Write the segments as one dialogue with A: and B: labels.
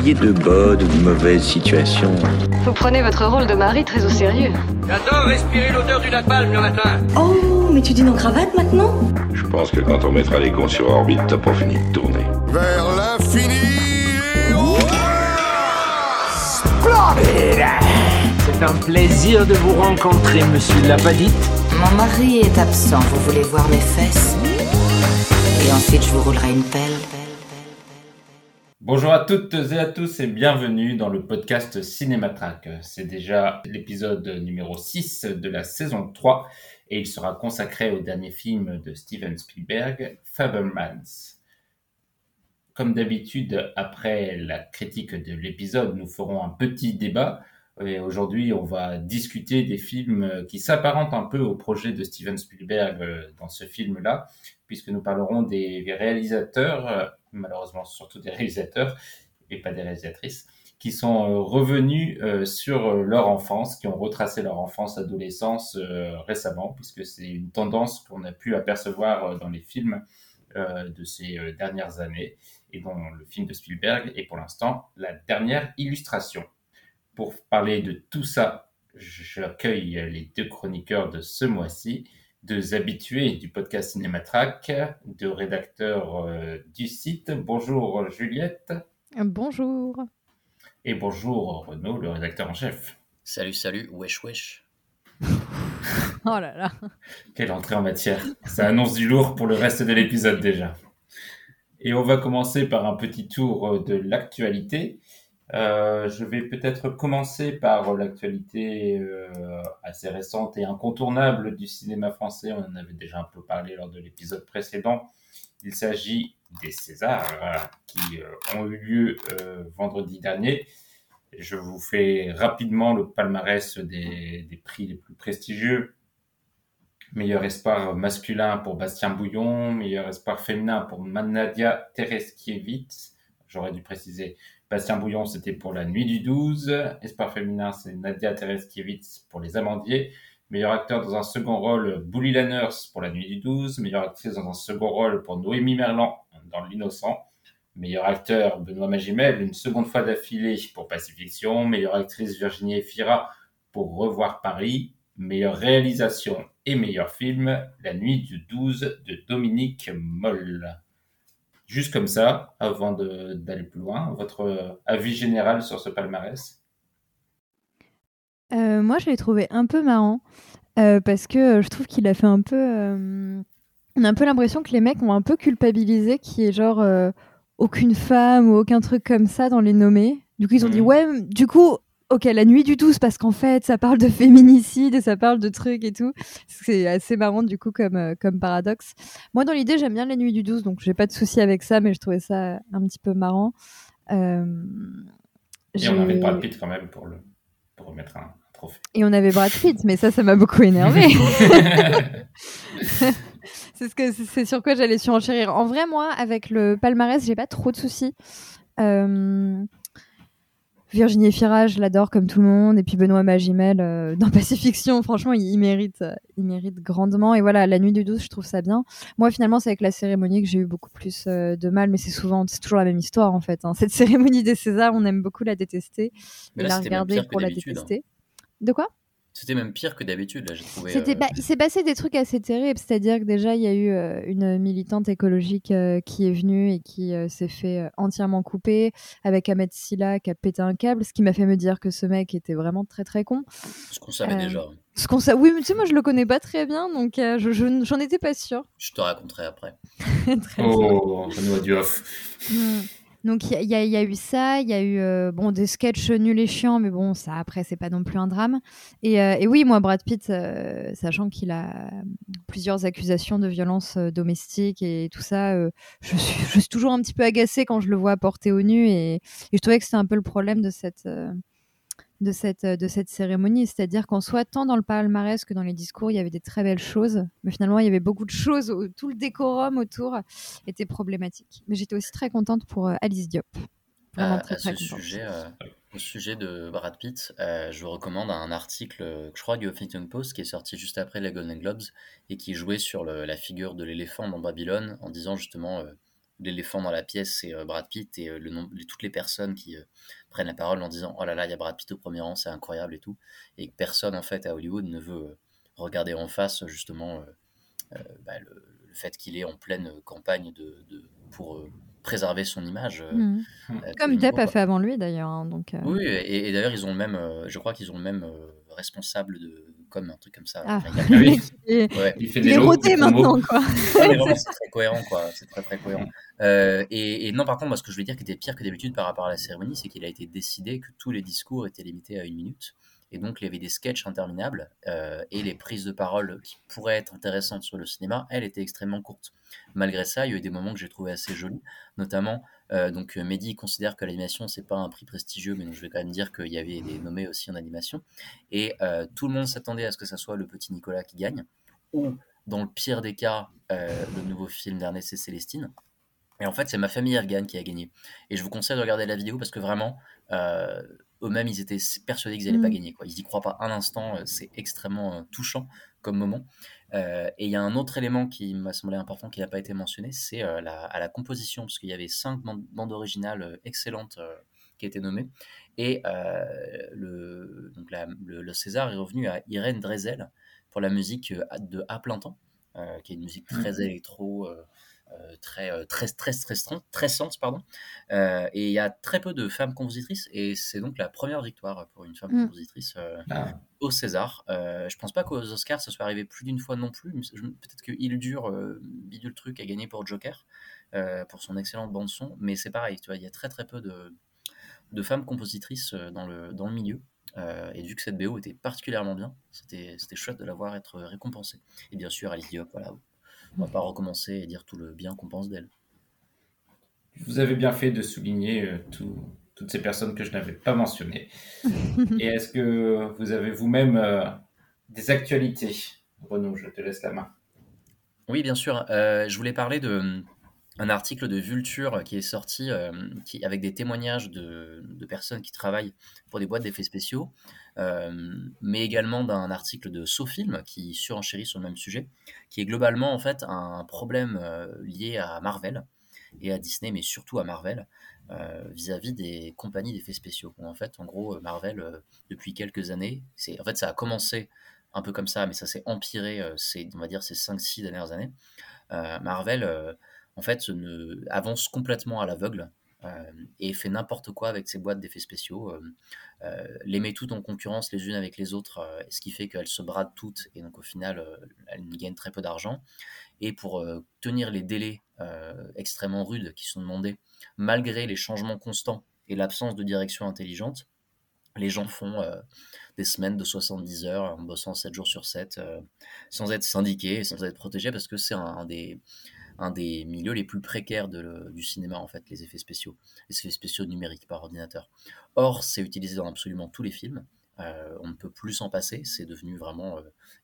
A: De bonnes ou de mauvaises situations.
B: Vous prenez votre rôle de mari très au sérieux.
C: J'adore respirer l'odeur du napalm le matin.
D: Oh, mais tu dînes en cravate maintenant?
E: Je pense que quand on mettra les cons sur orbite, t'as pas fini de tourner.
F: Vers l'infini et
G: C'est un plaisir de vous rencontrer, monsieur Lapadite.
H: Mon mari est absent, vous voulez voir mes fesses? Et ensuite je vous roulerai une pelle.
I: Bonjour à toutes et à tous et bienvenue dans le podcast Cinématrack. C'est déjà l'épisode numéro 6 de la saison 3 et il sera consacré au dernier film de Steven Spielberg, Fabelmans. Comme d'habitude, après la critique de l'épisode, nous ferons un petit débat. Et aujourd'hui, on va discuter des films qui s'apparentent un peu au projet de Steven Spielberg dans ce film-là, puisque nous parlerons des réalisateurs, malheureusement surtout des réalisateurs et pas des réalisatrices, qui sont euh, revenus euh, sur leur enfance, qui ont retracé leur enfance, adolescence euh, récemment, puisque c'est une tendance qu'on a pu apercevoir euh, dans les films euh, de ces euh, dernières années, et dont le film de Spielberg est pour l'instant la dernière illustration. Pour parler de tout ça, j'accueille les deux chroniqueurs de ce mois-ci, deux habitués du podcast Cinématrack, deux rédacteurs euh, du site. Bonjour Juliette
J: Bonjour.
I: et bonjour Renaud, le rédacteur en chef.
K: Salut, salut, wesh, wesh.
J: Oh là là.
I: Quelle entrée en matière. Ça annonce du lourd pour le reste de l'épisode déjà. Et on va commencer par un petit tour euh, de l'actualité. Euh, je vais peut-être commencer par l'actualité euh, assez récente et incontournable du cinéma français. On en avait déjà un peu parlé lors de l'épisode précédent. Il s'agit des Césars euh, qui ont eu lieu vendredi dernier. Je vous fais rapidement le palmarès des, des prix les plus prestigieux. Meilleur espoir masculin pour Bastien Bouillon, meilleur espoir féminin pour Nadia Tereskiewicz. J'aurais dû préciser Bastien Bouillon, c'était pour La Nuit du 12. Espoir féminin, c'est Nadia Tereskiewicz pour Les Amandiers. Meilleur acteur dans un second rôle, Bully Lanners pour La Nuit du 12. Meilleure actrice dans un second rôle pour Noémie Merlan dans L'Innocent. Meilleur acteur, Benoît Magimel, une seconde fois d'affilée pour Pacifiction. Meilleure actrice, Virginie Efira pour Revoir Paris. Meilleure réalisation et meilleur film, La Nuit du 12 de Dominique Moll. Juste comme ça, avant d'aller plus loin, votre euh, avis général sur ce palmarès?
J: Euh, moi, je l'ai trouvé un peu marrant euh, parce que je trouve qu'il a fait un peu. euh, on a un peu l'impression que les mecs ont un peu culpabilisé qu'il y ait genre aucune femme ou aucun truc comme ça dans les nommés. Du coup, ils ont dit
I: Mhm.
J: ouais, du coup, ok, la nuit du 12 parce qu'en fait, ça parle de féminicide et ça parle de trucs et tout. C'est assez marrant du coup comme, euh, comme paradoxe. Moi, dans l'idée, j'aime bien la nuit du 12, donc j'ai pas de souci avec ça, mais je trouvais ça un petit peu marrant. Euh,
I: Et on avait Brad Pitt quand même pour, le, pour remettre un, un trophée.
J: Et on avait Brad Pitt, mais ça, ça m'a beaucoup énervé. c'est ce que c'est sur quoi j'allais surenchérir. En vrai, moi, avec le palmarès, j'ai pas trop de soucis. Euh, Virginie Efira, je l'adore comme tout le monde, et puis Benoît Magimel euh, dans Pacifiction, franchement, il, il mérite, euh, il mérite grandement. Et voilà, la nuit du 12, je trouve ça bien. Moi, finalement, c'est avec la cérémonie que j'ai eu beaucoup plus euh, de mal, mais c'est souvent, c'est toujours la même histoire en fait. hein. Cette cérémonie des Césars, on aime beaucoup la détester,
K: Mais là,
J: la regarder pour la
K: hein.
J: détester. De quoi?
K: C'était même pire que d'habitude, là, j'ai trouvé.
J: C'était,
K: euh,
J: bah, il s'est passé des trucs assez terribles, c'est-à-dire que déjà il y a eu euh, une militante écologique euh, qui est venue et qui euh, s'est fait euh, entièrement couper, avec Ahmed Silla qui a pété un câble, ce qui m'a fait me dire que ce mec était vraiment très très con.
K: Ce qu'on savait
J: Euh,
K: déjà.
J: Ce qu'on sa... Oui, mais tu sais, moi je le connais pas très bien, donc euh, je, je- j'en étais pas sûre.
K: Je te raconterai après.
J: Très bien.
I: Oh, Renaud a du off.
J: Mm. Donc il y, y a- eu ça, il y a eu euh, bon des sketchs nuls et chiants, mais bon ça après c'est pas non plus un drame. Et, euh, et oui moi Brad Pitt, euh, sachant qu'il a plusieurs accusations de violence euh, domestique et tout ça, euh, je, suis, je suis toujours un petit peu agacée quand je le vois porté au nu et, et je trouvais que c'était un peu le problème de cette de cette, de cette cérémonie, c'est-à-dire qu'en soit tant dans le palmarès que dans les discours, il y avait des très belles choses, mais finalement il y avait beaucoup de choses, au- tout le décorum autour était problématique. Mais j'étais aussi très contente pour euh, Alice Diop. Vraiment
K: À,
J: très
K: à
J: très
K: ce
J: contente.
K: sujet, euh, au sujet de Brad Pitt, euh, je vous recommande un article euh, je crois du Huffington Post qui est sorti juste après les Golden Globes et qui jouait sur le- la figure de l'éléphant dans Babylone en disant justement euh, l'éléphant dans la pièce, c'est Brad Pitt et le nom, toutes les personnes qui prennent la parole en disant oh là là, il y a Brad Pitt au premier rang, c'est incroyable et tout, et que personne en fait à Hollywood ne veut regarder en face justement bah, le, fait qu'il est en pleine campagne de, pour préserver son image.
J: Mmh. Comme Depp a fait avant lui d'ailleurs. Hein, donc,
K: Oui, et, d'ailleurs ils ont le même, je crois qu'ils ont le même responsable de comme un truc comme ça.
J: Ah. il, fait des est maintenant quoi.
K: c'est très cohérent quoi, c'est très très cohérent. et, non par contre moi ce que je veux dire qui était pire que d'habitude par rapport à la cérémonie, c'est qu'il a été décidé que tous les discours étaient limités à une minute. Et donc, il y avait des sketchs interminables euh, et les prises de parole qui pourraient être intéressantes sur le cinéma, elles étaient extrêmement courtes. Malgré ça, il y a eu des moments que j'ai trouvé assez jolis, notamment, euh, donc Mehdi considère que l'animation, c'est pas un prix prestigieux, mais donc je vais quand même dire qu'il y avait des nommés aussi en animation. Et euh, tout le monde s'attendait à ce que ça soit le petit Nicolas qui gagne, ou dans le pire des cas, le nouveau film d'Ernest et Célestine. Et en fait, c'est ma famille afghane qui a gagné. Et je vous conseille de regarder la vidéo parce que vraiment, eux-mêmes, ils étaient persuadés qu'ils n'allaient pas mmh. gagner. Quoi. Ils n'y croient pas un instant. Euh, c'est extrêmement euh, touchant comme moment. Euh, et il y a un autre élément qui m'a semblé important qui n'a pas été mentionné, c'est à la composition, parce qu'il y avait cinq bandes, originales excellentes qui étaient nommées. Et le, donc le, César est revenu à Irène Drezel pour la musique de À plein temps, qui est une musique très mmh. électro euh, très, euh, très, très, très, très sens, pardon. Euh, et il y a très peu de femmes compositrices, et c'est donc la première victoire pour une femme mm. compositrice ah. au César. je pense pas qu'aux Oscars ça soit arrivé plus d'une fois non plus. Peut-être que Il Dure, Bidule Truc, a gagné pour Joker, pour son excellente bande-son, mais c'est pareil, tu vois, il y a très très peu de, de femmes compositrices dans le, dans le milieu. et vu que cette BO était particulièrement bien, c'était chouette de la voir être récompensée. Et bien sûr, Alice Diop, voilà, on va pas recommencer et dire tout le bien qu'on pense d'elle.
I: Vous avez bien fait de souligner euh, toutes ces personnes que je n'avais pas mentionnées. et est-ce que vous avez vous-même euh, des actualités? Renaud, je te laisse la main.
K: Oui, bien sûr. Euh, je voulais parler de un article de Vulture qui est sorti qui, avec des témoignages de, de, personnes qui travaillent pour des boîtes d'effets spéciaux mais également d'un article de SoFilm qui surenchérit sur le même sujet, qui est globalement en fait un problème euh, lié à Marvel et à Disney, mais surtout à Marvel, euh, vis-à-vis des compagnies d'effets spéciaux. en fait, en gros, Marvel, depuis quelques années, en fait, ça a commencé un peu comme ça, mais ça s'est empiré, c'est, on va dire, ces 5-6 dernières années. Marvel, en fait, avance complètement à l'aveugle euh, et fait n'importe quoi avec ses boîtes d'effets spéciaux, euh, euh, les met toutes en concurrence les unes avec les autres, ce qui fait qu'elles se bradent toutes et donc au final elles gagnent très peu d'argent. Et pour tenir les délais extrêmement rudes qui sont demandés, malgré les changements constants et l'absence de direction intelligente, les gens font des semaines de 70 heures en bossant 7 jours sur 7 sans être syndiqués, sans être protégés parce que c'est un, des, un des milieux les plus précaires du cinéma, en fait, les effets spéciaux, les effets spéciaux numériques par ordinateur. Or, c'est utilisé dans absolument tous les films. Euh, on ne peut plus s'en passer, c'est devenu vraiment euh,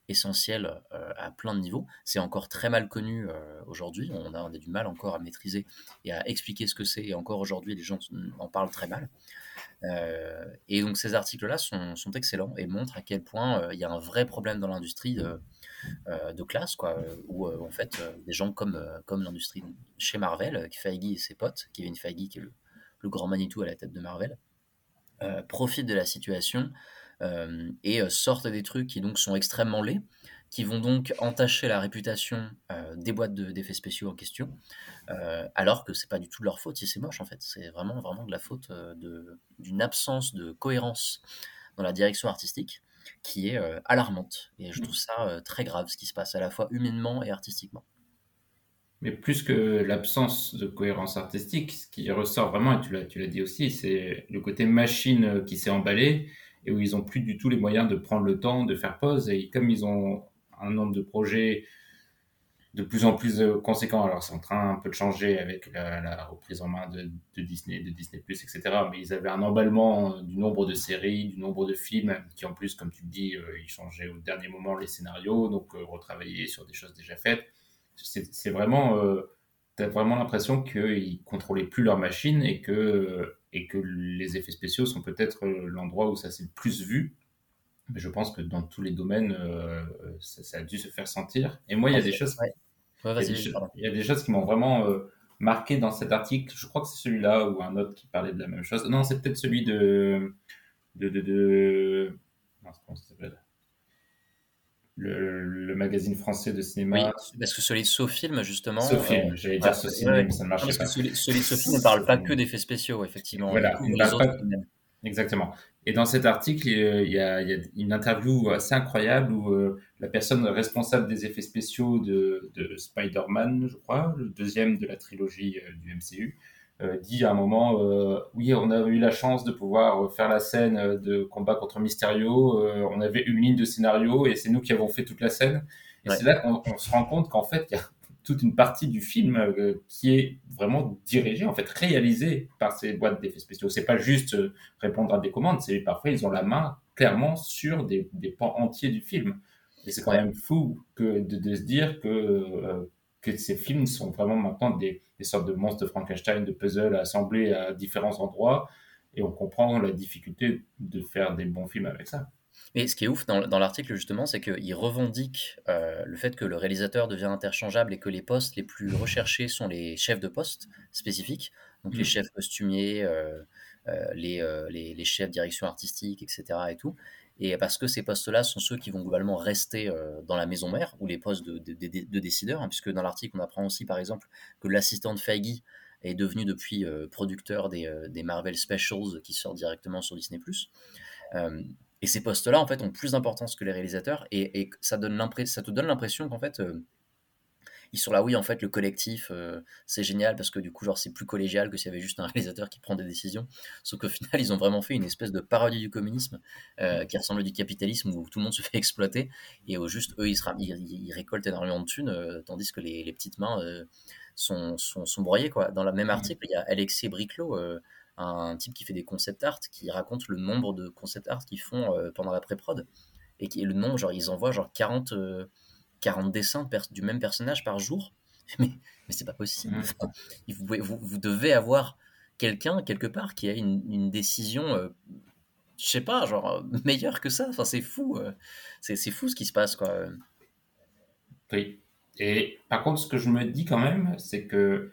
K: essentiel euh, à plein de niveaux. C'est encore très mal connu aujourd'hui, on a, du mal encore à maîtriser et à expliquer ce que c'est, et encore aujourd'hui les gens en parlent très mal. Et donc ces articles-là sont, excellents et montrent à quel point il y a un vrai problème dans l'industrie de, euh, classe, quoi, où euh, en fait euh, des gens comme, l'industrie chez Marvel, Feige et ses potes, Kevin Feige qui est le, grand Manitou à la tête de Marvel, profitent de la situation et sortent des trucs qui sont extrêmement laids, qui vont donc entacher la réputation des boîtes d'effets spéciaux en question, alors que c'est pas du tout de leur faute si c'est moche en fait, c'est vraiment vraiment de la faute d'une absence de cohérence dans la direction artistique qui est euh, alarmante. Et je trouve ça euh, très grave ce qui se passe, à la fois humainement et artistiquement.
I: Mais plus que l'absence de cohérence artistique, ce qui ressort vraiment, et tu l'as, dit aussi, c'est le côté machine euh, qui s'est emballé et où ils n'ont plus du tout les moyens de prendre le temps, de faire pause. Et comme ils ont un nombre de projets de plus en plus euh, conséquent. Alors, c'est en train un peu de changer avec la, reprise en main de, Disney, de Disney+, etc. Mais ils avaient un emballement du nombre de séries, du nombre de films, qui en plus, comme tu le dis, euh, ils changeaient au dernier moment les scénarios, donc euh, retravailler sur des choses déjà faites. C'est vraiment, tu as vraiment l'impression qu'ils contrôlaient plus leur machine et que, et que les effets spéciaux sont peut-être l'endroit où ça s'est le plus vu. Mais je pense que dans tous les domaines, ça, a dû se faire sentir. Et moi, il y a des choses... Il, y a des, choses qui m'ont vraiment euh, marqué dans cet article, je crois que c'est celui-là ou un autre qui parlait de la même chose. Non, c'est peut-être celui de de de, comment ça s'appelle? Le, le magazine français de cinéma.
K: Oui, parce que celui de SoFilm, justement.
I: SoFilm,
K: euh,
I: j'allais dire
K: ah,
I: SoCine,
K: ouais,
I: mais ça ne
K: parce
I: pas.
K: que celui, celui de SoFilm ne parle pas que d'effets spéciaux, effectivement.
I: Voilà, parle pas-. Exactement. Et dans cet article, il y a, il y a une interview assez incroyable où euh, la personne responsable des effets spéciaux de, de Spider-Man, je crois, le deuxième de la trilogie euh, du MCU, euh, dit à un moment euh, Oui, on a eu la chance de pouvoir faire la scène euh, de combat contre Mysterio. euh, on avait une ligne de scénario et c'est nous qui avons fait toute la scène. Et
K: Ouais.
I: c'est là qu'on on se rend compte qu'en fait, il y a toute une partie du film euh, qui est vraiment dirigée, en fait, réalisée par ces boîtes d'effets spéciaux. C'est pas juste euh, répondre à des commandes, c'est parfois ils ont la main clairement sur des, pans entiers du film. Et c'est quand même fou que de, se dire que, euh, que ces films sont vraiment maintenant des, des sortes de monstres de Frankenstein, de puzzles assemblés à différents endroits. Et on comprend la difficulté de faire des bons films avec ça.
K: Et ce qui est ouf dans, dans l'article, justement, c'est qu'il revendique euh, le fait que le réalisateur devient interchangeable et que les postes les plus recherchés sont les chefs de poste spécifiques, donc les
I: Mhm.
K: chefs costumiers, euh, euh, les, les, les chefs direction artistique, etc. Et tout. Et parce que ces postes-là sont ceux qui vont globalement rester dans la maison mère ou les postes de, de, de- de décideurs, hein, puisque dans l'article, on apprend aussi, par exemple, que l'assistant de Feige est devenu depuis producteur des, des Marvel Specials qui sortent directement sur Disney+. Euh, et ces postes-là, en fait, ont plus d'importance que les réalisateurs, et, et ça, donne ça te donne l'impression qu'en fait, euh, ils sont là, oui, en fait, le collectif, euh, c'est génial, parce que du coup, genre, c'est plus collégial que s'il y avait juste un réalisateur qui prend des décisions. Sauf qu'au final, ils ont vraiment fait une espèce de parodie du communisme, euh, qui ressemble à du capitalisme, où tout le monde se fait exploiter, et où juste, eux, ils, se ra- ils, ils récoltent énormément de thunes, euh, tandis que les, les petites mains sont, sont, sont broyées, quoi. Dans le même article, il y a Alexis Briclot, un type qui fait des concept art, qui raconte le nombre de concept art qu'ils font euh, pendant la pré-prod. Et qui, le nombre, genre, ils envoient genre 40, euh, 40 dessins du même personnage par jour. Mais, mais c'est pas possible. Enfin, vous, pouvez- vous, vous devez avoir quelqu'un, quelque part, qui a une, une décision, euh, je sais pas, genre, euh, meilleure que ça. Enfin, c'est fou. euh. C'est c'est fou ce qui se passe, quoi.
I: Oui. Et par contre, ce que je me dis quand même, c'est que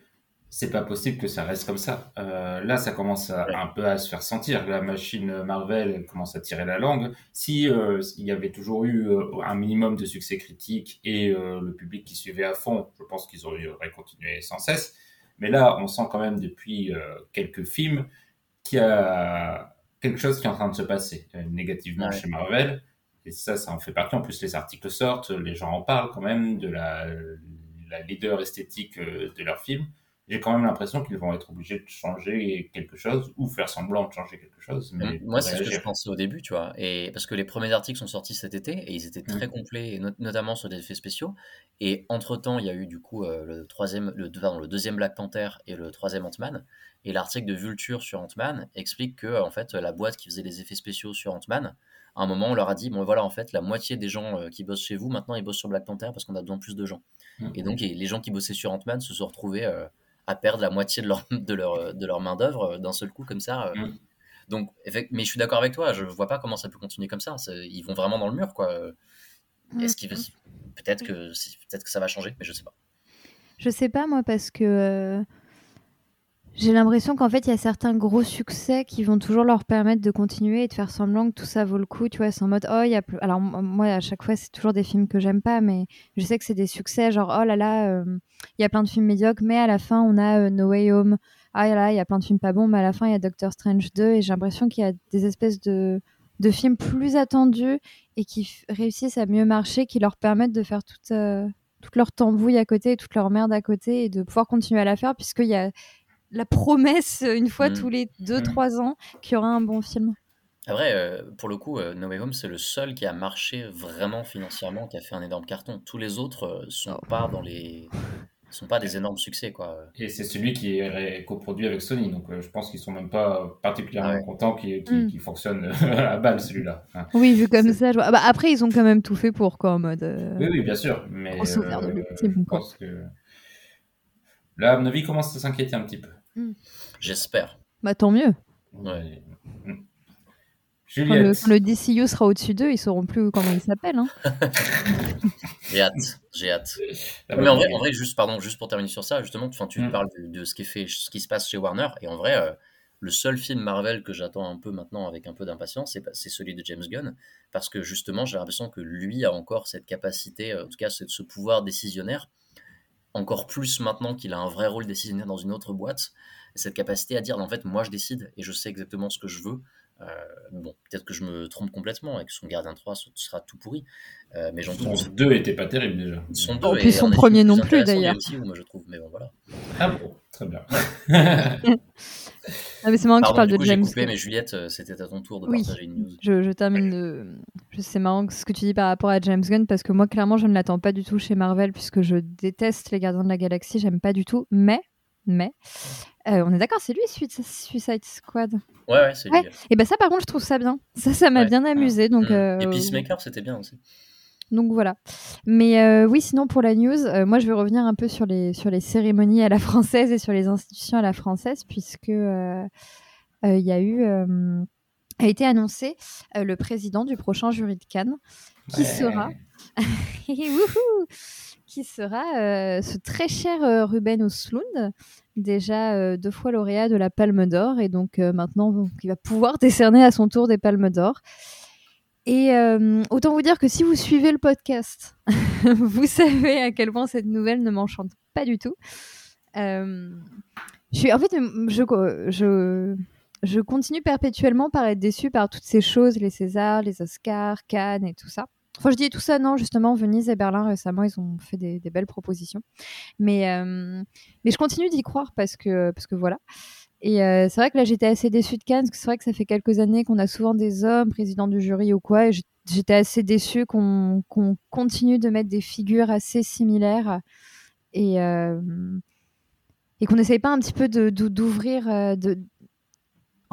I: c'est pas possible que ça reste comme ça. Euh, là, ça commence à, un peu à se faire sentir. La machine Marvel commence à tirer la langue. Si euh, il y avait toujours eu euh, un minimum de succès critique et le public qui suivait à fond, je pense qu'ils auraient, continué sans cesse. Mais là, on sent quand même depuis quelques films qu'il y a quelque chose qui est en train de se passer négativement
K: Ouais.
I: chez Marvel. Et ça, ça en fait partie. En plus, les articles sortent, les gens en parlent quand même de la, la leader esthétique de leur film. J'ai quand même l'impression qu'ils vont être obligés de changer quelque chose ou faire semblant de changer quelque chose. Mais
K: Moi, c'est ce que je pensais au début, tu vois. Et parce que les premiers articles sont sortis cet été et ils étaient très
I: Mm.
K: complets, et not- notamment sur des effets spéciaux. Et entre-temps, il y a eu du coup euh, le, troisième, le, pardon, le deuxième Black Panther et le troisième Ant-Man. Et l'article de Vulture sur Ant-Man explique que en fait, la boîte qui faisait les effets spéciaux sur Ant-Man, à un moment, on leur a dit bon, voilà, en fait, la moitié des gens euh, qui bossent chez vous, maintenant, ils bossent sur Black Panther parce qu'on a besoin de plus de gens.
I: Mm.
K: Et donc, et les gens qui bossaient sur Ant-Man se sont retrouvés euh, à perdre la moitié de leur, de leur, de leur main-d'œuvre euh, d'un seul coup, comme ça. euh.
I: Mm.
K: Donc, mais je suis d'accord avec toi, je vois pas comment ça peut continuer comme ça. C'est- Ils vont vraiment dans le mur, quoi. Est-ce qu'il va- Peut-être que, peut-être que ça va changer, mais je sais pas.
J: Je sais pas moi parce que euh, j'ai l'impression qu'en fait il y a certains gros succès qui vont toujours leur permettre de continuer et de faire semblant que tout ça vaut le coup, tu vois, c'est en mode oh il y a plus... alors moi à chaque fois c'est toujours des films que j'aime pas mais je sais que c'est des succès genre oh là là euh, il y a plein de films médiocres mais à la fin on a euh, No Way Home. Ah là là, il y a plein de films pas bons mais à la fin il y a Doctor Strange 2 et j'ai l'impression qu'il y a des espèces de de films plus attendus et qui réussissent à mieux marcher qui leur permettent de faire toute euh, toute leur tambouille à côté, toute leur merde à côté et de pouvoir continuer à la faire puisqu'il y a la promesse euh, une fois
K: Mm.
J: tous les
I: Mm.
J: 2-3 ans qu'il y aura un bon film.
K: Après, euh, pour le coup, euh, No Way Home, c'est le seul qui a marché vraiment financièrement, qui a fait un énorme carton. Tous les autres euh, sont pas dans les, sont pas des énormes succès, quoi.
I: Et c'est celui qui est coproduit avec Sony, donc euh, je pense qu'ils sont même pas particulièrement
K: Ah ouais.
I: contents qu'il
J: Mm.
I: fonctionne à balle celui-là. Hein.
J: Oui, vu comme ça. je vois- ah bah, après, ils ont quand même tout fait pour, quoi, en mode. euh,
I: Oui, oui, bien sûr, mais
J: de
I: euh,
J: l'ultime,
I: je pense que là, à mon avis, commence à s'inquiéter un petit peu.
K: J'espère.
J: Bah, tant mieux.
I: Ouais.
J: Quand le, quand le DCU sera au-dessus d'eux, ils sauront plus comment ils s'appellent. Hein.
K: J'ai hâte, j'ai hâte. Mais en vrai, en vrai, juste, pardon, juste pour terminer sur ça, justement, enfin, tu
I: Mm.
K: parles de, de ce, qui est fait, ce qui se passe chez Warner, et en vrai, euh, le seul film Marvel que j'attends un peu maintenant avec un peu d'impatience, c'est celui de James Gunn, parce que justement, j'ai l'impression que lui a encore cette capacité, euh, en tout cas, ce, ce pouvoir décisionnaire, encore plus maintenant qu'il a un vrai rôle décisionnaire dans une autre boîte, cette capacité à dire, en fait, moi je décide et je sais exactement ce que je veux. Euh, bon, peut-être que je me trompe complètement et que son Gardien 3 ce sera tout pourri, euh, mais j'en.
I: Son 2 était pas terrible déjà.
K: Son
J: En
K: deux
J: plus,
K: est
J: son premier non
K: plus
J: d'ailleurs.
K: Moi je trouve, mais bon voilà.
I: Ah bon, très bien.
J: Ah, mais c'est marrant que tu parles de James
K: coupé,
J: Gunn.
K: mais Juliette, euh, c'était à ton tour de
J: Oui.
K: partager une news.
J: Je, je termine de. je- C'est marrant ce que tu dis par rapport à James Gunn parce que moi, clairement, je ne l'attends pas du tout chez Marvel puisque je déteste les Gardiens de la Galaxie. J'aime pas du tout. Mais, mais, euh, on est d'accord, c'est lui Suicide Squad.
K: Ouais, ouais, c'est lui.
J: Ouais. Et ben ça, par contre, je trouve ça bien. Ça, ça m'a
K: Ouais.
J: bien amusé. Donc,
K: Mm.
J: euh,
K: Et Peacemaker, c'était bien aussi.
J: donc voilà. Mais euh, oui, sinon pour la news, euh, moi je vais revenir un peu sur les, sur les cérémonies à la française et sur les institutions à la française, puisque euh, il y a eu, a été annoncé le président du prochain jury de Cannes, qui
I: Ouais.
J: sera, qui sera euh, ce très cher euh, Ruben Östlund, déjà euh, deux fois lauréat de la Palme d'Or, et donc maintenant il va pouvoir décerner à son tour des Palmes d'Or. Et autant vous dire que si vous suivez le podcast, vous savez à quel point cette nouvelle ne m'enchante pas du tout. Je suis, en fait, je, je, je continue perpétuellement par être déçue par toutes ces choses, les Césars, les Oscars, Cannes et tout ça. Enfin, je dis tout ça, non, justement, Venise et Berlin récemment, ils ont fait des, belles propositions. Mais, euh, mais je continue d'y croire parce que, parce que voilà. Et euh, c'est vrai que là, j'étais assez déçue de Cannes, parce que c'est vrai que ça fait quelques années qu'on a souvent des hommes présidents du jury ou quoi, et j'étais assez déçue qu'on qu'on continue de mettre des figures assez similaires et, euh, et qu'on n'essaye pas un petit peu d'ouvrir. de,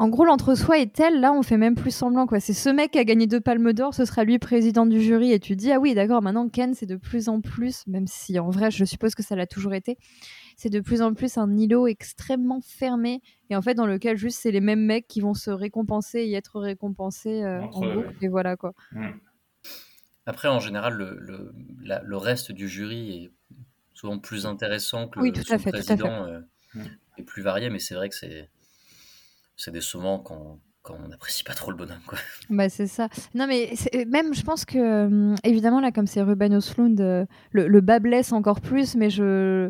J: En gros, l'entre-soi est tel, là, on fait même plus semblant. quoi. C'est ce mec qui a gagné deux palmes d'or, ce sera lui président du jury, et tu dis, ah oui, d'accord, maintenant, Ken, c'est de plus en plus, même si en vrai, je suppose que ça l'a toujours été, c'est de plus en plus un îlot extrêmement fermé, et en fait, dans lequel juste c'est les mêmes mecs qui vont se récompenser et être récompensés euh,
I: Entre
J: en
I: ouais.
J: et voilà quoi.
I: Mm.
K: Après, en général, le, le, la- le reste du jury est souvent plus intéressant que
J: Oui,
K: le
J: tout à fait, tout à fait.
K: président euh, est plus varié, mais c'est vrai que c'est c'est décevant quand, quand on n'apprécie pas trop le bonhomme. Quoi.
J: Bah, c'est ça. Non, mais même, je pense que, euh, évidemment, là, comme c'est Ruben Östlund, euh, le, le bas blesse encore plus, mais je.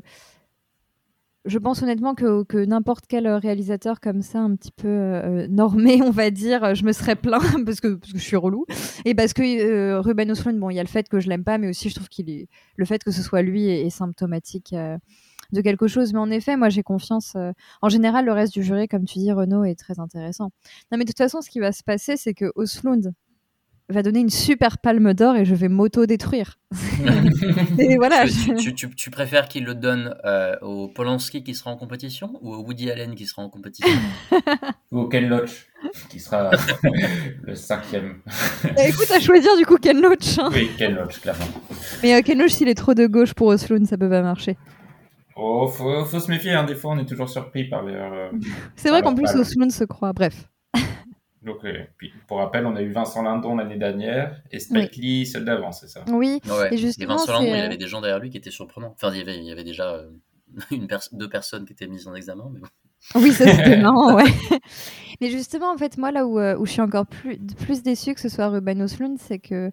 J: Je pense honnêtement que, que n'importe quel réalisateur comme ça, un petit peu euh, normé, on va dire, je me serais plaint parce que, je suis relou. Et parce que euh, Ruben Östlund, bon, il y a le fait que je l'aime pas, mais aussi je trouve qu'il. Le fait que ce soit lui est, symptomatique euh, de quelque chose. Mais en effet, moi j'ai confiance. euh, En général, le reste du jury, comme tu dis, Renaud, est très intéressant. Non, mais de toute façon, ce qui va se passer, c'est que Östlund va donner une super palme d'or et je vais m'auto-détruire. et voilà.
K: tu,
J: je-
K: tu, tu- tu préfères qu'il le donne euh, au Polanski qui sera en compétition ou au Woody Allen qui sera en compétition?
I: Ou Ken Loach, qui sera le cinquième.
J: Bah, écoute, à choisir du coup Ken Loach. hein.
I: Oui, Ken Loach, clairement.
J: Mais euh, Ken Loach, s'il est trop de gauche pour Östlund, ça peut pas marcher.
I: Oh, faut, faut se méfier, hein, des fois on est toujours surpris par les. euh,
J: C'est vrai qu'en plus. Östlund se croit. Bref.
I: Donc, euh, puis, pour rappel, on a eu Vincent Lindon l'année dernière et Spike Lee celle d'avant, c'est ça?
J: Oui.
K: Ouais.
J: Et justement,
K: Vincent Lindon, il
J: euh,
K: avait des gens derrière lui qui étaient surprenants. Enfin, il y avait, il y avait déjà euh, une pers- deux personnes qui étaient mises en examen. Mais bon.
J: Oui, ça c'était marrant, ouais. Mais justement, en fait, moi, là où, où je suis encore plus, plus déçue que ce soit Ruben Östlund, c'est que,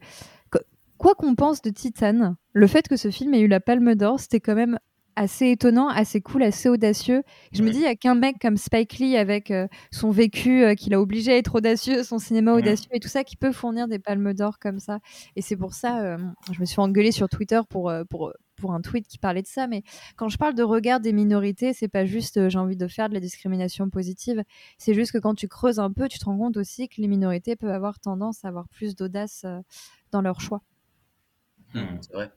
J: qu- quoi qu'on pense de Titan, le fait que ce film ait eu la Palme d'Or, c'était quand même assez étonnant, assez cool, assez audacieux. Je me dis, il n'y a qu'un mec comme Spike Lee, avec euh, son vécu, euh, qui l'a obligé à être audacieux, son cinéma
I: Ouais.
J: audacieux et tout ça, qui peut fournir des Palmes d'Or comme ça. Et c'est pour ça, euh, je me suis engueulée sur Twitter pour, pour, pour un tweet qui parlait de ça, mais quand je parle de regard des minorités, c'est pas juste j'ai envie de faire de la discrimination positive, c'est juste que quand tu creuses un peu, tu te rends compte aussi que les minorités peuvent avoir tendance à avoir plus d'audace dans leur choix.
I: Hmm.
K: C'est vrai.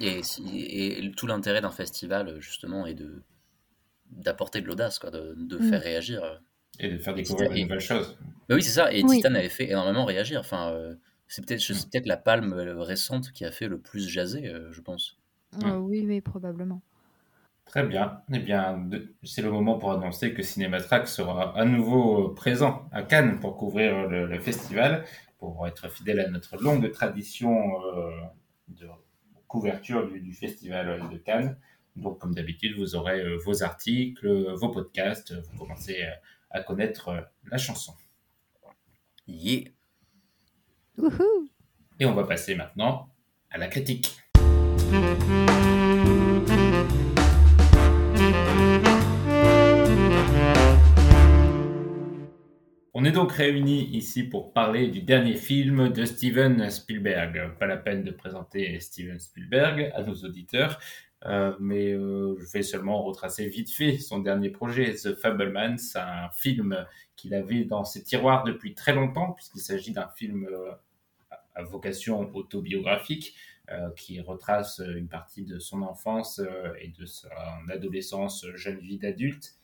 K: Et, si- et tout l'intérêt d'un festival, justement, est de d'apporter de l'audace, quoi, de, de
J: Mm.
K: faire réagir. euh.
I: Et de faire découvrir de nouvelles choses.
K: Bah oui, c'est ça. Et
J: Oui.
K: Titan avait fait énormément réagir. Enfin, euh, c'est peut-être c'est peut-être la palme euh, récente qui a fait le plus jaser, euh, je pense.
J: Euh, oui, oui, probablement.
I: Très bien. Eh bien, c'est le moment pour annoncer que Cinématrack sera à nouveau présent à Cannes pour couvrir le, le festival, pour être fidèle à notre longue tradition euh, de couverture du, du festival de Cannes. Donc, comme d'habitude, vous aurez euh, vos articles, vos podcasts, vous commencez euh, à connaître euh, la chanson.
K: Yeah.
J: Wouhou
I: Et on va passer maintenant à la critique. On est donc réunis ici pour parler du dernier film de Steven Spielberg. Pas la peine de présenter Steven Spielberg à nos auditeurs, euh, mais euh, je vais seulement retracer vite fait son dernier projet, The Fablemans, un film qu'il avait dans ses tiroirs depuis très longtemps, puisqu'il s'agit d'un film euh, à vocation autobiographique qui retrace une partie de son enfance et de son adolescence, jeune vie d'adulte.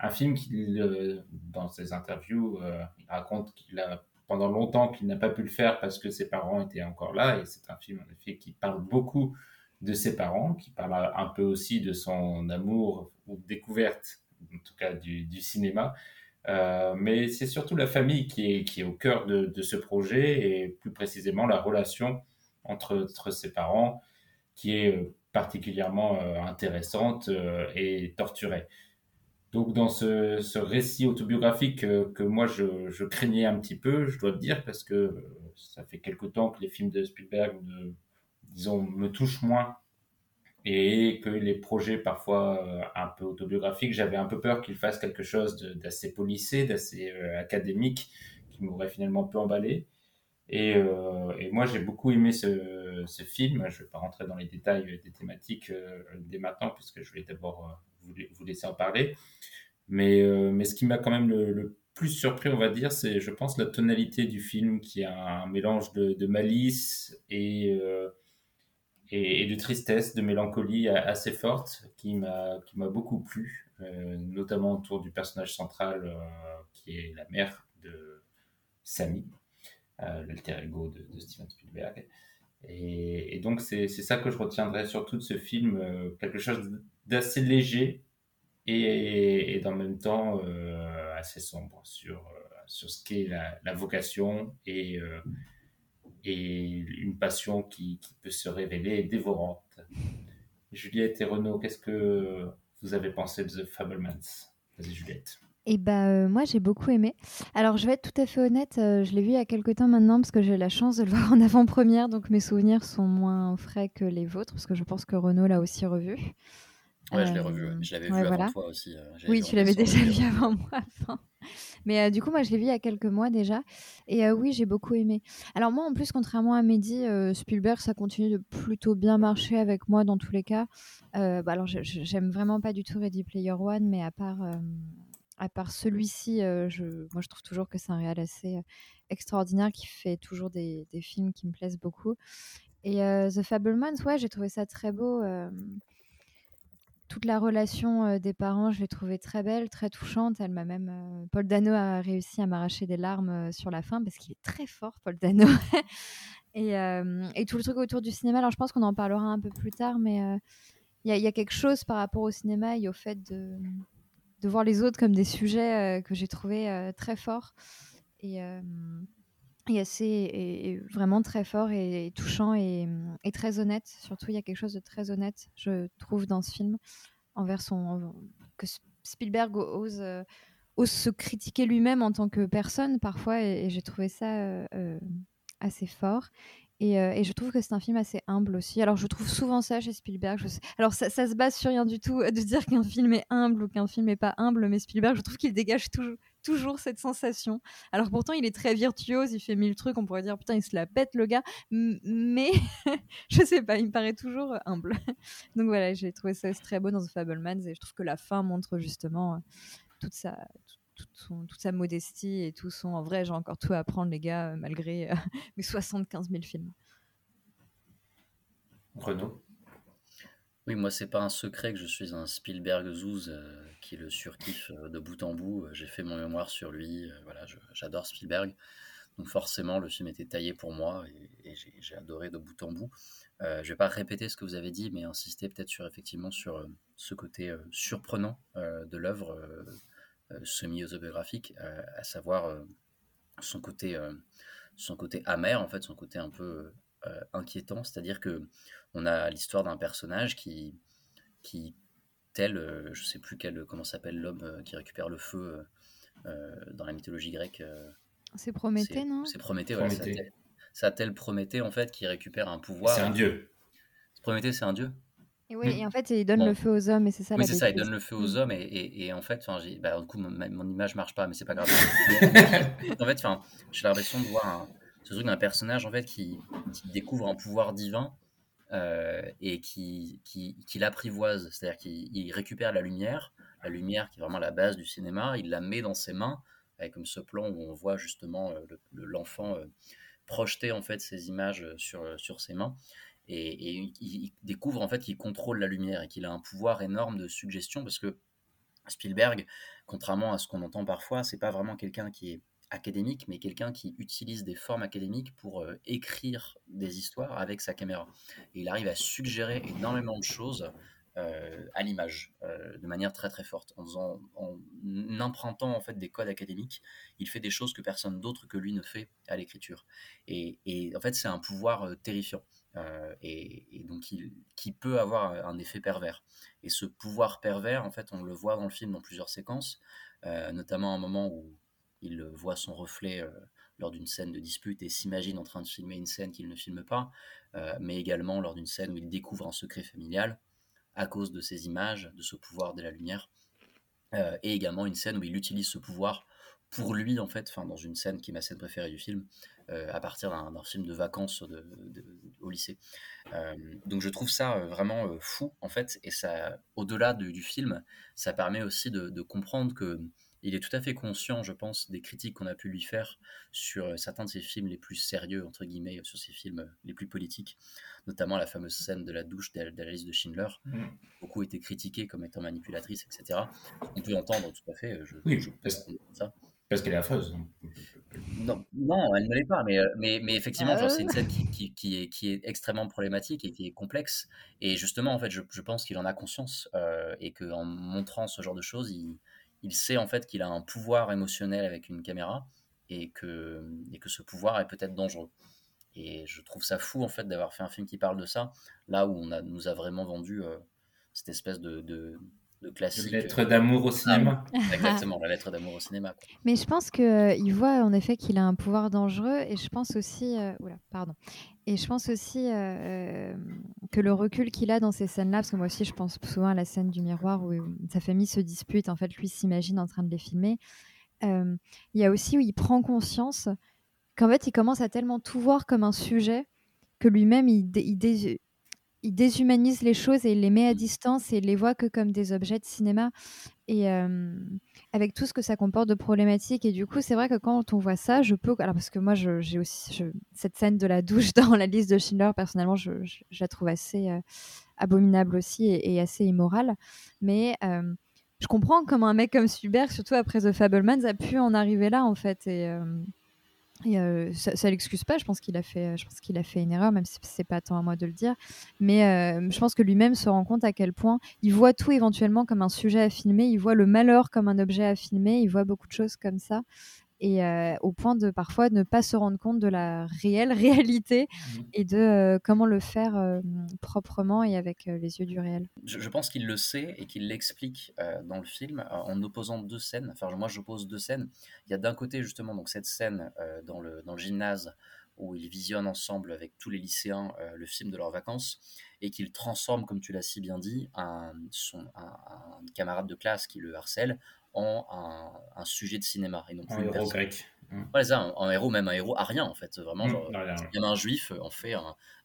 I: Un film euh, dans ses interviews, euh, il raconte qu'il a pendant longtemps qu'il n'a pas pu le faire parce que ses parents étaient encore là. Et c'est un film, en effet, qui parle beaucoup de ses parents, qui parle un peu aussi de son amour ou découverte, en tout cas du, cinéma. Euh, mais c'est surtout la famille qui est, qui au cœur de, ce projet et plus précisément la relation entre, ses parents qui est euh, particulièrement intéressante et torturée. Donc dans ce, récit autobiographique euh, que moi je, craignais un petit peu, je dois le dire, parce que euh, ça fait quelque temps que les films de Spielberg, me, disons, me touchent moins et que les projets parfois euh, un peu autobiographiques, j'avais un peu peur qu'ils fassent quelque chose d'assez policé, d'assez académique, qui m'aurait finalement peu emballé. Et, moi, j'ai beaucoup aimé ce, film. Je ne vais pas rentrer dans les détails des thématiques dès maintenant, puisque je vais d'abord vous, vous laisser en parler. Mais, euh, mais ce qui m'a quand même le, plus surpris, on va dire, c'est, je pense, la tonalité du film, qui a un mélange de, de malice et, euh, et, et de tristesse, de mélancolie assez forte, qui m'a beaucoup plu, euh, notamment autour du personnage central, qui est la mère de Sammy euh, l'alter ego de, de Steven Spielberg. Et, et donc, c'est ça que je retiendrai surtout de ce film, quelque chose d'assez léger et, et le même temps euh, assez sombre sur, euh, sur ce qu'est la, la vocation et, euh, et une passion qui, qui peut se révéler dévorante. Juliette et Renaud, qu'est-ce que vous avez pensé de The Fablemans? Vas-y, Juliette.
J: Et bah, euh, moi, j'ai beaucoup aimé. Alors, je vais être tout à fait honnête, je l'ai vu il y a quelques temps maintenant parce que j'ai la chance de le voir en avant-première, donc mes souvenirs sont moins frais que les vôtres parce que je pense que Renaud l'a aussi revu.
K: Ouais, je l'ai
J: Euh,
K: revu. ouais. Je l'avais
J: ouais,
K: vu avant
J: voilà.
K: toi aussi. j'avais
J: Oui, tu l'avais déjà vu avant moi. enfin. Mais euh, du coup, moi, je l'ai vu il y a quelques mois déjà. Et euh, oui, j'ai beaucoup aimé. Alors moi, en plus, contrairement à Mehdi, euh, Spielberg, ça continue de plutôt bien marcher avec moi dans tous les cas. Bah, alors, j'aime vraiment pas du tout Ready Player One, mais à part, à part celui-ci, je, moi, je trouve toujours que c'est un réal assez extraordinaire qui fait toujours des, des films qui me plaisent beaucoup. Et The Fablemans, ouais, j'ai trouvé ça très beau. Toute la relation euh, des parents, je l'ai trouvée très belle, très touchante. Elle m'a même, euh, Paul Dano a réussi à m'arracher des larmes euh, sur la fin parce qu'il est très fort, Paul Dano. et, tout le truc autour du cinéma. Alors, je pense qu'on en parlera un peu plus tard, mais il y, a- quelque chose par rapport au cinéma et au fait de, de voir les autres comme des sujets que j'ai trouvé très forts et assez et, vraiment très fort et, touchant et, et très honnête. Surtout, il y a quelque chose de très honnête, je trouve, dans ce film envers son que Spielberg ose euh, ose se critiquer lui-même en tant que personne parfois et, j'ai trouvé ça euh, euh, assez fort et, je trouve que c'est un film assez humble aussi. Alors, je trouve souvent ça chez Spielberg. Alors, ça, ça se base sur rien du tout de dire qu'un film est humble ou qu'un film n'est pas humble, mais Spielberg, je trouve qu'il dégage toujours, toujours cette sensation. Alors, pourtant, il est très virtuose, il fait mille trucs, on pourrait dire, putain, il se la pète le gars, mais je sais pas, il me paraît toujours euh, humble. Donc voilà, j'ai trouvé ça très beau dans The Fablemans et je trouve que la fin montre justement euh, toute sa, tout- toute, sa modestie et tout son. En vrai, j'ai encore tout à apprendre, les gars, euh, malgré mes 75 000 films.
I: Renaud?
K: Oui, moi, c'est pas un secret que je suis un Spielberg Zouz euh, qui le surkiffe euh, de bout en bout. Euh, J'ai fait mon mémoire sur lui. voilà, j'adore Spielberg. Donc forcément, le film était taillé pour moi et, j'ai adoré de bout en bout. Je vais pas répéter ce que vous avez dit, mais insister peut-être sur effectivement sur ce côté surprenant de l'œuvre semi-autobiographique, à savoir son côté amer en fait, son côté un peu inquiétant. C'est-à-dire que on a l'histoire d'un personnage qui qui tel, euh, je sais plus quel, comment s'appelle l'homme euh, qui récupère le feu euh, dans la mythologie grecque.
J: c'est Prométhée, non?
K: C'est Prométhée, voilà. Ça tel Prométhée, en fait, qui récupère un pouvoir.
I: C'est un dieu.
K: Prométhée, c'est un dieu?
J: Et oui, et en fait, il donne le feu aux hommes, et c'est ça
K: oui, c'est ça, il donne le feu aux hommes, et, et, en fait, bah, du coup, mon, mon, image marche pas, mais c'est pas grave. en fait, j'ai l'impression de voir un, ce truc d'un personnage en fait qui, découvre un pouvoir divin euh, et qui, qui, l'apprivoise, c'est-à-dire qu'il récupère la lumière, la lumière qui est vraiment la base du cinéma, il la met dans ses mains, avec comme ce plan où on voit justement euh, l'enfant euh, projeter en fait ces images sur, sur ses mains. Et, et il découvre en fait qu'il contrôle la lumière et qu'il a un pouvoir énorme de suggestion parce que Spielberg, contrairement à ce qu'on entend parfois, c'est pas vraiment quelqu'un qui est académique, mais quelqu'un qui utilise des formes académiques pour euh, écrire des histoires avec sa caméra. Il arrive à suggérer énormément de choses euh, à l'image, euh, de manière très très forte, en, faisant, en empruntant fait des codes académiques. Il fait des choses que personne d'autre que lui ne fait à l'écriture. Et, en fait, c'est un pouvoir terrifiant. Et, et, donc il, qui peut avoir un effet pervers. Et ce pouvoir pervers, en fait, on le voit dans le film dans plusieurs séquences, notamment un moment où il voit son reflet euh, lors d'une scène de dispute et s'imagine en train de filmer une scène qu'il ne filme pas, euh, mais également lors d'une scène où il découvre un secret familial à cause de ces images, de ce pouvoir de la lumière, euh, et également une scène où il utilise ce pouvoir pour lui, en fait, dans une scène qui est ma scène préférée du film, à partir d'un film de vacances au lycée. donc je trouve ça vraiment fou, en fait, et ça, au-delà du film, ça permet aussi de comprendre que il est tout à fait conscient, je pense, des critiques qu'on a pu lui faire sur euh, certains de ses films les plus sérieux, entre guillemets, sur ses films euh, les plus politiques, notamment la fameuse scène de la douche de, la liste de Schindler, mm. beaucoup été critiquée comme étant manipulatrice, etc. On peut entendre tout à fait. Euh, je,
I: oui, parce, ça. parce qu'elle est affreuse.
K: Non, non, elle ne l'est pas, mais, mais, mais effectivement, ah c'est une scène qui, qui, est, qui est extrêmement problématique et qui est complexe. Et justement, en fait, je, je pense qu'il en a conscience et qu'en montrant ce genre de choses, il il sait en fait qu'il a un pouvoir émotionnel avec une caméra et que, ce pouvoir est peut-être dangereux. Et je trouve ça fou en fait d'avoir fait un film qui parle de ça, là où on nous a vraiment vendu euh, cette espèce de, de classique.
I: La lettre d'amour au cinéma.
K: exactement, la lettre d'amour au cinéma.
J: Mais je pense qu'il euh, voit en effet qu'il a un pouvoir dangereux et je pense aussi. Euh, oula, pardon. Et je pense aussi euh, que le recul qu'il a dans ces scènes-là, parce que moi aussi je pense souvent à la scène du miroir où sa famille se dispute, en fait lui s'imagine en train de les filmer. Il y a aussi où il prend conscience qu'en fait il commence à tellement tout voir comme un sujet que lui-même il, il, il déshumanise les choses et il les met à distance et il les voit que comme des objets de cinéma. Et avec tout ce que ça comporte de problématiques. Et du coup c'est vrai que quand on voit ça je peux alors parce que moi j'ai aussi cette scène de la douche dans la liste de Schindler personnellement je, la trouve assez abominable aussi et, assez immorale. Mais je comprends comment un mec comme Spielberg surtout après The Fablemans a pu en arriver là en fait. Et euh, ça, ça l'excuse pas. Je pense qu'il a fait, je pense qu'il a fait une erreur, même si c'est pas tant à moi de le dire. Mais euh, je pense que lui-même se rend compte à quel point il voit tout éventuellement comme un sujet à filmer. Il voit le malheur comme un objet à filmer. Il voit beaucoup de choses comme ça et euh, au point de parfois ne pas se rendre compte de la réelle réalité mmh. et de euh, comment le faire euh, proprement et avec les yeux du réel.
K: Je, pense qu'il le sait et qu'il l'explique dans le film en opposant deux scènes. Enfin, moi, j'oppose deux scènes. Il y a d'un côté justement donc cette scène dans, le, dans le gymnase où ils visionnent ensemble avec tous les lycéens le film de leurs vacances et qu'ils transforment, comme tu l'as si bien dit, un, son, un, camarade de classe qui le harcèle en un, sujet de cinéma. Et non
I: un héros grec.
K: Mmh. ça, un, héros, même un héros arien en fait. Vraiment, mmh, genre, un juif en fait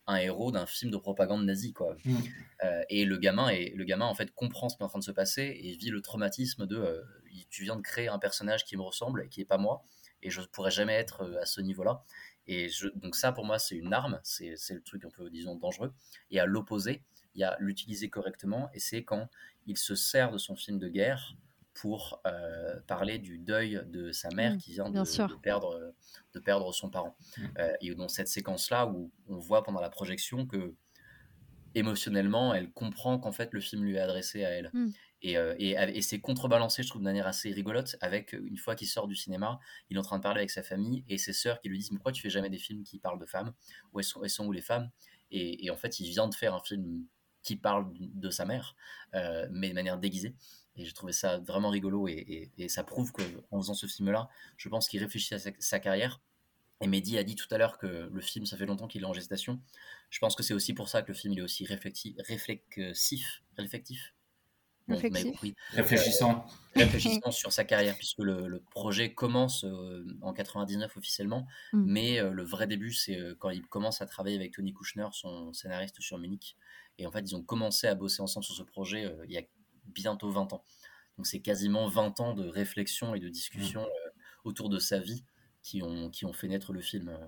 K: un, héros d'un film de propagande nazie. Quoi. Mmh. Euh, et le gamin, le gamin en fait comprend ce qui est en train de se passer et vit le traumatisme de euh, tu viens de créer un personnage qui me ressemble et qui n'est pas moi et je ne pourrais jamais être euh, à ce niveau-là. Et je, donc ça, pour moi, c'est une arme, c'est le truc un peu, disons, dangereux. Et à l'opposé, il y a l'utiliser correctement, et c'est quand il se sert de son film de guerre pour euh, parler du deuil de sa mère
J: Mmh,
K: qui vient de,
J: bien sûr.
K: de perdre, de perdre son parent.
I: Mmh.
K: Euh, et dans cette séquence-là où on voit pendant la projection que émotionnellement, elle comprend qu'en fait le film lui est adressé à elle.
J: Mm.
K: Et, euh, et, et c'est contrebalancé, je trouve, de manière assez rigolote, avec une fois qu'il sort du cinéma, il est en train de parler avec sa famille et ses sœurs qui lui disent Mais pourquoi tu fais jamais des films qui parlent de femmes? Où elles sont, elles sont où les femmes? Et, et en fait, il vient de faire un film qui parle de sa mère, euh, mais de manière déguisée. Et j'ai trouvé ça vraiment rigolo et, et, et ça prouve qu'en faisant ce film-là, je pense qu'il réfléchit à sa, sa carrière. Et Mehdi a dit tout à l'heure que le film, ça fait longtemps qu'il est en gestation. Je pense que c'est aussi pour ça que le film il est aussi réflexif, réflexif. Bon,
J: Réflexif.
I: Réfléchissant.
K: Euh, réfléchissant sur sa carrière, puisque le, le projet commence euh, en 99 officiellement,
J: Mm.
K: mais euh, le vrai début, c'est euh, quand il commence à travailler avec Tony Kushner, son scénariste sur Munich. Et en fait, ils ont commencé à bosser ensemble sur ce projet euh, il y a bientôt 20 ans. Donc c'est quasiment 20 ans de réflexion et de discussion euh, autour de sa vie qui ont, qui ont fait naître le film. euh.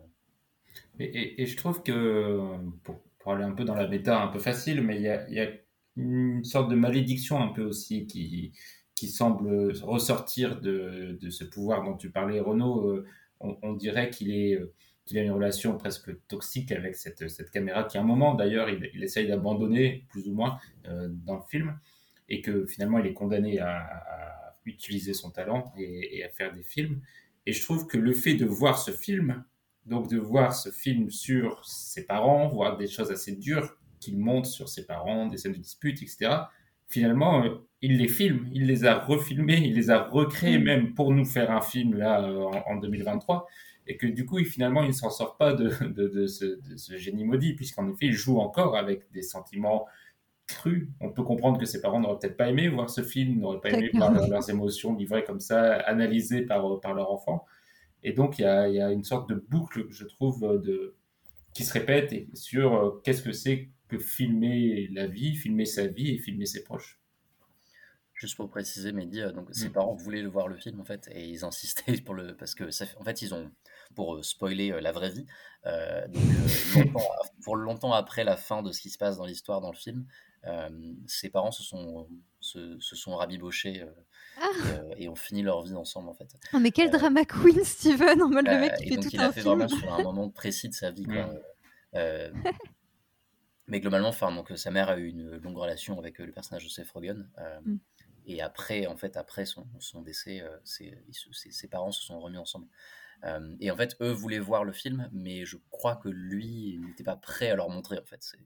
I: Et, et- et je trouve que, pour, pour aller un peu dans la méta un peu facile, mais il y a, il y a une sorte de malédiction un peu aussi qui, qui semble ressortir de, de ce pouvoir dont tu parlais, Renaud. Euh, On, on dirait qu'il est, qu'il a une relation presque toxique avec cette, cette caméra qui, à un moment, d'ailleurs, il, il essaye d'abandonner, plus ou moins, euh, dans le film, et que finalement, il est condamné à, à utiliser son talent et, et à faire des films. Et je trouve que le fait de voir ce film, donc de voir ce film sur ses parents, voir des choses assez dures qu'il montre sur ses parents, des scènes de dispute, etc. Finalement, euh, il les filme, il les a refilmés, il les a recréés même pour nous faire un film là euh, en, en 2023. Et que du coup, il, finalement, il ne s'en sort pas de, de, de ce, de ce génie maudit, puisqu'en effet, il joue encore avec des sentiments On peut comprendre que ses parents n'auraient peut-être pas aimé voir ce film, n'auraient pas aimé voir leurs, leurs émotions livrées comme ça, analysées par, par leur enfant. Et donc, il y a, il y a une sorte de boucle, je trouve, de, qui se répète et sur euh, qu'est-ce que c'est que filmer la vie, filmer sa vie et filmer ses proches.
K: Juste pour préciser, Mehdi, euh, donc ses
I: Mm.
K: parents voulaient le voir le film en fait, et ils insistaient pour le parce que ça, en fait ils ont pour euh, spoiler euh, la vraie vie, euh, donc, longtemps, pour longtemps après la fin de ce qui se passe dans l'histoire dans le film, ses parents se sont se, se sont rabibochés
J: Ah.
K: et, et ont fini leur vie ensemble en fait.
J: Oh, mais quel drama queen, Steven En mode le mec qui fait
K: donc
J: tout
K: il
J: un
K: a fait
J: film.
K: vraiment sur un moment précis de sa vie quoi.
I: Mm.
K: Mais globalement, enfin donc sa mère a eu une longue relation avec euh, le personnage de Seth Rogen. euh,
J: Mm.
K: Et après, en fait, après son, son décès, euh, ses- ses parents se sont remis ensemble. Euh, et en fait, eux voulaient voir le film, mais je crois que lui n'était pas prêt à leur montrer. En fait, c'est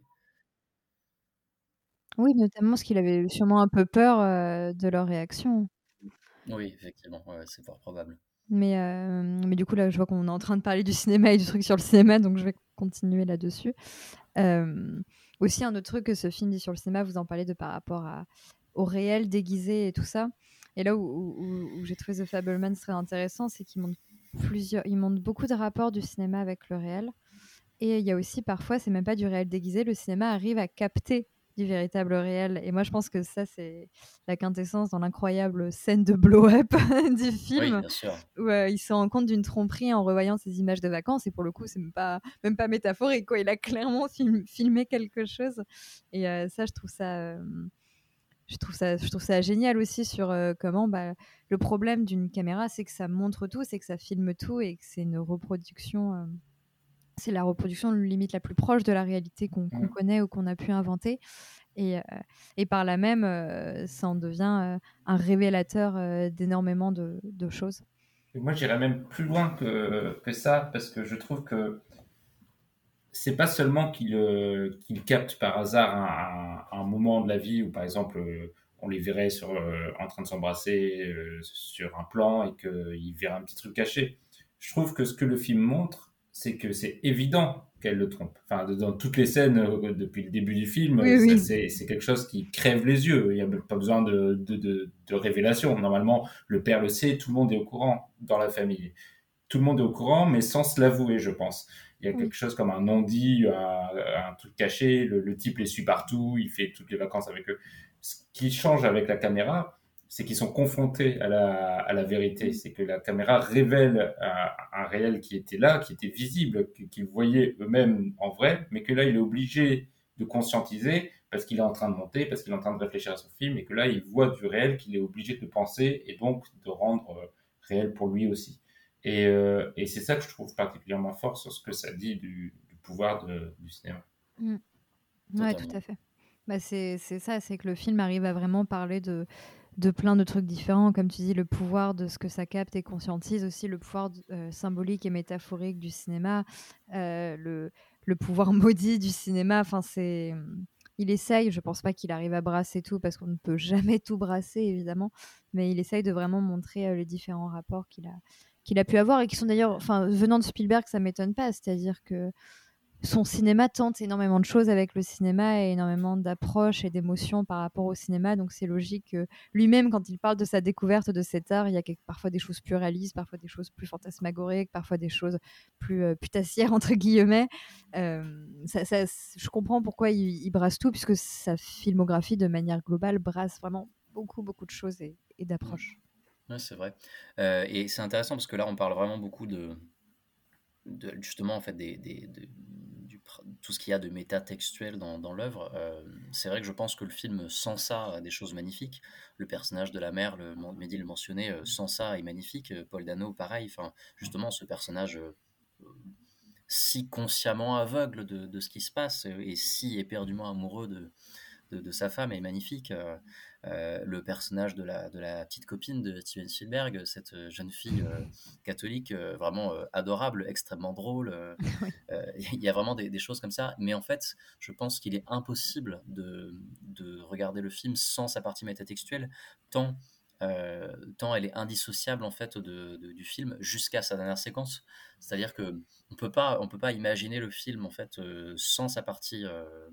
J: Oui, notamment parce qu'il avait sûrement un peu peur euh, de leur réaction.
K: oui, effectivement, ouais, c'est fort probable.
J: Mais, euh, mais du coup, là, je vois qu'on est en train de parler du cinéma et du truc sur le cinéma, donc je vais continuer là-dessus. Euh, aussi, un autre truc que ce film dit sur le cinéma, vous en parlez de par rapport à, au réel déguisé et tout ça. Et là où, où- où j'ai trouvé The Fableman très intéressant, c'est qu'il montre, plusieurs, il montre beaucoup de rapports du cinéma avec le réel. Et il y a aussi parfois, c'est même pas du réel déguisé, le cinéma arrive à capter du véritable réel. Et moi, je pense que ça, c'est la quintessence dans l'incroyable scène de blow-up du
K: Oui,
J: film
K: bien sûr.
J: où euh, il se rend compte d'une tromperie en revoyant ses images de vacances et pour le coup c'est même pas même pas métaphorique quoi il a clairement film- filmé quelque chose et euh, ça je trouve ça euh, je trouve ça je trouve ça génial aussi sur euh, comment bah, le problème d'une caméra c'est que ça montre tout c'est que ça filme tout et que c'est une reproduction euh, c'est la reproduction limite la plus proche de la réalité qu'on qu'on
I: Mm.
J: connaît ou qu'on a pu inventer et, euh, et par là même ça en devient un révélateur d'énormément de, de choses
I: moi, j'irais même plus loin que, que ça, parce que je trouve que c'est pas seulement qu'il euh, capte par hasard un, un- un moment de la vie où, par exemple, euh, on les verrait sur, euh, en train de s'embrasser euh, sur un plan et qu'il verrait un petit truc caché. Je trouve que ce que le film montre, c'est que c'est évident qu'elle le trompe. Enfin, dans toutes les scènes depuis le début du film,
J: Oui,
I: ça,
J: oui.
I: c'est quelque chose qui crève les yeux. Il n'y a pas besoin de, de, de, de révélation. Normalement, le père le sait, tout le monde est au courant dans la famille. Tout le monde est au courant, mais sans se l'avouer, je pense. Il y a quelque chose comme un non-dit, un, un truc caché. Le, le type les suit partout, il fait toutes les vacances avec eux. Ce qui change avec la caméra, c'est qu'ils sont confrontés à la, à la vérité. C'est que la caméra révèle un, un réel qui était là, qui était visible, qu'ils voyaient eux-mêmes en vrai, mais que là, il est obligé de conscientiser parce qu'il est en train de monter, parce qu'il est en train de réfléchir à son film, et que là, il voit du réel qu'il est obligé de penser et donc de rendre euh, réel pour lui aussi. Et, euh, et c'est ça que je trouve particulièrement fort sur ce que ça dit du, du pouvoir de, du cinéma.
J: Mm. Ouais, tout à fait. Bah, c'est ça, c'est que le film arrive à vraiment parler de, de plein de trucs différents. Comme tu dis, le pouvoir de ce que ça capte et conscientise aussi, le pouvoir euh, symbolique et métaphorique du cinéma, euh, le, le pouvoir maudit du cinéma. Enfin, c'est. Il essaye, je pense pas qu'il arrive à brasser tout parce qu'on ne peut jamais tout brasser évidemment, mais il essaye de vraiment montrer euh, les différents rapports qu'il a, qu'il a pu avoir et qui sont d'ailleurs, enfin, venant de Spielberg, ça m'étonne pas. C'est-à-dire que son cinéma tente énormément de choses avec le cinéma et énormément d'approches et d'émotions par rapport au cinéma. Donc c'est logique que lui-même, quand il parle de sa découverte de cet art, il y a parfois des choses plus réalistes, parfois des choses plus fantasmagoriques, parfois des choses plus euh, putassières, entre guillemets. Euh, je comprends pourquoi il, brasse tout, puisque sa filmographie, de manière globale, brasse vraiment beaucoup, beaucoup de choses et d'approches.
K: Ouais, c'est vrai. Euh, et c'est intéressant parce que là, on parle vraiment beaucoup de, de justement, en fait, des, des, de, du, tout ce qu'il y a de métatextuel dans, dans l'œuvre. Euh, c'est vrai que je pense que le film, sans ça, a des choses magnifiques. Le personnage de la mère, le, Mehdi le mentionnait, euh, sans ça est magnifique. Paul Dano, pareil. Enfin, justement, ce personnage si consciemment aveugle de, de, ce qui se passe et si éperdument amoureux de, de, de sa femme est magnifique. Euh, euh, le personnage de la, de la petite copine de Steven Spielberg, cette jeune fille euh, catholique euh, vraiment euh, adorable, extrêmement drôle. Il y a vraiment des, des, choses comme ça. Mais en fait, je pense qu'il est impossible de, de, regarder le film sans sa partie métatextuelle, tant, tant elle est indissociable en fait de, de du film jusqu'à sa dernière séquence. C'est-à-dire que on peut pas, on peut pas imaginer le film en fait sans sa partie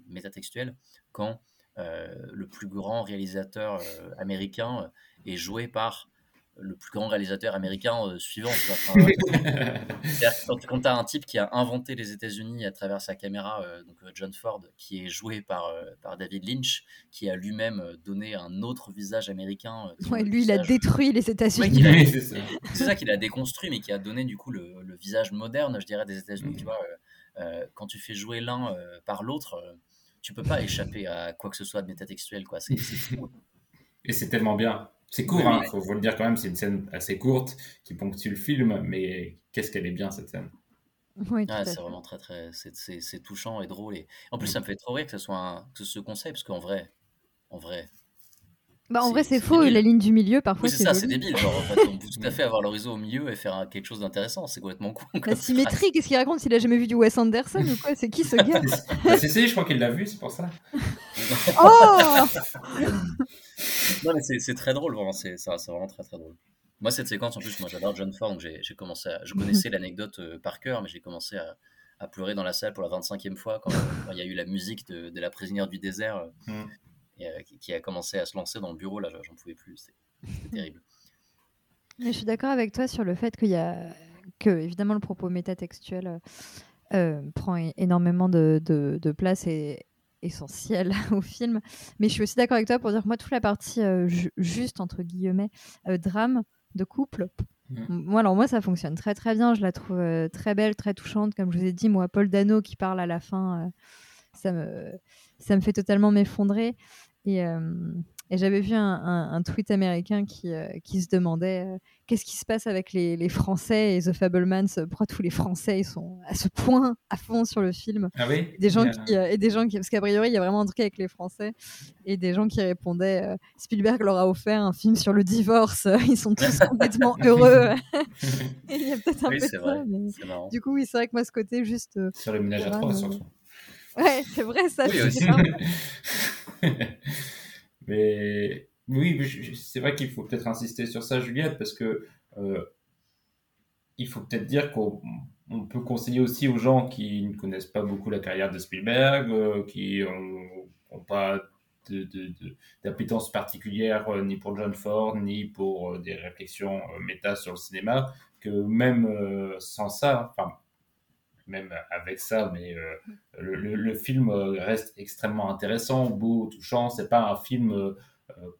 K: métatextuelle quand euh, le plus grand réalisateur euh, américain euh, est joué par le plus grand réalisateur américain suivant. Enfin, quand tu as un type qui a inventé les États-Unis à travers sa caméra, donc John Ford, qui est joué par, par David Lynch, qui a lui-même donné un autre visage américain.
J: Ouais, lui, il a détruit les États-Unis.
K: Ouais, c'est ça, ça qu'il a déconstruit, mais qui a donné du coup le, le visage moderne, je dirais, des États-Unis. Mmh. Tu vois, euh, quand tu fais jouer l'un euh, par l'autre tu peux pas échapper à quoi que ce soit de métatextuel, quoi. C'est fou.
I: Et c'est tellement bien. C'est court, il hein, faut, faut, le dire quand même, c'est une scène assez courte qui ponctue le film, mais qu'est-ce qu'elle est bien cette scène.
J: Oui,
K: ah, c'est vraiment très très c'est touchant et drôle et en plus ça me fait trop rire que ce soit un, que ce conseil parce qu'en vrai en vrai
J: bah, en vrai, c'est faux, débile. la ligne du milieu, parfois.
K: Oui, c'est ça, c'est débile. Genre, en fait, on peut tout à fait avoir l'horizon au milieu et faire un, quelque chose d'intéressant. C'est complètement con.
J: La symétrie, qu'est-ce qu'il raconte s'il a jamais vu du Wes Anderson ou quoi? C'est qui ce gars?
I: Bah, C'est je crois qu'il l'a vu, c'est pour ça.
J: oh
K: Non, mais c'est très drôle, vraiment. C'est vraiment très très drôle. Moi, cette séquence, en plus, moi j'adore John Ford, donc j'ai commencé à... Je connaissais l'anecdote euh, par cœur, mais j'ai commencé à, à, pleurer dans la salle pour la 25e fois quand, il y a eu la musique de, de La prisonnière du désert. Euh, mm et, euh, qui, qui, a commencé à se lancer dans le bureau. Là, j'en pouvais plus. C'était terrible.
J: Mais je suis d'accord avec toi sur le fait qu'il y a que évidemment le propos métatextuel euh, prend énormément de, de, de, place et essentiel au film. Mais je suis aussi d'accord avec toi pour dire que moi toute la partie euh, ju juste entre guillemets euh, drame de couple. Mmh. Moi, alors moi, ça fonctionne très très bien. Je la trouve euh, très belle, très touchante. Comme je vous ai dit, moi, Paul Dano qui parle à la fin, euh, ça me ça me fait totalement m'effondrer. Et, euh, et j'avais vu un, un, un, tweet américain qui, euh, qui se demandait euh, qu'est-ce qui se passe avec les, les, Français et The Fablemans, pourquoi tous les Français ils sont à ce point à fond sur le film?
I: Ah oui?
J: Des gens qui, et des gens qui, parce qu'a priori il y a vraiment un truc avec les Français et des gens qui répondaient Spielberg leur a offert un film sur le divorce, ils sont tous complètement heureux. il y a peut-être un
K: oui,
J: peu de ça. Mais... Du coup, oui, c'est vrai que moi ce côté juste.
I: sur les ménages à trois, surtout.
J: Ouais, c'est vrai ça.
I: Oui, aussi. Mais oui, c'est vrai qu'il faut peut-être insister sur ça, Juliette, parce que euh, il faut peut-être dire qu'on peut conseiller aussi aux gens qui ne connaissent pas beaucoup la carrière de Spielberg, euh, qui n'ont pas d'appétence particulière euh, ni pour John Ford, ni pour des réflexions méta sur le cinéma, que même sans ça, enfin, même avec ça, mais euh, le, film reste extrêmement intéressant, beau, touchant. C'est pas un film euh,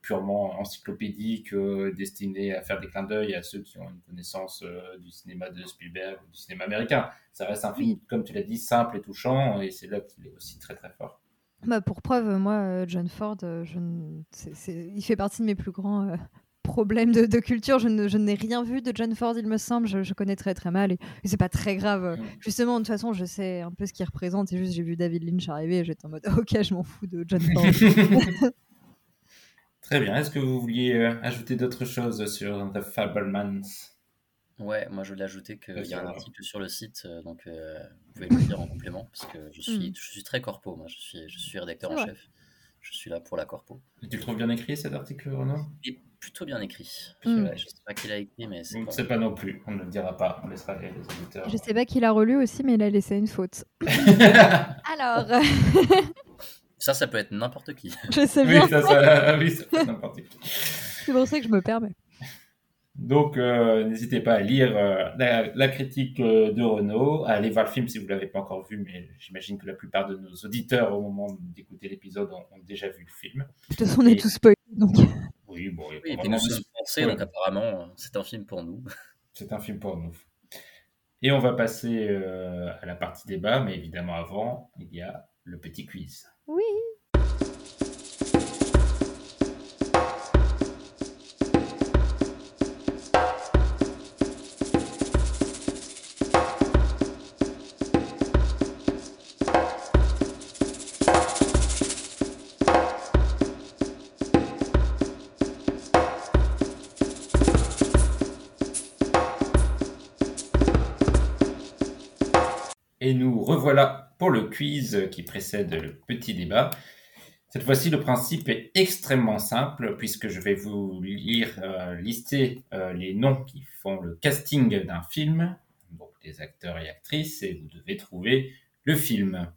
I: purement encyclopédique euh, destiné à faire des clins d'œil à ceux qui ont une connaissance du cinéma de Spielberg ou du cinéma américain. Ça reste un film, comme tu l'as dit, simple et touchant, et c'est là qu'il est aussi très très fort.
J: Bah, pour preuve, moi, euh, John Ford, euh, il fait partie de mes plus grands problèmes de, de culture. Je, ne- je n'ai rien vu de John Ford, il me semble. Je, je connais très très mal et, et c'est pas très grave. Justement, de toute façon, je sais un peu ce qu'il représente. C'est juste, j'ai vu David Lynch arriver et j'étais en mode, ok, je m'en fous de John Ford.
I: Très bien. Est-ce que vous vouliez euh, ajouter d'autres choses sur The Fablemans?
K: Ouais, moi je voulais ajouter qu'il y a un article sur le site, euh, donc euh, vous pouvez le lire en complément, parce que je suis,
J: Mm.
K: je suis très corpo, moi je suis, je suis rédacteur
J: C'est
K: en
J: vrai.
K: chef, je suis là pour la corpo.
I: Tu le trouves bien écrit cet article, Renaud
K: Il est plutôt bien écrit.
J: Mm.
K: Je sais pas qui l'a écrit, mais c'est
I: On ne sait pas non plus. On ne le dira pas. On laissera les, les auditeurs.
J: je sais pas qui l'a relu aussi, mais il a laissé une faute. Alors,
K: Ça, ça peut être n'importe qui.
J: je sais
I: oui,
J: bien.
I: ça, ça, oui, ça fait n'importe qui.
J: C'est pour ça que je me permets.
I: Donc, euh, n'hésitez pas à lire euh, la, la critique euh, de Renaud, à aller voir le film si vous ne l'avez pas encore vu, mais j'imagine que la plupart de nos auditeurs, au moment d'écouter l'épisode, ont, ont déjà vu le film.
J: De toute façon, on est tous spoilés. Donc...
I: Oui, bon,
K: Oui, et puis nous sommes français, donc apparemment, euh, c'est un film pour nous.
I: C'est un film pour nous. Et on va passer euh, à la partie débat, mais évidemment avant, il y a le petit quiz.
J: Oui.
I: Pour le quiz qui précède le petit débat. Cette fois-ci, le principe est extrêmement simple puisque je vais vous lire, euh, lister euh, les noms qui font le casting d'un film, donc les acteurs et actrices, et vous devez trouver le film.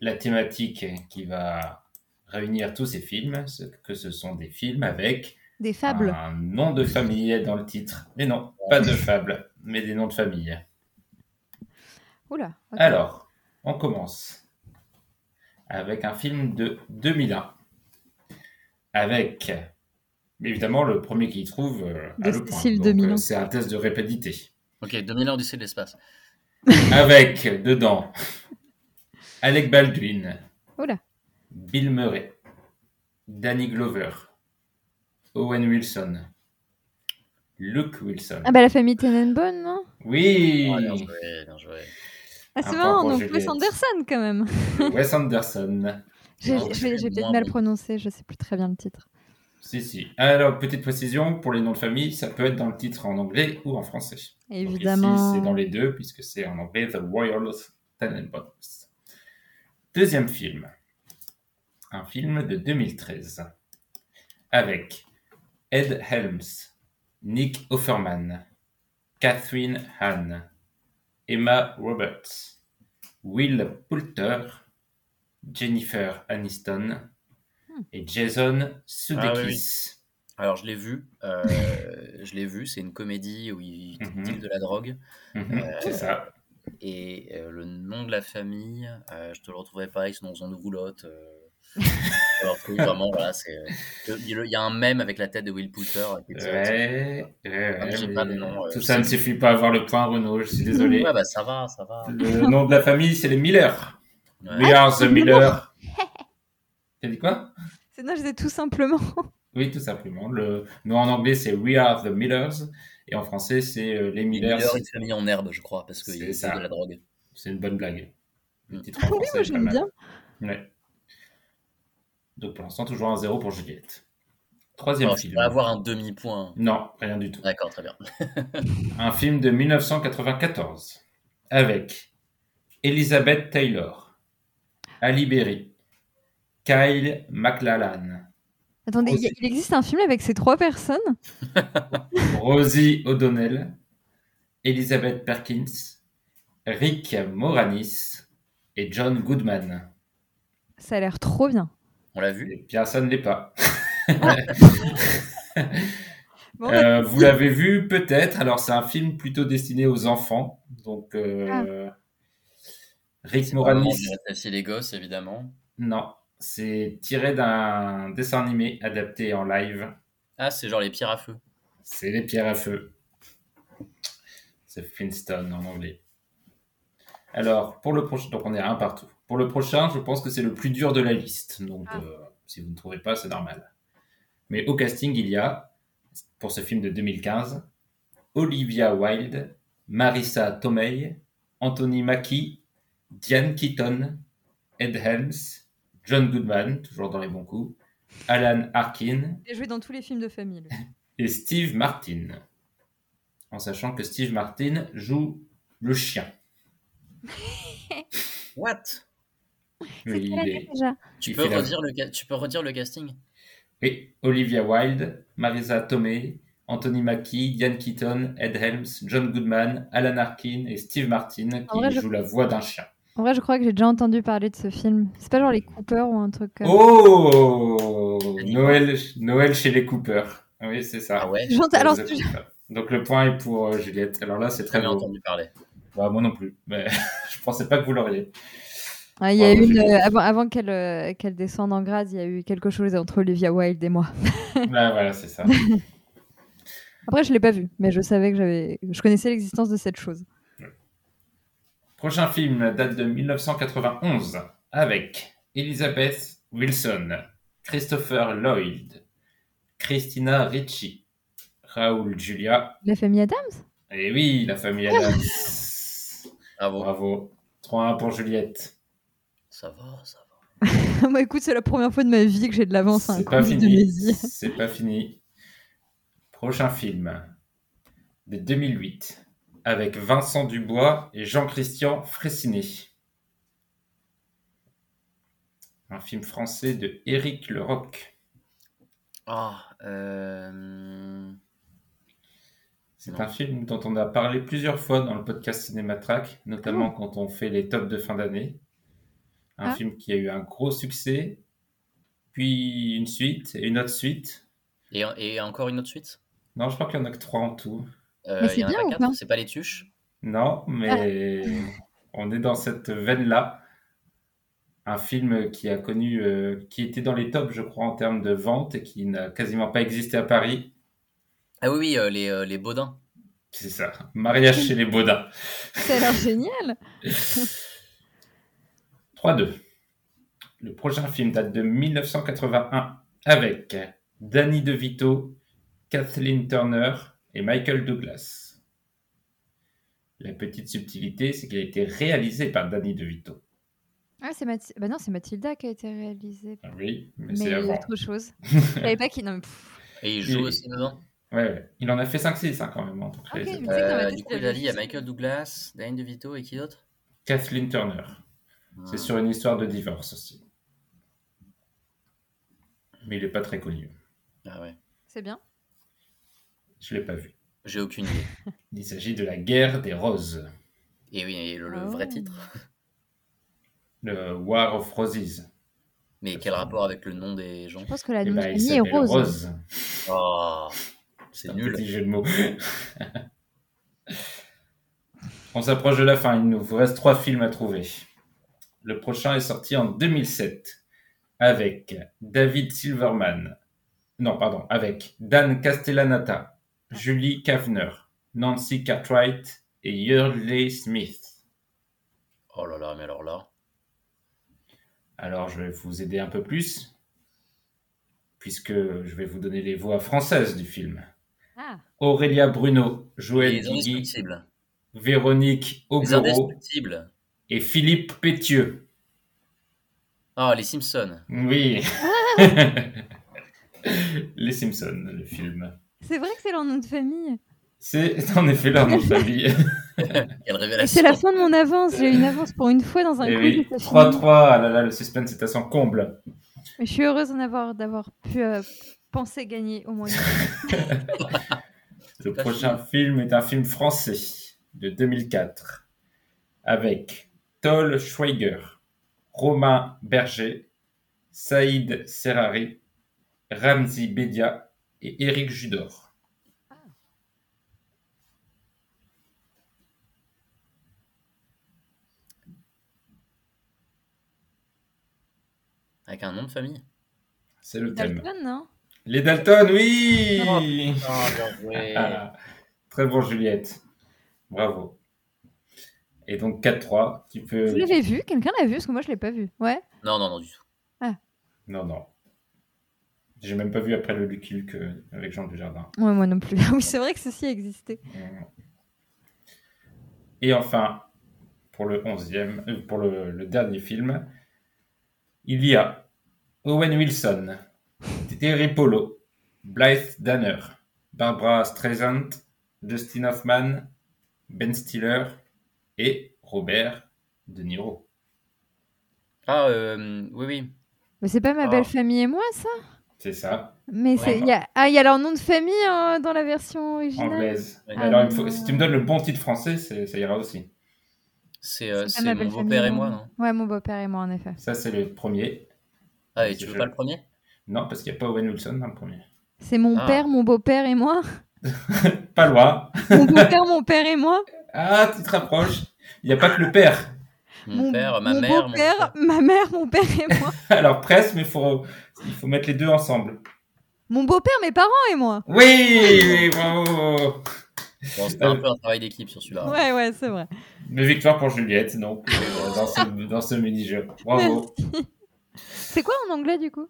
I: La thématique qui va réunir tous ces films, c'est que ce sont des films avec
J: Des fables.
I: un nom de famille dans le titre. Mais non, pas de fable, mais des noms de famille.
J: Oula.
I: Alors, on commence avec un film de 2001. Avec, évidemment, le premier qui y trouve euh, le point.
J: 2001.
I: euh, c'est un test de rapidité.
K: Ok, 2000 ans Odyssée de l'espace.
I: Avec, dedans, Alec Baldwin,
J: Oula.
I: Bill Murray, Danny Glover, Owen Wilson, Luke Wilson.
J: Ah bah la famille Tenenbaum, non?
I: Oui
K: Ouais, bien joué, bien joué.
J: Ah c'est marrant, donc Wes. Anderson quand même.
I: Wes Anderson.
J: J'ai peut-être mal prononcé, je sais plus très bien le titre.
I: Si, si. Alors, petite précision, pour les noms de famille, ça peut être dans le titre en anglais ou en français.
J: Évidemment.
I: ici, c'est dans les deux, puisque c'est en anglais The Royal Tenenbaums. Deuxième film. Un film de 2013. Avec Ed Helms, Nick Offerman, Catherine Hahn, Emma Roberts, Will Poulter, Jennifer Aniston et Jason Sudeikis.
K: Alors je l'ai vu, euh, je l'ai vu, c'est une comédie où il deal de la drogue.
I: Mhm, c'est ça.
K: Et euh, le nom de la famille, euh, je te le retrouverai pareil, c'est dans une roulotte. Alors que vraiment, voilà, c'est. Il y a un mème avec la tête de Will Poulter. euh, qui est-
I: Ouais, ouais,
K: Ah,
I: ouais,
K: pas nom, euh,
I: tout ça ne suffit pas à avoir le point, Renaud, je suis désolé.
K: Ouais, bah ça va, ça va.
I: Le nom de la famille, c'est les Miller.
K: Ouais.
I: We are the Miller. T'as dit quoi?
J: C'est non, je disais tout simplement.
I: Oui, tout simplement. Le nom en anglais, c'est We are the Millers. Et en français, c'est euh, les Millers.
K: Miller, une famille en herbe, je crois, parce qu'il
I: C'est
K: y a de la drogue.
I: C'est une bonne blague.
K: Mm.
J: Ah oui, moi j'aime bien.
I: Ouais. Donc pour l'instant, toujours un zéro pour Juliette. Troisième
K: Alors,
I: film.
K: vais avoir un demi-point.
I: Non, rien du tout.
K: D'accord, très bien.
I: Un film de 1994 avec Elizabeth Taylor, Ali Berry, Kyle MacLachlan,
J: Attendez, il existe un film avec ces trois personnes?
I: Rosie O'Donnell, Elizabeth Perkins, Rick Moranis et John Goodman.
J: Ça a l'air trop bien.
K: On l'a vu
I: Et bien, ça ne l'est pas.
J: Bon,
I: Euh, vous l'avez vu peut-être. Alors, c'est un film plutôt destiné aux enfants. Donc, euh, Rick
K: C'est le moment
I: Moranis.
K: Rétrécir les gosses, évidemment.
I: Non, c'est tiré d'un dessin animé adapté en live.
K: Ah, c'est genre les pierres à feu.
I: C'est les pierres à feu. C'est Flintstone en anglais. Alors, pour le prochain, donc on est à un partout. Pour le prochain, je pense que c'est le plus dur de la liste. Donc,
J: Ah.
I: euh, si vous ne trouvez pas, c'est normal. Mais au casting, il y a, pour ce film de 2015, Olivia Wilde, Marissa Tomei, Anthony Mackie, Diane Keaton, Ed Helms, John Goodman, toujours dans les bons coups, Alan Arkin
J: Il joué dans tous les films de famille.
I: et Steve Martin. En sachant que Steve Martin joue le chien.
K: What?
I: Mais il
J: quelle
I: est-
J: année déjà
K: tu
I: il
K: peux,
I: la-
K: redire le ca- tu peux redire le casting?
I: Oui, Olivia Wilde, Marisa Tomei, Anthony Mackie, Diane Keaton, Ed Helms, John Goodman, Alan Arkin et Steve Martin qui
J: vrai, je-
I: jouent la voix d'un chien.
J: En vrai, je crois que j'ai déjà entendu parler de ce film. C'est pas genre les Cooper ou un truc comme
I: Oh Noël, Noël chez les Cooper. Oui, c'est ça.
K: Ah ouais?
J: Alors,
I: Donc le point est pour euh, Juliette. Alors là, c'est très beau.
K: entendu parler.
I: Bah, moi non plus. Mais je pensais pas que vous l'auriez.
J: Ah, il y a une, euh, avant, avant qu'elle euh, qu'elle descende en grade, il y a eu quelque chose entre Olivia Wilde et moi.
I: Là, voilà, c'est ça.
J: Après, je l'ai pas vu, mais je savais que j'avais, je connaissais l'existence de cette chose.
I: Prochain film date de 1991 avec Elizabeth Wilson, Christopher Lloyd, Christina Ricci, Raoul Julia.
J: La famille Adams?
I: Et oui, la famille Adams.
K: Bravo.
I: Bravo. 3-1 pour Juliette.
K: Ça va, ça va.
J: Bah écoute, c'est la première fois de ma vie que j'ai de l'avance à un
I: C'est pas fini. C'est pas fini. Prochain film de 2008 avec Vincent Dubois et Jean-Christian Fressinet. Un film français de Éric Leroc.
K: Ah, euh...
I: C'est un film dont on a parlé plusieurs fois dans le podcast Cinématrack, notamment quand on fait les tops de fin d'année. Un
J: Ah.
I: film qui a eu un gros succès, puis une suite et une autre suite.
K: et, et encore une autre suite?
I: Non, je crois qu'il y en a que trois en tout.
K: Euh,
J: Mais
K: il
J: c'est
K: y en a
J: bien
K: pas
J: ou
K: quatre?
J: pas?
K: C'est pas les tuches?
I: Non, mais on est dans cette veine-là. Un film qui a connu, euh, qui était dans les tops, je crois, en termes de vente et qui n'a quasiment pas existé à Paris.
K: Ah oui, oui, euh, les, euh, les Baudins.
I: C'est ça, Mariage chez les Baudins.
J: Ça a l'air génial.
I: 3-2. Le prochain film date de 1981 avec Danny DeVito, Kathleen Turner et Michael Douglas. La petite subtilité, c'est qu'il a été réalisé par Danny DeVito.
J: Ah, c'est Mathi- bah non, c'est Mathilda qui a été réalisée.
I: Ah Oui, mais,
J: Mais
I: c'est avant.
J: autre chose. Je savais pas qui. Non, mais pff.
K: Et il joue
I: Et-
K: aussi dedans
I: Ouais, ouais. Il en a fait 5-6 hein, quand même en tant que
J: Ok,
I: réalisateur.
J: mais tu sais que dans ma
K: Euh,
J: tête,
K: Du coup,
J: il
K: il a
J: avait
K: dit, il y a Michael Douglas, Danny DeVito et qui d'autre?
I: Kathleen Turner. C'est sur une histoire de divorce aussi. Mais il n'est pas très connu.
K: Ah ouais.
J: C'est bien.
I: Je ne l'ai pas vu.
K: J'ai aucune idée.
I: Il s'agit de la guerre des roses.
K: Et oui, et le, le
J: Oh.
K: vrai titre.
I: Le War of Roses.
K: Mais quel rapport avec le nom des gens
J: Je pense que la famille est rose.
I: Rose.
K: Oh, c'est nul.
I: petit jeu de mots. On s'approche de la fin. Il nous vous reste trois films à trouver. Le prochain est sorti en 2007 avec David Silverman. Non, pardon, avec Dan Castellanata, Julie Kavner, Nancy Cartwright et Yardley Smith.
K: Oh là là, mais alors là.
I: Alors, je vais vous aider un peu plus, puisque je vais vous donner les voix françaises du film.
J: Ah,
I: Aurélia Bruno, Joël Digui. Véronique
K: indestructibles.
I: Et Philippe Pétieux.
K: Oh, les Simpsons.
I: Oui. Les Simpsons, le film.
J: c'est vrai que c'est leur nom de famille.
I: C'est en effet leur nom de famille.
K: Quelle
J: Et
K: révélation.
J: c'est la fin de mon avance. J'ai eu une avance pour une fois dans un
I: Et
J: quiz.
I: oui,
J: et ça finit.
I: 3-3. Ah là là, le suspense est à son comble.
J: Mais je suis heureuse d'avoir pu euh, penser gagner au moins. une.
I: Le prochain film est un film français de 2004 avec Toll Schweiger, Romain Berger, Saïd Serrari, Ramzi Bedia et Éric Judor.
K: Avec un nom de famille.
I: C'est le thème.
J: Dalton, non?
I: Les Dalton, oui
K: Oh, bien joué.
I: Ah, Très bon, Juliette. Bravo. Et donc 4-3, tu peux.
J: Vous l'avez vu? Quelqu'un l'a vu? Parce que moi, je l'ai pas vu. Ouais.
K: Non, non, non, du tout.
I: Non, non. J'ai même pas vu après le Lucky Luke euh, avec Jean Dujardin.
J: Ouais, moi non plus. oui, c'est vrai que ceci existait.
I: Et enfin, pour le 11e, euh, pour le, le dernier film, il y a Owen Wilson, Terry Polo, Blythe Danner, Barbara Streisand, Dustin Hoffman, Ben Stiller et Robert De Niro.
K: Ah, euh, oui, oui.
J: Mais c'est pas ma
K: Ah.
J: belle famille et moi, ça?
I: C'est ça,
J: Mais c'est. il Y a... Ah, il y a leur nom de famille hein, dans la version originale?
I: anglaise.
K: Ah
I: Alors, faut- si tu me donnes le bon titre français, c'est- ça ira aussi.
K: C'est euh, mon beau-père et moi,
J: non? Ouais, mon beau-père et moi, en effet.
I: Ça, c'est le premier.
K: Ah, et tu
I: Je-
K: veux pas le premier?
I: Non, parce qu'il n'y a pas Owen Wilson dans le premier.
J: C'est mon
K: Ah.
J: père, mon beau-père et moi?
I: Pas loin.
J: Mon beau-père, mon père et moi?
I: Ah, tu te rapproches. Il n'y a pas que le père.
K: Mon, père, ma
J: mon
K: mère, mon frère.
J: ma mère, mon père et moi.
I: Alors presque, mais il faut, il faut mettre les deux ensemble.
J: Mon beau-père, mes parents et moi.
I: Oui, bravo.
K: Bon, c'était un peu un travail d'équipe sur celui-là.
J: Ouais, ouais, c'est vrai.
I: Mais victoire pour Juliette, donc, euh, dans ce, dans ce mini-jeu. Bravo.
J: C'est quoi en anglais, du coup?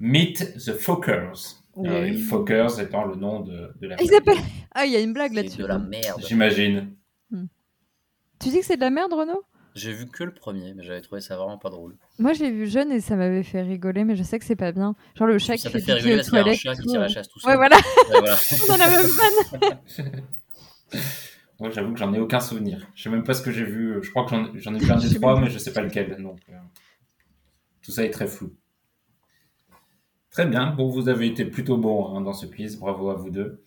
I: Meet the Fockers.
J: Oui.
I: Euh, Fockers étant le nom de, de la
J: Ils appellent- Ah, il y a une blague
K: C'est
J: là-dessus.
K: de la merde.
I: J'imagine.
J: Tu dis que c'est de la merde, Renaud?
K: J'ai vu que le premier, mais j'avais trouvé ça vraiment pas drôle.
J: Moi, je l'ai vu jeune et ça m'avait fait rigoler, mais je sais que c'est pas bien. Genre le chat qui
K: ça
J: fait
K: fait rigoler parce qu'il y a un chat qui
J: tout,
K: tire la chasse tout seul.
J: Ouais, voilà.
K: Ouais, voilà.
J: On en a même fan.
I: Moi, j'avoue que j'en ai aucun souvenir. Je sais même pas ce que j'ai vu. Je crois que j'en- ai vu un des trois, mais je sais pas lequel. Donc, euh, tout ça est très flou. Très bien. Bon, vous avez été plutôt bon hein, dans ce quiz. Bravo à vous deux.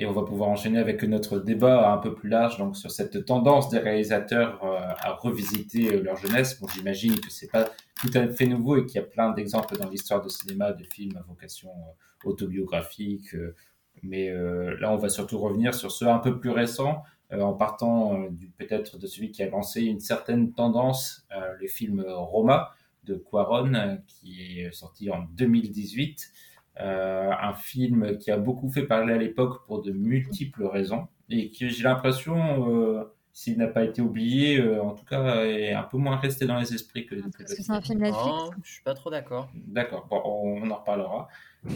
I: Et on va pouvoir enchaîner avec notre débat un peu plus large donc sur cette tendance des réalisateurs euh, à revisiter euh, leur jeunesse. Bon, j'imagine que c'est pas tout à fait nouveau et qu'il y a plein d'exemples dans l'histoire du cinéma de films à vocation euh, autobiographique. mais là, on va surtout revenir sur ceux un peu plus récents, en partant peut-être de celui qui a lancé une certaine tendance, le film Roma de Quaron, euh, qui est sorti en 2018. Euh, un film qui a beaucoup fait parler à l'époque pour de multiples raisons et qui, j'ai l'impression, euh, s'il n'a pas été oublié, euh, en tout cas, est un peu moins resté dans les esprits que,
J: Parce que c'est un film Netflix.
K: Oh, je suis pas trop d'accord.
I: D'accord, bon, on, on en reparlera.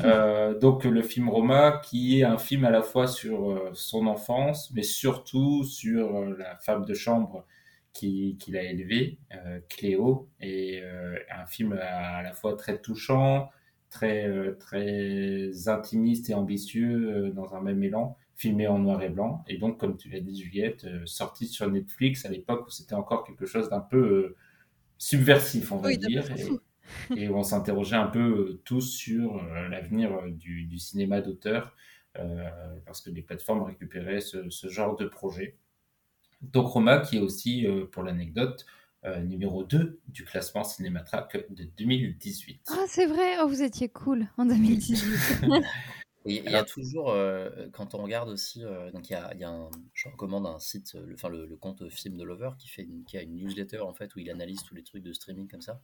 I: Euh, donc le film Roma, qui est un film à la fois sur euh, son enfance, mais surtout sur euh, la femme de chambre qui, qui l'a élevée, euh, Cléo, et euh, un film à, à la fois très touchant, très euh, très intimiste et ambitieux euh, dans un même élan, filmé en noir et blanc, et donc comme tu l'as dit Juliette, euh, sorti sur Netflix à l'époque où c'était encore quelque chose d'un peu subversif, on va
J: Oui,
I: dire. Et, et on s'interrogeait un peu tous sur l'avenir du, du cinéma d'auteur, euh, parce que les plateformes récupéraient ce, ce genre de projet. Donc Roma, qui est aussi, pour l'anecdote, euh, numéro 2 du classement Cinématrack de 2018.
J: Ah, c'est vrai. Oh, vous étiez cool en 2018.
K: Et il y a toujours, euh, quand on regarde aussi, euh, donc il y a, il y a un, je recommande un site, le, enfin le, le compte Film de Lover qui fait, une- qui a une newsletter en fait où il analyse tous les trucs de streaming comme ça.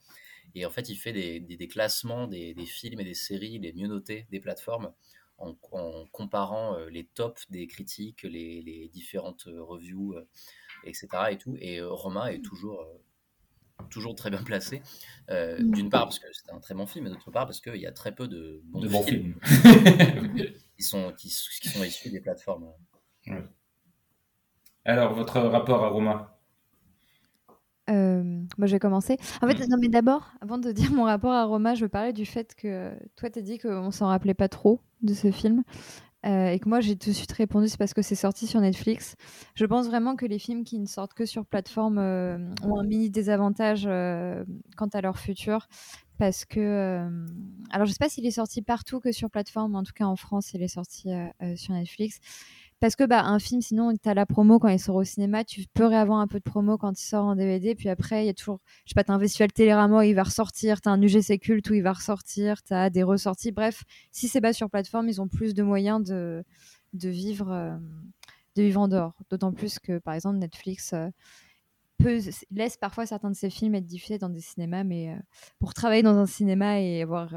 K: Et en fait, il fait des, des, des classements des, des films et des séries les mieux notés des plateformes en, en comparant euh, les tops des critiques, les, les différentes reviews, euh, etc. Et tout. Et euh, Roma est toujours euh, toujours très bien placé. Euh, D'une part parce que c'est un très bon film, et d'autre part parce qu'il y a très peu de bons
I: De bons
K: films
I: films.
K: qui sont, qui, qui sont issus des plateformes.
I: Ouais. Alors, votre rapport à Roma?
J: Euh, moi, je vais commencer. En fait,
I: Mm.
J: non, mais d'abord, avant de dire mon rapport à Roma, je veux parler du fait que toi, t'as dit qu'on s'en rappelait pas trop de ce film. Euh, et que moi, j'ai tout de suite répondu, c'est parce que c'est sorti sur Netflix. Je pense vraiment que les films qui ne sortent que sur plateforme euh, ont un mini désavantage euh, quant à leur futur. Parce que. alors, je sais pas s'il est sorti partout que sur plateforme, mais en tout cas en France, il est sorti sur Netflix. Parce que bah, un film, sinon, tu as la promo quand il sort au cinéma, tu peux réavoir un peu de promo quand il sort en DVD, puis après, il y a toujours, je sais pas, tu un festival Télérama où il va ressortir, tu as un UGC Culte où il va ressortir, tu as des ressorties. Bref, si c'est pas sur plateforme, ils ont plus de moyens de, de, vivre, euh, de vivre en dehors. D'autant plus que, par exemple, Netflix euh, laisse parfois certains de ses films être diffusés dans des cinémas, mais euh, pour travailler dans un cinéma et avoir.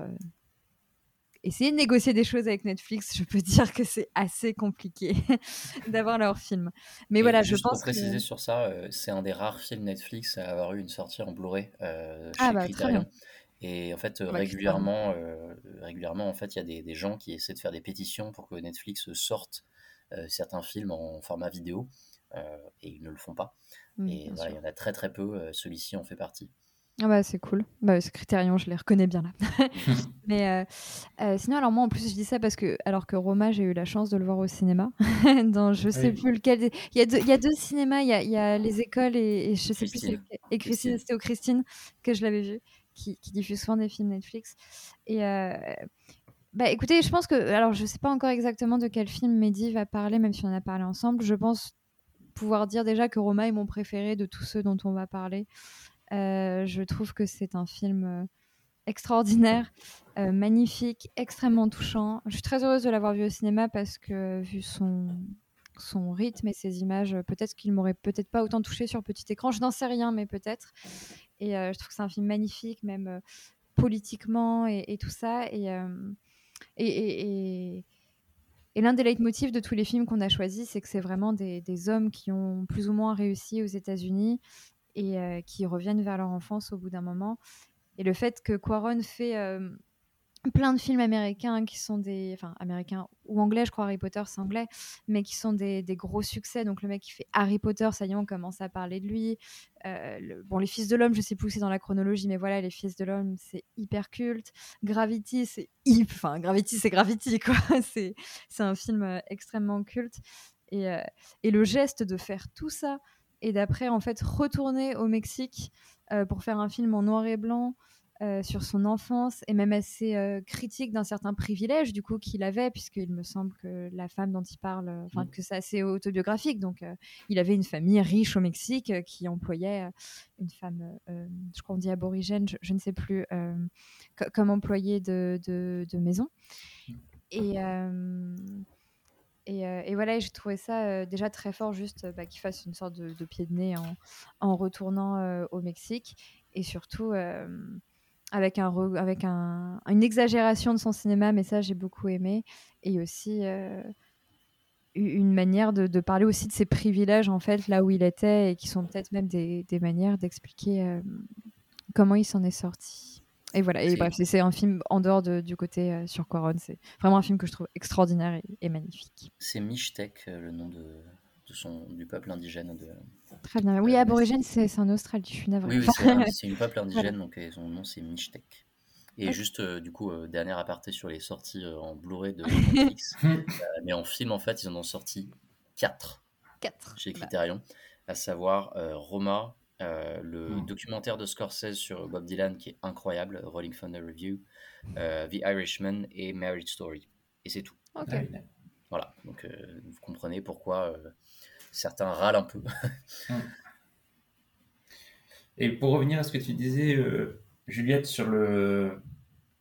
J: Essayer de négocier des choses avec Netflix, je peux dire que c'est assez compliqué d'avoir leur film. Mais
K: Et
J: voilà,
K: juste
J: je
K: pour
J: pense
K: préciser
J: que...
K: sur ça, euh, c'est un des rares films Netflix à avoir eu une sortie en Blu-ray euh,
J: Ah
K: chez
J: bah très
K: Criterion.
J: bien.
K: Et en fait, euh,
J: Bah,
K: régulièrement, euh, régulièrement, en fait, il y a des, des gens qui essaient de faire des pétitions pour que Netflix sorte certains films en format vidéo, et ils ne le font pas.
J: Mm,
K: Et voilà, il y en a très très peu. Celui-ci en fait partie.
J: Ah bah c'est cool. Bah, ce Criterion, je les reconnais bien là. Mais euh, euh, sinon, alors moi en plus je dis ça parce que alors que Roma, j'ai eu la chance de le voir au cinéma. dans je sais
I: Oui.
J: plus lequel. des- Il y a deux, il y a deux cinémas. Il y a, il y a les écoles et, et je sais plus
K: Christine.
J: lequel. Et Christine. c'était au Christine que je l'avais vu, qui, qui diffuse souvent des films Netflix. Et euh, bah écoutez, je pense que alors je sais pas encore exactement de quel film Mehdi va parler, même si on en a parlé ensemble. Je pense pouvoir dire déjà que Roma est mon préféré de tous ceux dont on va parler. Euh, je trouve que c'est un film euh, extraordinaire, euh, magnifique, extrêmement touchant. Je suis très heureuse de l'avoir vu au cinéma parce que vu son son rythme et ses images, peut-être qu'il m'aurait peut-être pas autant touché sur petit écran. Je n'en sais rien, mais peut-être. Et je trouve que c'est un film magnifique, même politiquement et, et tout ça. Et, et- et- et l'un des leitmotifs de tous les films qu'on a choisis, c'est que c'est vraiment des, des hommes qui ont plus ou moins réussi aux États-Unis et euh, qui reviennent vers leur enfance au bout d'un moment. Et le fait que Quaron fait euh, plein de films américains qui sont des. Enfin, américains ou anglais, je crois, Harry Potter, c'est anglais, mais qui sont des, des gros succès. Donc, le mec qui fait Harry Potter, ça y est, on commence à parler de lui. Euh, bon, Les Fils de l'Homme, je sais plus où c'est dans la chronologie, mais voilà, Les Fils de l'Homme, c'est hyper culte. Gravity, c'est hip. Enfin, Gravity, c'est Gravity, quoi. c'est un film extrêmement culte. Et, et le geste de faire tout ça et d'après, en fait, retourner au Mexique euh, pour faire un film en noir et blanc euh, sur son enfance et même assez euh, critique d'un certain privilège du coup qu'il avait puisqu'il me semble que la femme dont il parle, enfin que c'est assez autobiographique. Donc il avait une famille riche au Mexique qui employait une femme, je crois on dit aborigène, je, je ne sais plus, co- comme employée de, de, de maison. Et, euh, et, euh, et voilà, et j'ai trouvé ça euh, déjà très fort, juste bah, qu'il fasse une sorte de, pied de nez en, retournant euh, au Mexique. Et surtout, avec, une exagération de son cinéma, mais ça, j'ai beaucoup aimé. Et aussi une manière de, parler aussi de ses privilèges, en fait, là où il était, et qui sont peut-être même des, manières d'expliquer comment il s'en est sorti. Et voilà, et
K: C'est-
J: bref, c'est- un film en dehors de- du côté euh, sur Quaron. C'est vraiment un film que je trouve extraordinaire et, et magnifique.
K: C'est Mixtec, euh, le nom de, de son, du peuple indigène. De...
J: Très bien. Oui, aborigène, c'est en Australie, je suis navrée.
K: Oui, oui, c'est un- une peuple indigène, donc son nom c'est Mixtec. Et
J: Ouais.
K: juste, euh, du coup, euh, dernier aparté sur les sorties en Blu-ray de Netflix. Mais en film, en fait, ils en ont sorti 4
J: 4.
K: chez Criterion, à savoir Roma, euh, le
I: Mm.
K: documentaire de Scorsese sur Bob Dylan qui est incroyable, Rolling Thunder Review, euh, The Irishman et Marriage Story. Et c'est tout.
J: Ok.
I: Ah
K: Voilà, donc euh, vous comprenez pourquoi euh, certains râlent un peu.
I: Et pour revenir à ce que tu disais, euh, Juliette, sur le,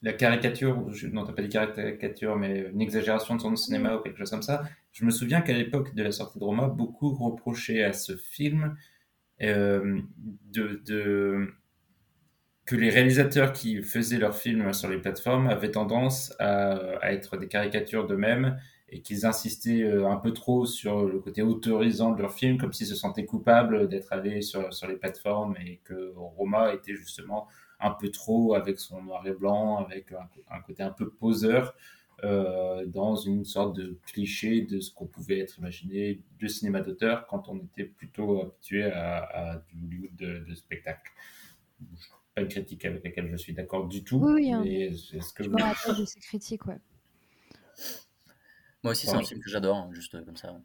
I: la caricature, je, non, t'as pas dit caricature, mais une exagération de son cinéma ou quelque chose comme ça, je me souviens qu'à l'époque de la sortie de Roma, beaucoup reprochaient à ce film euh, de, de- que les réalisateurs qui faisaient leurs films sur les plateformes avaient tendance à, à être des caricatures d'eux-mêmes et qu'ils insistaient euh, un peu trop sur le côté autorisant de leurs films, comme s'ils se sentaient coupables d'être allés sur, sur les plateformes et que Roma était justement un peu trop avec son noir et blanc, avec un, un côté un peu poseur, euh, dans une sorte de cliché de ce qu'on pouvait être imaginé de cinéma d'auteur quand on était plutôt habitué à, à du Hollywood de, de spectacle. Pas une critique avec laquelle je suis d'accord du tout.
J: Oui, oui, hein.
I: mais est-ce que
J: Je
I: vous-
J: me rappelle de ces critiques, ouais.
K: Moi aussi, c'est
I: Ouais.
K: un film que j'adore, hein, juste euh, comme ça.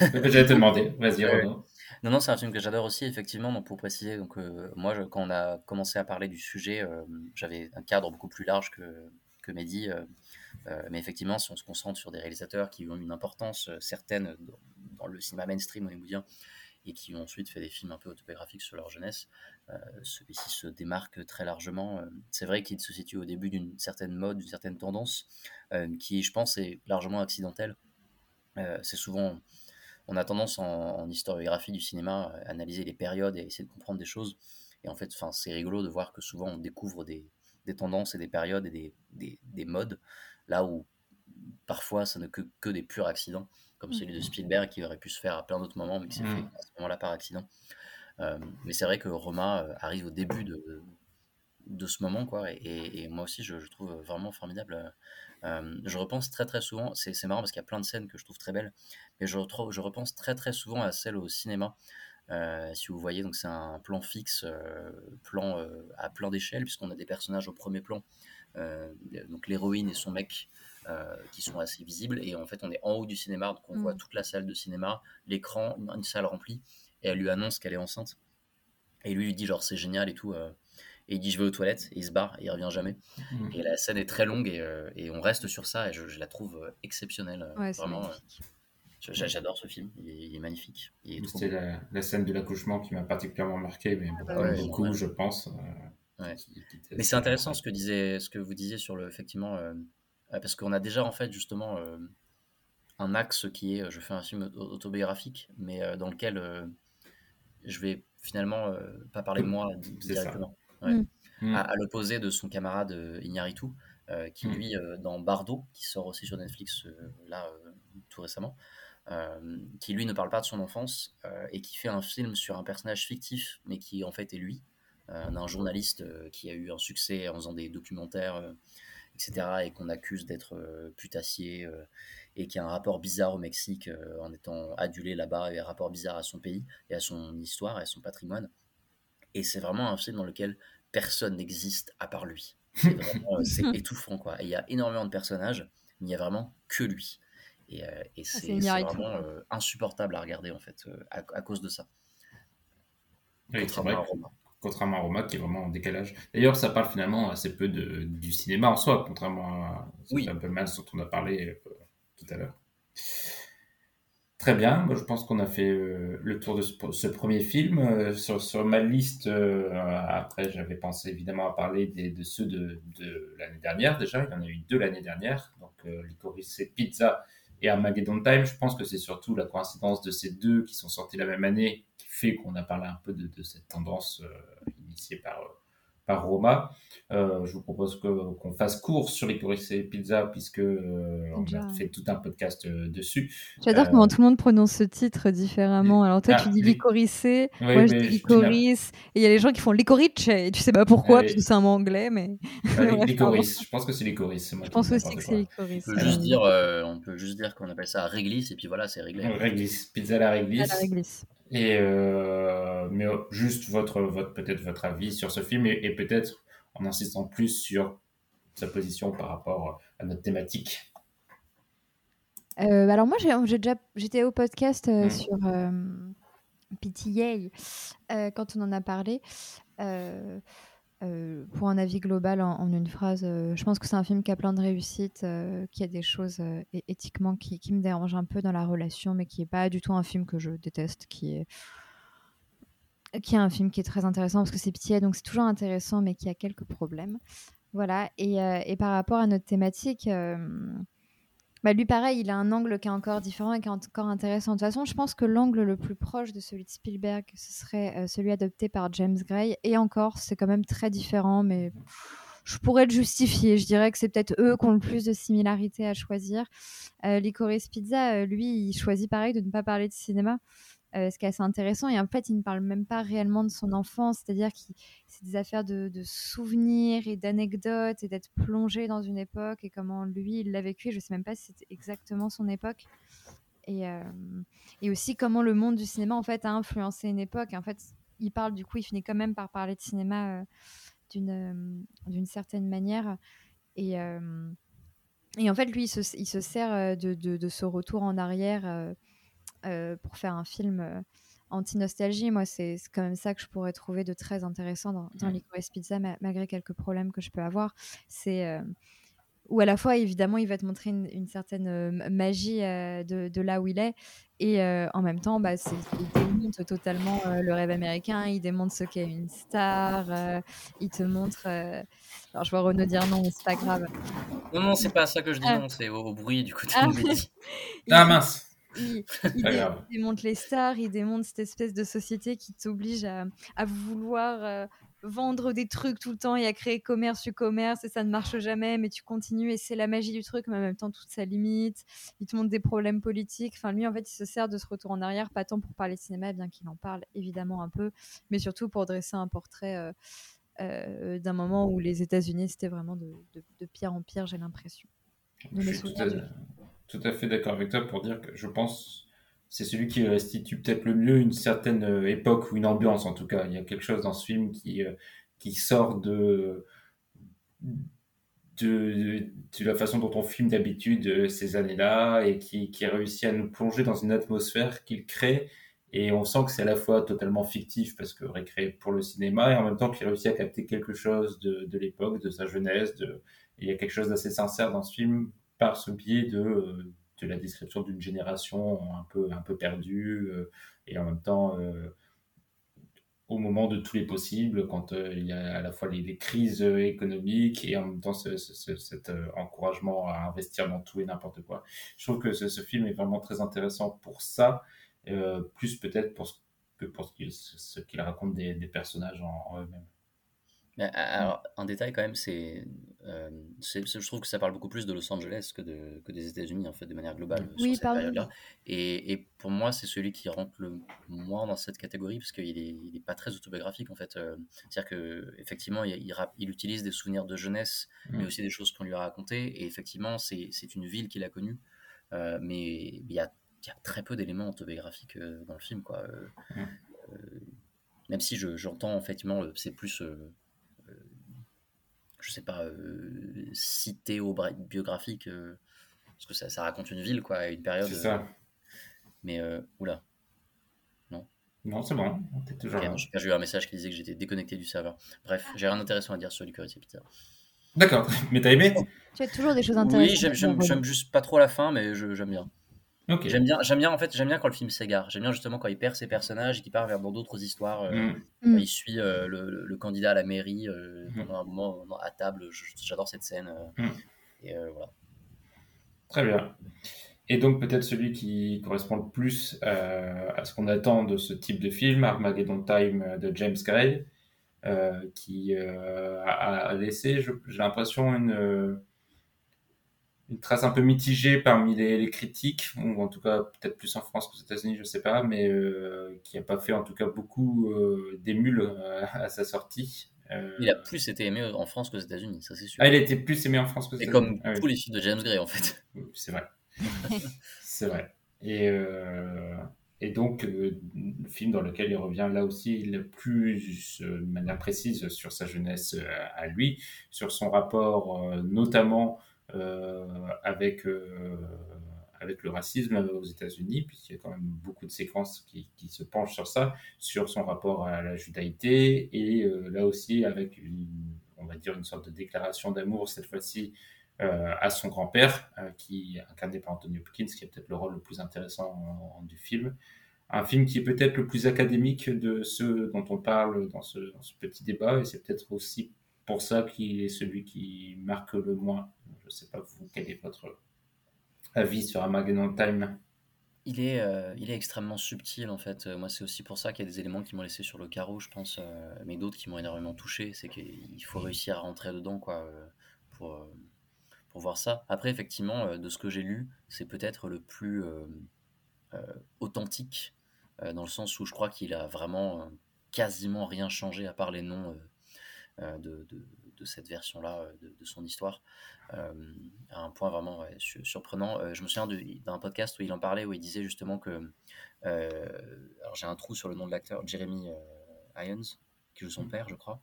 I: J'allais te demander, vas-y
K: Ouais.
I: Renaud.
K: Non, non, c'est un film que j'adore aussi, effectivement. Donc, pour préciser, donc, euh, moi, je- quand on a commencé à parler du sujet, euh, j'avais un cadre beaucoup plus large que, que Mehdi. euh, mais effectivement, si on se concentre sur des réalisateurs qui ont une importance euh, certaine dans, le cinéma mainstream hollywoodien et qui ont ensuite fait des films un peu autobiographiques sur leur jeunesse, euh, celui-ci se démarque très largement. Euh, C'est vrai qu'il se situe au début d'une certaine mode, d'une certaine tendance, euh, qui, je pense, est largement accidentelle. Euh, c'est souvent on a tendance en, historiographie du cinéma à analyser les périodes et essayer de comprendre des choses. Et en fait, c'est rigolo de voir que souvent on découvre des, tendances et des périodes et des modes, là où parfois ça ne que, que des purs accidents, comme celui de Spielberg qui aurait pu se faire à plein d'autres moments, mais qui s'est
I: Mm.
K: fait à ce moment-là par accident. Euh, mais c'est vrai que Roma euh, arrive au début de, de ce moment, quoi, et, moi aussi je, je trouve vraiment formidable. Euh, je repense très très souvent, c'est c'est marrant parce qu'il y a plein de scènes que je trouve très belles, mais je, retrouve, je repense très très souvent à celle au cinéma. Euh, si vous voyez, donc c'est un plan fixe, euh, plan euh, à plein d'échelle, puisqu'on a des personnages au premier plan, euh, donc l'héroïne et son mec euh, qui sont assez visibles, et en fait on est en haut du cinéma, donc on
J: Mm.
K: voit toute la salle de cinéma, l'écran, une, une salle remplie, et elle lui annonce qu'elle est enceinte, et lui lui dit genre c'est génial et tout, euh, et il dit je vais aux toilettes, et il se barre, et il revient jamais.
I: Mm.
K: Et la scène est très longue, et, euh, et on reste sur ça, et je, je la trouve euh, exceptionnelle, euh,
J: Ouais,
K: vraiment. euh, J'adore ce film, il est, il est magnifique.
I: C'était la, la scène de l'accouchement qui m'a particulièrement marqué, mais
J: bah
I: comme
K: ouais,
I: beaucoup,
K: ouais.
I: je pense. Euh,
K: Ouais.
I: qui- qui était
K: Mais c'est intéressant ce que, disait, ce que vous disiez sur le, effectivement, euh, euh, parce qu'on a déjà en fait justement euh, un axe qui est, je fais un film au- autobiographique, mais euh, dans lequel euh, je vais finalement euh, pas parler de moi directement. Ouais.
J: Mm.
I: Mm.
K: À, à l'opposé de son camarade euh, Iñárritu, euh, qui
I: Mm.
K: lui, euh, dans Bardo, qui sort aussi sur Netflix euh, là euh, tout récemment, euh, qui lui ne parle pas de son enfance euh, et qui fait un film sur un personnage fictif, mais qui en fait est lui, d'un journaliste euh, qui a eu un succès en faisant des documentaires, euh, etc., et qu'on accuse d'être euh, putassier, euh, et qui a un rapport bizarre au Mexique euh, en étant adulé là-bas, et un rapport bizarre à son pays, et à son histoire, et à son patrimoine. Et c'est vraiment un film dans lequel personne n'existe à part lui. C'est vraiment, euh, c'est étouffant, quoi. Et il y a énormément de personnages, mais il n'y a vraiment que lui. Et, euh, et c'est
J: c'est
K: c'est
J: Iñárritu,
K: vraiment euh, insupportable à regarder, en fait, euh, à, à cause de ça.
I: Oui, c'est
K: Contrairement
I: vrai
K: à
I: que-
K: Roma.
I: Contrairement à Roma qui est vraiment en décalage. D'ailleurs, ça parle finalement assez peu de, du cinéma en soi, contrairement à
K: Oui.
I: un peu mal dont on a parlé euh, tout à l'heure. Très bien, je pense qu'on a fait euh, le tour de ce, ce premier film. Euh, sur, sur ma liste, après, j'avais pensé évidemment à parler des- de ceux de, de l'année dernière déjà. Il y en a eu deux l'année dernière, donc Licorice et Pizza et Armageddon Time. Je pense que c'est surtout la coïncidence de ces deux qui sont sortis la même année qui fait qu'on a parlé un peu de, de cette tendance euh, initiée par, euh, par Roma. Euh, je vous propose que- qu'on fasse court sur Licorice et Pizza puisque euh, on a fait tout un podcast euh, dessus.
J: J'adore
I: Euh,
J: comment tout le monde prononce ce titre différemment. Alors toi,
I: Ah,
J: tu dis licoricé,
I: Oui,
J: moi je dis licorice, et il y a les gens qui font licorice, et tu sais pas pourquoi, parce que c'est un mot anglais, mais
I: Euh, Licorice, je pense que c'est Licorice.
J: je pense aussi que c'est licorice.
K: On peut juste dire, euh, on peut juste dire qu'on appelle ça réglisse, et puis voilà, c'est réglé.
I: Réglisse, pizza à la
J: À
I: réglisse.
J: la réglisse.
I: Et euh, mais euh, juste votre, votre peut-être votre avis sur ce film et, et peut-être en insistant plus sur sa position par rapport à notre thématique.
J: Euh, alors moi, j'ai déjà, j'étais au podcast euh,
I: Mm.
J: sur euh, PTA euh, quand on en a parlé. Pour un avis global en, en une phrase, je pense que c'est un film qui a plein de réussites, qui a des choses éthiquement qui, qui me dérangent un peu dans la relation, mais qui est pas du tout un film que je déteste, qui est qui est un film qui est très intéressant parce que c'est PTA, donc c'est toujours intéressant, mais qui a quelques problèmes. Voilà. Et, euh, et par rapport à notre thématique. euh, bah, lui, pareil, il a un angle qui est encore différent et qui est encore intéressant. De toute façon, je pense que l'angle le plus proche de celui de Spielberg, ce serait euh, celui adopté par James Gray. Et encore, c'est quand même très différent, mais je pourrais le justifier. Je dirais que c'est peut-être eux qui ont le plus de similarités à choisir. Euh, Licorice Pizza, lui, il choisit pareil de ne pas parler de cinéma. Euh, ce qui est assez intéressant. Et en fait, il ne parle même pas réellement de son enfance, c'est-à-dire que c'est des affaires de, souvenirs et d'anecdotes et d'être plongé dans une époque et comment lui, il l'a vécu. Je ne sais même pas si c'était exactement son époque. Et, euh, et aussi comment le monde du cinéma, en fait, a influencé une époque. Et en fait, il parle, du coup, il finit quand même par parler de cinéma euh, d'une d'une certaine manière. Et, et en fait, lui, il se, il se sert de, de ce retour en arrière euh, pour faire un film euh, anti-nostalgie. Moi, c'est c'est quand même ça que je pourrais trouver de très intéressant dans, dans Licorice Pizza, ma- malgré quelques problèmes que je peux avoir. C'est euh, où à la fois, évidemment, il va te montrer une, une certaine euh, magie euh, de, de là où il est, et euh, en même temps, bah, il démonte totalement euh, le rêve américain, il démontre ce qu'est une star, euh, il te montre... euh, Alors, je vois Renaud dire non, mais c'est pas grave.
K: Non, non, c'est pas ça que je dis,
J: Ah.
K: non, c'est au, au bruit du côté
J: Ah.
K: de
I: Ah mince
J: il, dé- démonte les stars, il démonte cette espèce de société qui t'oblige à, à vouloir euh, vendre des trucs tout le temps et à créer commerce sur commerce et ça ne marche jamais, mais tu continues et c'est la magie du truc, mais en même temps, toute sa limite. Il te montre des problèmes politiques. Enfin, lui, en fait, il se sert de ce retour en arrière, pas tant pour parler de cinéma, bien qu'il en parle évidemment un peu, mais surtout pour dresser un portrait. Euh, euh, d'un moment où les États-Unis c'était vraiment de, de, pire en pire, j'ai l'impression.
I: Je tout à, fait d'accord avec toi pour dire que je pense c'est celui qui restitue peut-être le mieux une certaine euh, époque ou une ambiance en tout cas. Il y a quelque chose dans ce film qui, euh, qui sort de, de, de, la façon dont on filme d'habitude euh, ces années-là et qui, qui réussit à nous plonger dans une atmosphère qu'il crée. Et on sent que c'est à la fois totalement fictif parce que récréé pour le cinéma et en même temps qu'il réussit à capter quelque chose de, de l'époque, de sa jeunesse. De... il y a quelque chose d'assez sincère dans ce film par ce biais de, de la description d'une génération un peu, un peu perdue euh, et en même temps euh, au moment de tous les possibles, quand euh, il y a à la fois les, crises économiques et en même temps cet encouragement à investir dans tout et n'importe quoi. Je trouve que ce, film est vraiment très intéressant pour ça, plus peut-être pour que pour ce qu'il raconte des, personnages en eux-mêmes.
K: Mais, alors, un détail quand même, c'est, euh, je trouve que ça parle beaucoup plus de Los Angeles que, de, que des États-Unis, en fait, de manière globale,
J: oui, sur cette
K: période-là. Et, et, pour moi, c'est celui qui rentre le moins dans cette catégorie, parce qu'il n'est il est pas très autobiographique, en fait. Euh, c'est-à-dire qu'effectivement, il, il, il, utilise des souvenirs de jeunesse, mais mmh. aussi des choses qu'on lui a racontées. Et effectivement, c'est une ville qu'il a connue, euh, mais il y a, y a, très peu d'éléments autobiographiques dans le film, quoi. Mmh. même si j'entends, effectivement, c'est plus je sais pas, euh, cité au biographique, euh, parce que ça, ça, raconte une ville, quoi, une période. C'est ça. Euh, mais, oula. Non.
I: Non, c'est bon, toujours
K: J'ai eu un message qui disait que j'étais déconnecté du serveur. Bref, j'ai rien d'intéressant à dire sur Licorice Pizza.
I: D'accord, mais t'as aimé?
J: Tu as toujours des choses intéressantes.
K: Oui, j'aime juste pas trop la fin, mais j'aime bien. J'aime bien, j'aime bien en fait, j'aime bien quand le film s'égare. J'aime bien justement quand il perd ses personnages et qu'il part vers d'autres histoires. Euh, mm. Il suit euh, le, candidat à la mairie euh, mm. pendant un moment à table. J'adore cette scène. Mm. Et voilà.
I: Très bien. Et donc peut-être celui qui correspond le plus à ce qu'on attend de ce type de film, Armageddon Time de James Gray, qui a, laissé, j'ai l'impression, une une trace un peu mitigée parmi les, critiques, ou en tout cas peut-être plus en France qu'aux États-Unis, je ne sais pas, mais euh, qui n'a pas fait en tout cas beaucoup euh, d'émules euh, à sa sortie.
K: Il a plus été aimé en France qu'aux États-unis, ça c'est sûr.
I: Ah, il a été plus aimé en France qu'aux
K: États-Unis. Et comme ah tous les films de James Gray en fait.
I: c'est vrai. c'est vrai. Et, et donc, le film dans lequel il revient là aussi le plus de manière précise sur sa jeunesse à lui, sur son rapport notamment euh, avec euh, avec le racisme aux États-Unis, puisqu'il y a quand même beaucoup de séquences qui, qui, se penchent sur ça, sur son rapport à la judaïté, et euh, là aussi avec, une, on va dire, une sorte de déclaration d'amour, cette fois-ci, à son grand-père, qui est incarné par Anthony Hopkins, qui est peut-être le rôle le plus intéressant du film. Un film qui est peut-être le plus académique de ceux dont on parle dans ce, dans ce petit débat, et c'est peut-être aussi pour ça qu'il est celui qui marque le moins. Je ne sais pas vous, quel est votre avis sur Armageddon Time?
K: Il est, euh, il est extrêmement subtil en fait. Moi, c'est aussi pour ça qu'il y a des éléments qui m'ont laissé sur le carreau, je pense, euh, mais d'autres qui m'ont énormément touché. C'est qu'il faut réussir à rentrer dedans quoi, euh, pour, pour voir ça. Après, effectivement, de ce que j'ai lu, c'est peut-être le plus authentique, dans le sens où je crois qu'il a vraiment quasiment rien changé à part les noms euh, de, de, cette version-là euh, de, son histoire, euh, à un point vraiment surprenant. je me souviens d'un podcast où il en parlait, où il disait justement que... alors j'ai un trou sur le nom de l'acteur, Jeremy Irons, qui joue son mm. père, je crois.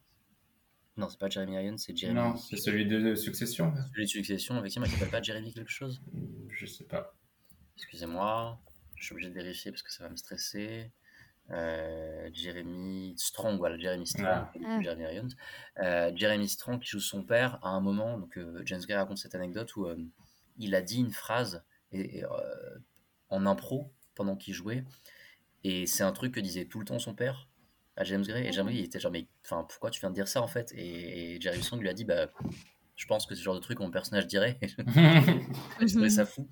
K: Non, c'est pas Jeremy Irons, c'est Jeremy.
I: Non, c'est celui de Succession.
K: Celui de Succession, effectivement, il s'appelle pas Jeremy quelque chose?
I: Je sais pas.
K: Excusez-moi, je suis obligé de vérifier parce que ça va me stresser. Euh, Jeremy Strong, voilà, Jeremy Strong, ah. Jeremy Irons. Euh, Jeremy Strong qui joue son père à un moment, donc euh, James Gray raconte cette anecdote où il a dit une phrase et, en impro pendant qu'il jouait, et c'est un truc que disait tout le temps son père à James Gray, et James Gray il était genre mais enfin pourquoi tu viens de dire ça en fait, et, Jeremy Strong lui a dit bah je pense que c'est le genre de truc que mon personnage dirait. je trouvais ça fou.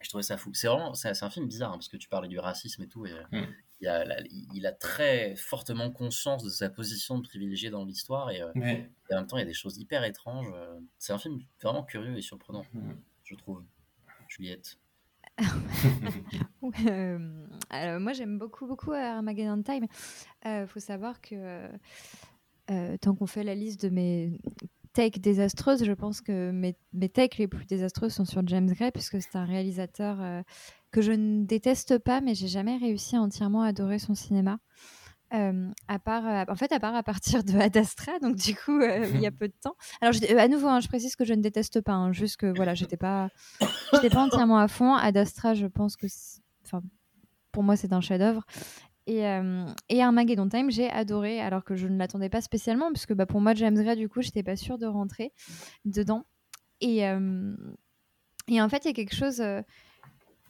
K: Je trouvais ça fou. C'est vraiment, c'est, un film bizarre hein, parce que tu parlais du racisme et tout, et, mm. il a, il a très fortement conscience de sa position de privilégié dans l'histoire et, euh,
I: Mais
K: et en même temps, il y a des choses hyper étranges. euh. C'est un film vraiment curieux et surprenant,
I: Mhm.
K: je trouve. Juliette.
J: Euh, alors, moi, j'aime beaucoup, beaucoup Armageddon Time. Il faut savoir que euh, tant qu'on fait la liste de mes takes désastreuses, je pense que mes, mes takes les plus désastreuses sont sur James Gray, puisque c'est un réalisateur euh, que je ne déteste pas, mais j'ai jamais réussi à entièrement adorer son cinéma. Euh, à part, euh, en fait, à part à partir de Ad Astra, donc du coup, il y a peu de temps. Alors, à nouveau, hein, je précise que je ne déteste pas, hein, juste que voilà, j'étais pas, j'étais pas entièrement à fond. Ad Astra, je pense que, enfin, pour moi, c'est un chef-d'œuvre. Et, euh, et Armageddon Time, j'ai adoré, alors que je ne l'attendais pas spécialement, puisque bah, pour moi, James Gray, du coup, j'étais pas sûre de rentrer dedans. Et, euh, et en fait, il y a quelque chose euh,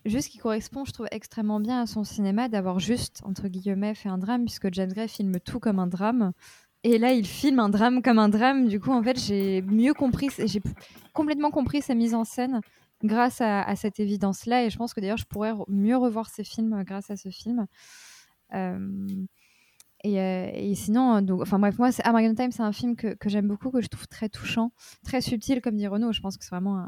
J: juste qui correspond, je trouve, extrêmement bien à son cinéma, d'avoir juste, entre guillemets, fait un drame, puisque James Gray filme tout comme un drame. Et là, il filme un drame comme un drame. Du coup, en fait, j'ai mieux compris, j'ai complètement compris sa mise en scène grâce à, à cette évidence-là. Et je pense que d'ailleurs, je pourrais mieux revoir ses films grâce à ce film. Euh, et, euh, et sinon, donc, enfin bref, moi, Armageddon Time, c'est un film que, j'aime beaucoup, que je trouve très touchant, très subtil, comme dit Renaud. Je pense que c'est vraiment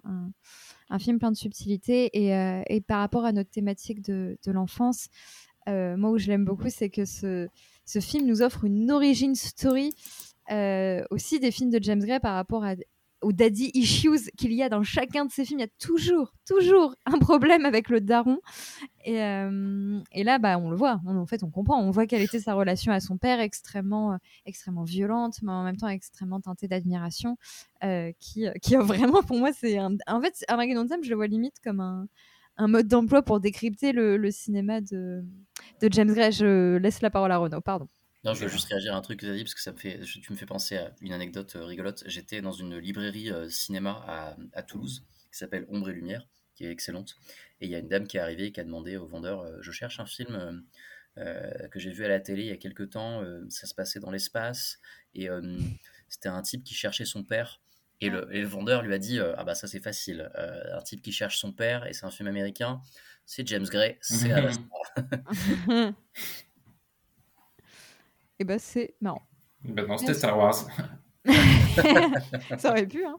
J: un, film plein de subtilité. Et, euh, par rapport à notre thématique de, l'enfance, euh, moi où je l'aime beaucoup, c'est que ce, film nous offre une origin story euh, aussi des films de James Gray par rapport à, aux daddy issues qu'il y a dans chacun de ces films. Il y a toujours, toujours un problème avec le daron. Et, euh, là, bah, on le voit. On- en fait, on comprend. On voit quelle était sa relation à son père, extrêmement, euh, extrêmement violente, mais en même temps extrêmement teintée d'admiration, euh, qui, qui a vraiment, pour moi, c'est un... En fait, Armageddon Time, je le vois limite comme un, un mode d'emploi pour décrypter le, le cinéma de, de James Gray. Je laisse la parole à Renaud, pardon.
K: Non, je veux juste réagir à un truc que tu as dit parce que ça me fait, je- tu me fais penser à une anecdote euh, rigolote. J'étais dans une librairie euh, cinéma à, à Toulouse qui s'appelle Ombre et Lumière, qui est excellente. Et il y a une dame qui est arrivée et qui a demandé au vendeur euh, Je cherche un film que j'ai vu à la télé il y a quelques temps. euh, ça se passait dans l'espace et euh, c'était un type qui cherchait son père. Et le, et le vendeur lui a dit euh, Ah bah ça c'est facile. Euh, un type qui cherche son père et c'est un film américain. C'est James Gray, c'est Ad Astra.
J: Et bah, c'est marrant.
I: bah non, c'était Star Wars.
J: ça aurait pu, hein.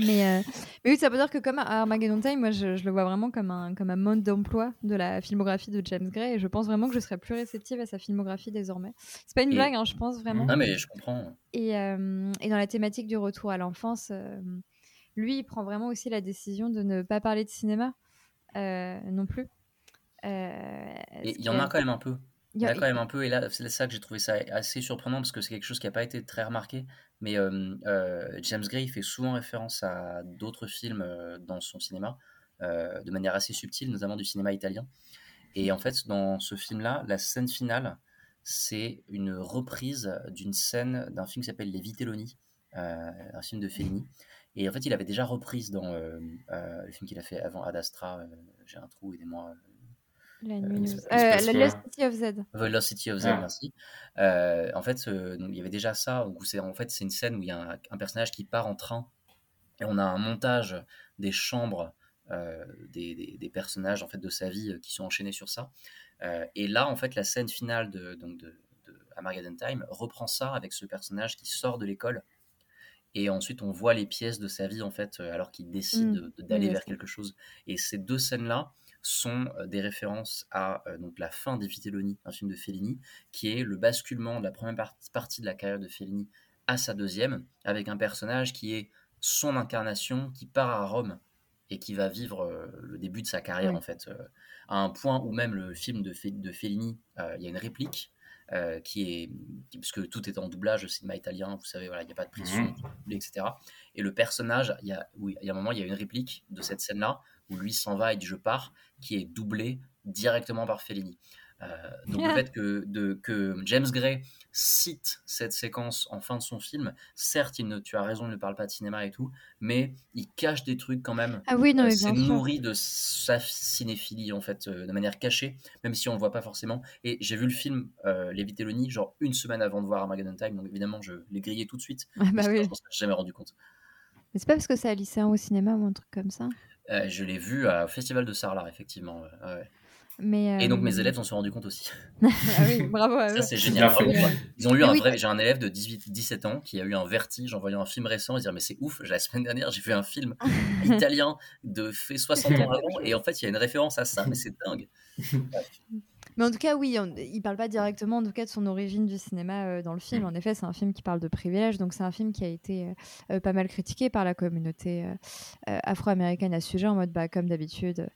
J: Mais, euh, mais oui, ça veut dire que comme Armageddon Time, moi, je, je le vois vraiment comme un, comme un mode d'emploi de la filmographie de James Gray. Et je pense vraiment que je serais plus réceptive à sa filmographie désormais. C'est pas une
K: Et-
J: blague, hein, je pense vraiment.
K: Non mais je comprends.
J: Et, euh, et dans la thématique du retour à l'enfance, euh, lui, il prend vraiment aussi la décision de ne pas parler de cinéma non plus.
K: Il y en a quand même un peu.
J: Il y a-
K: quand même un peu, et là, c'est ça que j'ai trouvé ça assez surprenant parce que c'est quelque chose qui n'a pas été très remarqué. Mais euh, euh, James Gray il fait souvent référence à d'autres films euh, dans son cinéma, de manière assez subtile, notamment du cinéma italien. Et en fait, dans ce film-là, la scène finale, c'est une reprise d'une scène d'un film qui s'appelle Les Vitelloni, un film de Fellini. Et en fait, il avait déjà reprise dans le film qu'il a fait avant Ad Astra, J'ai un trou, aidez-moi.
J: La euh,
K: l'espace
J: la
K: quoi.
J: Lost City of Z.
K: Velocity of Z,
I: Ah.
K: merci. Euh, en fait, euh, donc, il y avait déjà ça, où en fait c'est une scène où il y a un, un personnage qui part en train et on a un montage des chambres euh, des, des- des personnages en fait de sa vie euh, qui sont enchaînés sur ça. Euh, et là, en fait, la scène finale de, donc de, de Armageddon Time reprend ça avec ce personnage qui sort de l'école. Et ensuite, on voit les pièces de sa vie, en fait, euh, alors qu'il décide
J: Mm.
K: de- de- d'aller
J: Oui,
K: vers quelque chose. Et ces deux scènes-là sont euh, des références à euh, donc, la fin des Vitelloni, un film de Fellini, qui est le basculement de la première par- partie de la carrière de Fellini à sa deuxième, avec un personnage qui est son incarnation, qui part à Rome et qui va vivre euh, le début de sa carrière,
J: Oui.
K: en fait, à un point où même le film de, Fe- de Fellini, il y a une réplique euh, qui est qui- parce que tout est en doublage au cinéma italien vous savez voilà il n'y a pas de pression doublé, etc et le personnage il y a oui il y a un moment il y a une réplique de cette scène là où lui s'en va et dit je pars qui est doublé directement par Fellini Euh, donc le fait que, de, que James Gray cite cette séquence en fin de son film, certes, il ne, tu as raison, il ne parle pas de cinéma et tout, mais il cache des trucs quand même.
J: Ah oui, non,
K: Euh, c'est nourri de sa cinéphilie en fait, euh, de manière cachée, même si on le voit pas forcément. Et j'ai vu le film euh, Les Vitelloni genre une semaine avant de voir Armageddon Time, donc évidemment je l'ai grillé tout de suite.
J: Ah bah oui.
K: Je m'en serais jamais rendu compte.
J: Mais c'est pas parce que c'est à lycéen au cinéma ou un truc comme ça.
K: Euh, je l'ai vu au Festival de Sarlat, effectivement. ouais, Et donc
J: euh,
K: mes élèves s'en sont rendus compte aussi.
J: ah oui, bravo à
K: Ça,
J: eux.
K: c'est
I: C'est
K: génial. Ils ont eu
J: Mais
K: un
J: oui.
K: vrai. J'ai un élève de 18, 17 ans qui a eu un vertige en voyant un film récent. Il se dit Mais c'est ouf, la semaine dernière, j'ai vu un film italien de fait 60 ans avant. Et en fait, il y a une référence à ça. Mais c'est dingue.
J: Mais en tout cas, oui, on, il parle pas directement en tout cas de son origine du cinéma euh, dans le film. En effet, c'est un film qui parle de privilège, donc c'est un film qui a été euh, euh, pas mal critiqué par la communauté euh, afro-américaine à ce sujet, en mode, bah, comme d'habitude,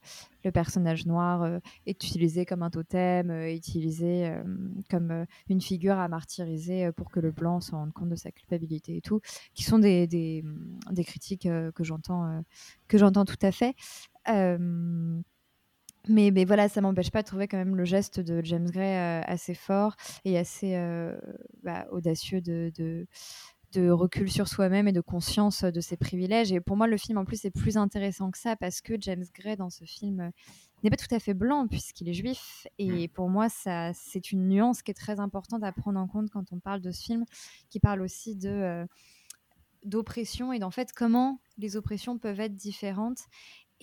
J: le personnage noir est utilisé comme un totem, est utilisé comme une figure à martyriser pour que le blanc se rende compte de sa culpabilité et tout, qui sont des, des, des critiques que j'entends que j'entends tout à fait. Mais, mais voilà, ça m'empêche pas de trouver quand même le geste de James Gray euh, assez fort et assez euh, bah, audacieux de, de, de recul sur soi-même et de conscience de ses privilèges. Et pour moi, le film en plus est plus intéressant que ça parce que James Gray dans ce film euh, n'est pas tout à fait blanc puisqu'il est juif. Et pour moi, ça, c'est une nuance qui est très importante à prendre en compte quand on parle de ce film, qui parle aussi de euh, d'oppression et d'en fait comment les oppressions peuvent être différentes.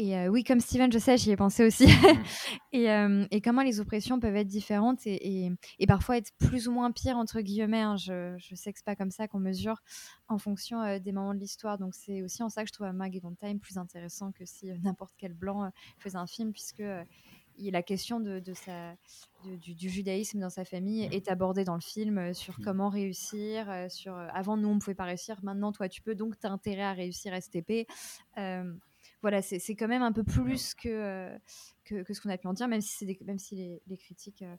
J: Et euh, oui, comme Steven, je sais, j'y ai pensé aussi. et, euh, et comment les oppressions peuvent être différentes et, et- et parfois être plus ou moins pires, entre guillemets. hein. Je, je sais que c'est pas comme ça qu'on mesure en fonction euh, des moments de l'histoire. Donc c'est aussi en ça que je trouve Armageddon Time plus intéressant que si n'importe quel blanc faisait un film, puisque la question de, de sa, de- du, du judaïsme dans sa famille est abordée dans le film sur comment réussir. sur, avant, nous, on pouvait pas réussir. Maintenant, toi, tu peux. Donc, tu as intérêt à réussir STP. Voilà, c'est quand même un peu plus que, euh, que, que ce qu'on a pu en dire, même si, c'est des- même si les, les critiques, euh,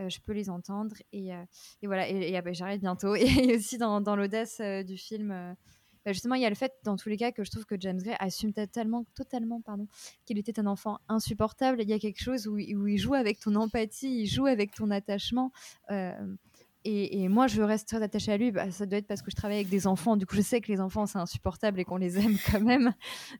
J: euh, je peux les entendre. Et, euh, et voilà, et, et, ah bah, j'arrête bientôt. Et aussi dans, dans l'audace euh, du film, bah, justement, il y a le fait, dans tous les cas, que je trouve que James Gray assume totalement, totalement pardon, qu'il était un enfant insupportable. Il y a quelque chose où, où il joue avec ton empathie, il joue avec ton attachement. Et, et moi, je reste très attachée à lui. Bah, ça doit être parce que je travaille avec des enfants. Du coup, je sais que les enfants, c'est insupportable et qu'on les aime quand même.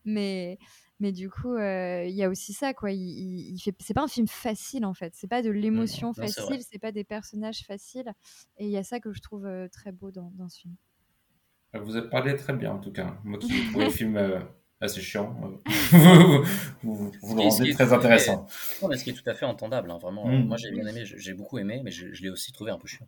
J: Mais, mais du coup, euh, il y a aussi ça, quoi. Il, il, il fait, c'est pas un film facile, en fait. C'est pas de l'émotion
K: c'est
J: facile, c'est pas des personnages faciles. Et il y a ça que je trouve euh, très beau dans, dans ce film.
I: Vous avez parlé très bien, en tout cas. Moi qui ai trouvé le film euh, assez chiant, vous, vous le rendez très
K: fait-
I: intéressant.
K: Non, mais ce qui est tout à fait entendable, hein, vraiment.
I: Mm.
K: Moi, j'ai bien aimé, j'ai j'ai beaucoup aimé, mais je, je l'ai aussi trouvé un peu chiant.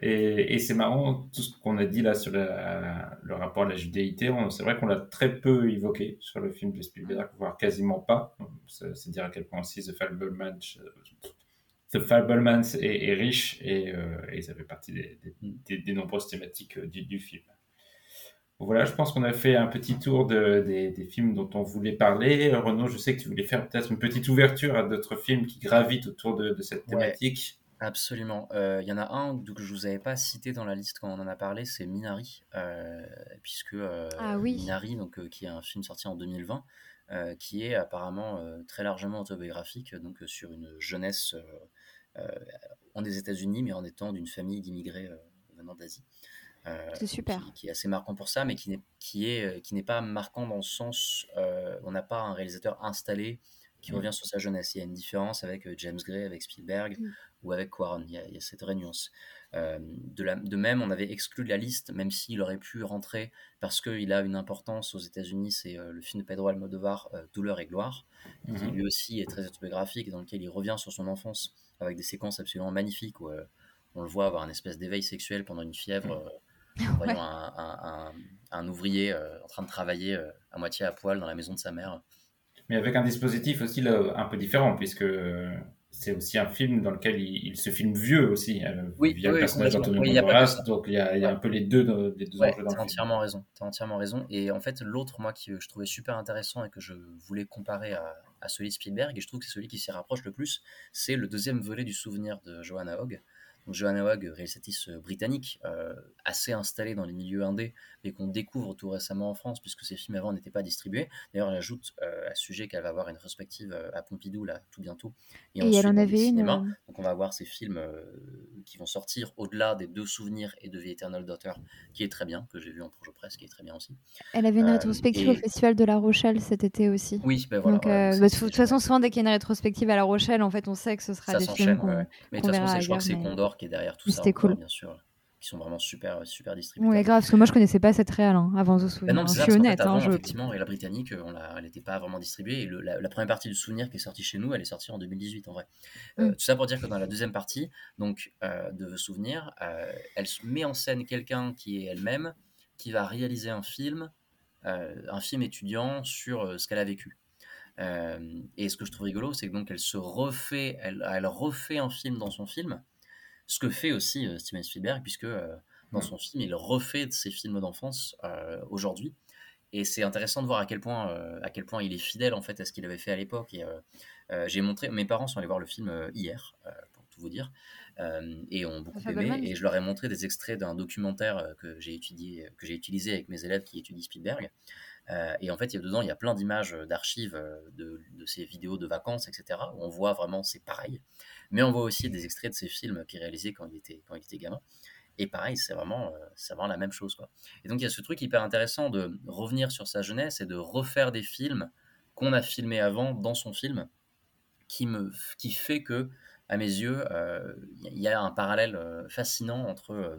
I: Et, et c'est marrant, tout ce qu'on a dit là sur la- le rapport à la judéité, on- c'est vrai qu'on l'a très peu évoqué sur le film de Spielberg, voire quasiment pas. C'est dire à quel point aussi The Fablemans, The Fablemans est, est riche et, euh, et ça fait partie des, des- des- des nombreuses thématiques euh, du, du film. Voilà, je pense qu'on a fait un petit tour de- des, films dont on voulait parler. Renaud, je sais que tu voulais faire peut-être une petite ouverture à d'autres films qui gravitent autour de, de cette
K: Ouais. Absolument. Euh, Il y en a un que je vous avais pas cité dans la liste quand on en a parlé, c'est Minari, euh, puisque euh,
J: Ah oui.
K: Minari, donc qui est un film sorti en 2020, euh, qui est apparemment très largement autobiographique, donc sur une jeunesse en des États-Unis, mais en étant d'une famille d'immigrés venant d'Asie.
J: C'est super.
K: Qui, qui est assez marquant pour ça, mais qui n'est qui est qui n'est pas marquant dans le sens on n'a pas un réalisateur installé qui revient sur sa jeunesse. Il y a une différence avec James Gray, avec Spielberg
J: Mm.
K: Ou avec Quaron. Il y a, il y a cette vraie nuance. Euh, de, la, de même, on avait exclu de la liste, même s'il aurait pu rentrer parce qu'il a une importance aux États-Unis. C'est euh, le film de Pedro Almodovar, euh, Douleur et gloire, qui
I: Mhm.
K: lui aussi est très autobiographique, dans lequel il revient sur son enfance avec des séquences absolument magnifiques où on le voit avoir un espèce d'éveil sexuel pendant une fièvre. euh, en voyant
J: Ouais.
K: un, un- un- un ouvrier en train de travailler à moitié à poil dans la maison de sa mère.
I: Mais avec un dispositif aussi là, un peu différent, puisque c'est aussi un film dans lequel il, il se filme vieux aussi, euh,
K: Oui,
I: via
K: oui,
I: le personnage d'Antonio
K: Oui,
I: donc il y a, il y a
K: Ouais.
I: un peu les deux, les deux
K: Ouais,
I: enjeux dans le film.
K: entièrement raison. T'as entièrement raison. Et en fait, l'autre, moi, que je trouvais super intéressant et que je voulais comparer à, à celui de Spielberg, et je trouve que c'est celui qui s'y rapproche le plus, c'est le deuxième volet du souvenir de Johanna Hogg. Donc, Johanna Hogg, réalisatrice euh, britannique, euh, assez installée dans les milieux indés, mais qu'on découvre tout récemment en France, puisque ses films avant n'étaient pas distribués. D'ailleurs, elle ajoute euh, à ce sujet qu'elle va avoir une rétrospective euh, à Pompidou, là, tout bientôt.
J: Et
K: ensuite
J: elle en avait une,
K: Donc on va voir ces films euh, qui vont sortir au-delà des deux souvenirs et de The Eternal Daughter, qui est très bien, que j'ai vu en projet presse, qui est très bien aussi.
J: Elle avait une rétrospective
K: et-
J: au Festival de La Rochelle cet été aussi.
K: Oui, ben voilà.
J: Donc, bah, de toute façon, souvent, dès qu'il y a une rétrospective à La Rochelle, en fait, on sait que ce sera
K: ça
J: des films
K: ouais. Mais de toute façon, je crois que c'est
J: ailleurs,
K: qui est derrière tout ça,
J: c'était cool.
K: bien sûr, qui sont vraiment super, super distribués.
J: Ouais, grave, parce que moi je connaissais pas cette réelle hein, avant The Souvenir.
K: Ben non,
J: je suis honnête.
K: fait, avant,
J: hein, je-
K: effectivement, et la britannique, on l'a- elle n'était pas vraiment distribuée. Et le- la, la première partie du souvenir qui est sortie chez nous, elle est sortie en 2018 en vrai. Euh,
J: Mm.
K: Tout ça pour dire que dans la deuxième partie, donc euh, de The Souvenir, euh, elle met en scène quelqu'un qui est elle-même, qui va réaliser un film, euh, un film étudiant sur euh, ce qu'elle a vécu. Euh, et ce que je trouve rigolo, c'est que donc elle se refait, elle, elle refait un film dans son film, ce que fait aussi euh, Steven Spielberg, puisque euh, dans son film, il refait de ses films d'enfance euh, aujourd'hui. Et c'est intéressant de voir à quel point, euh, à quel point il est fidèle en fait à ce qu'il avait fait à l'époque. Et euh, euh, j'ai montré, mes parents sont allés voir le film hier, pour tout vous dire, et ont beaucoup aimé. Et je leur ai montré des extraits d'un documentaire que j'ai étudié, que j'ai utilisé avec mes élèves qui étudient Spielberg. Et en fait, il y a dedans, il y a plein d'images d'archives de, de ces vidéos de vacances, etc. Où on voit vraiment, c'est pareil. Mais on voit aussi des extraits de ces films qu'il réalisait quand il était, quand il était gamin. Et pareil, c'est vraiment, euh, vraiment la même chose. Quoi. Et donc, il y a ce truc hyper intéressant de revenir sur sa jeunesse et de refaire des films qu'on a filmés avant dans son film, qui, me, qui fait que, à mes yeux, euh, il y a un parallèle euh, fascinant entre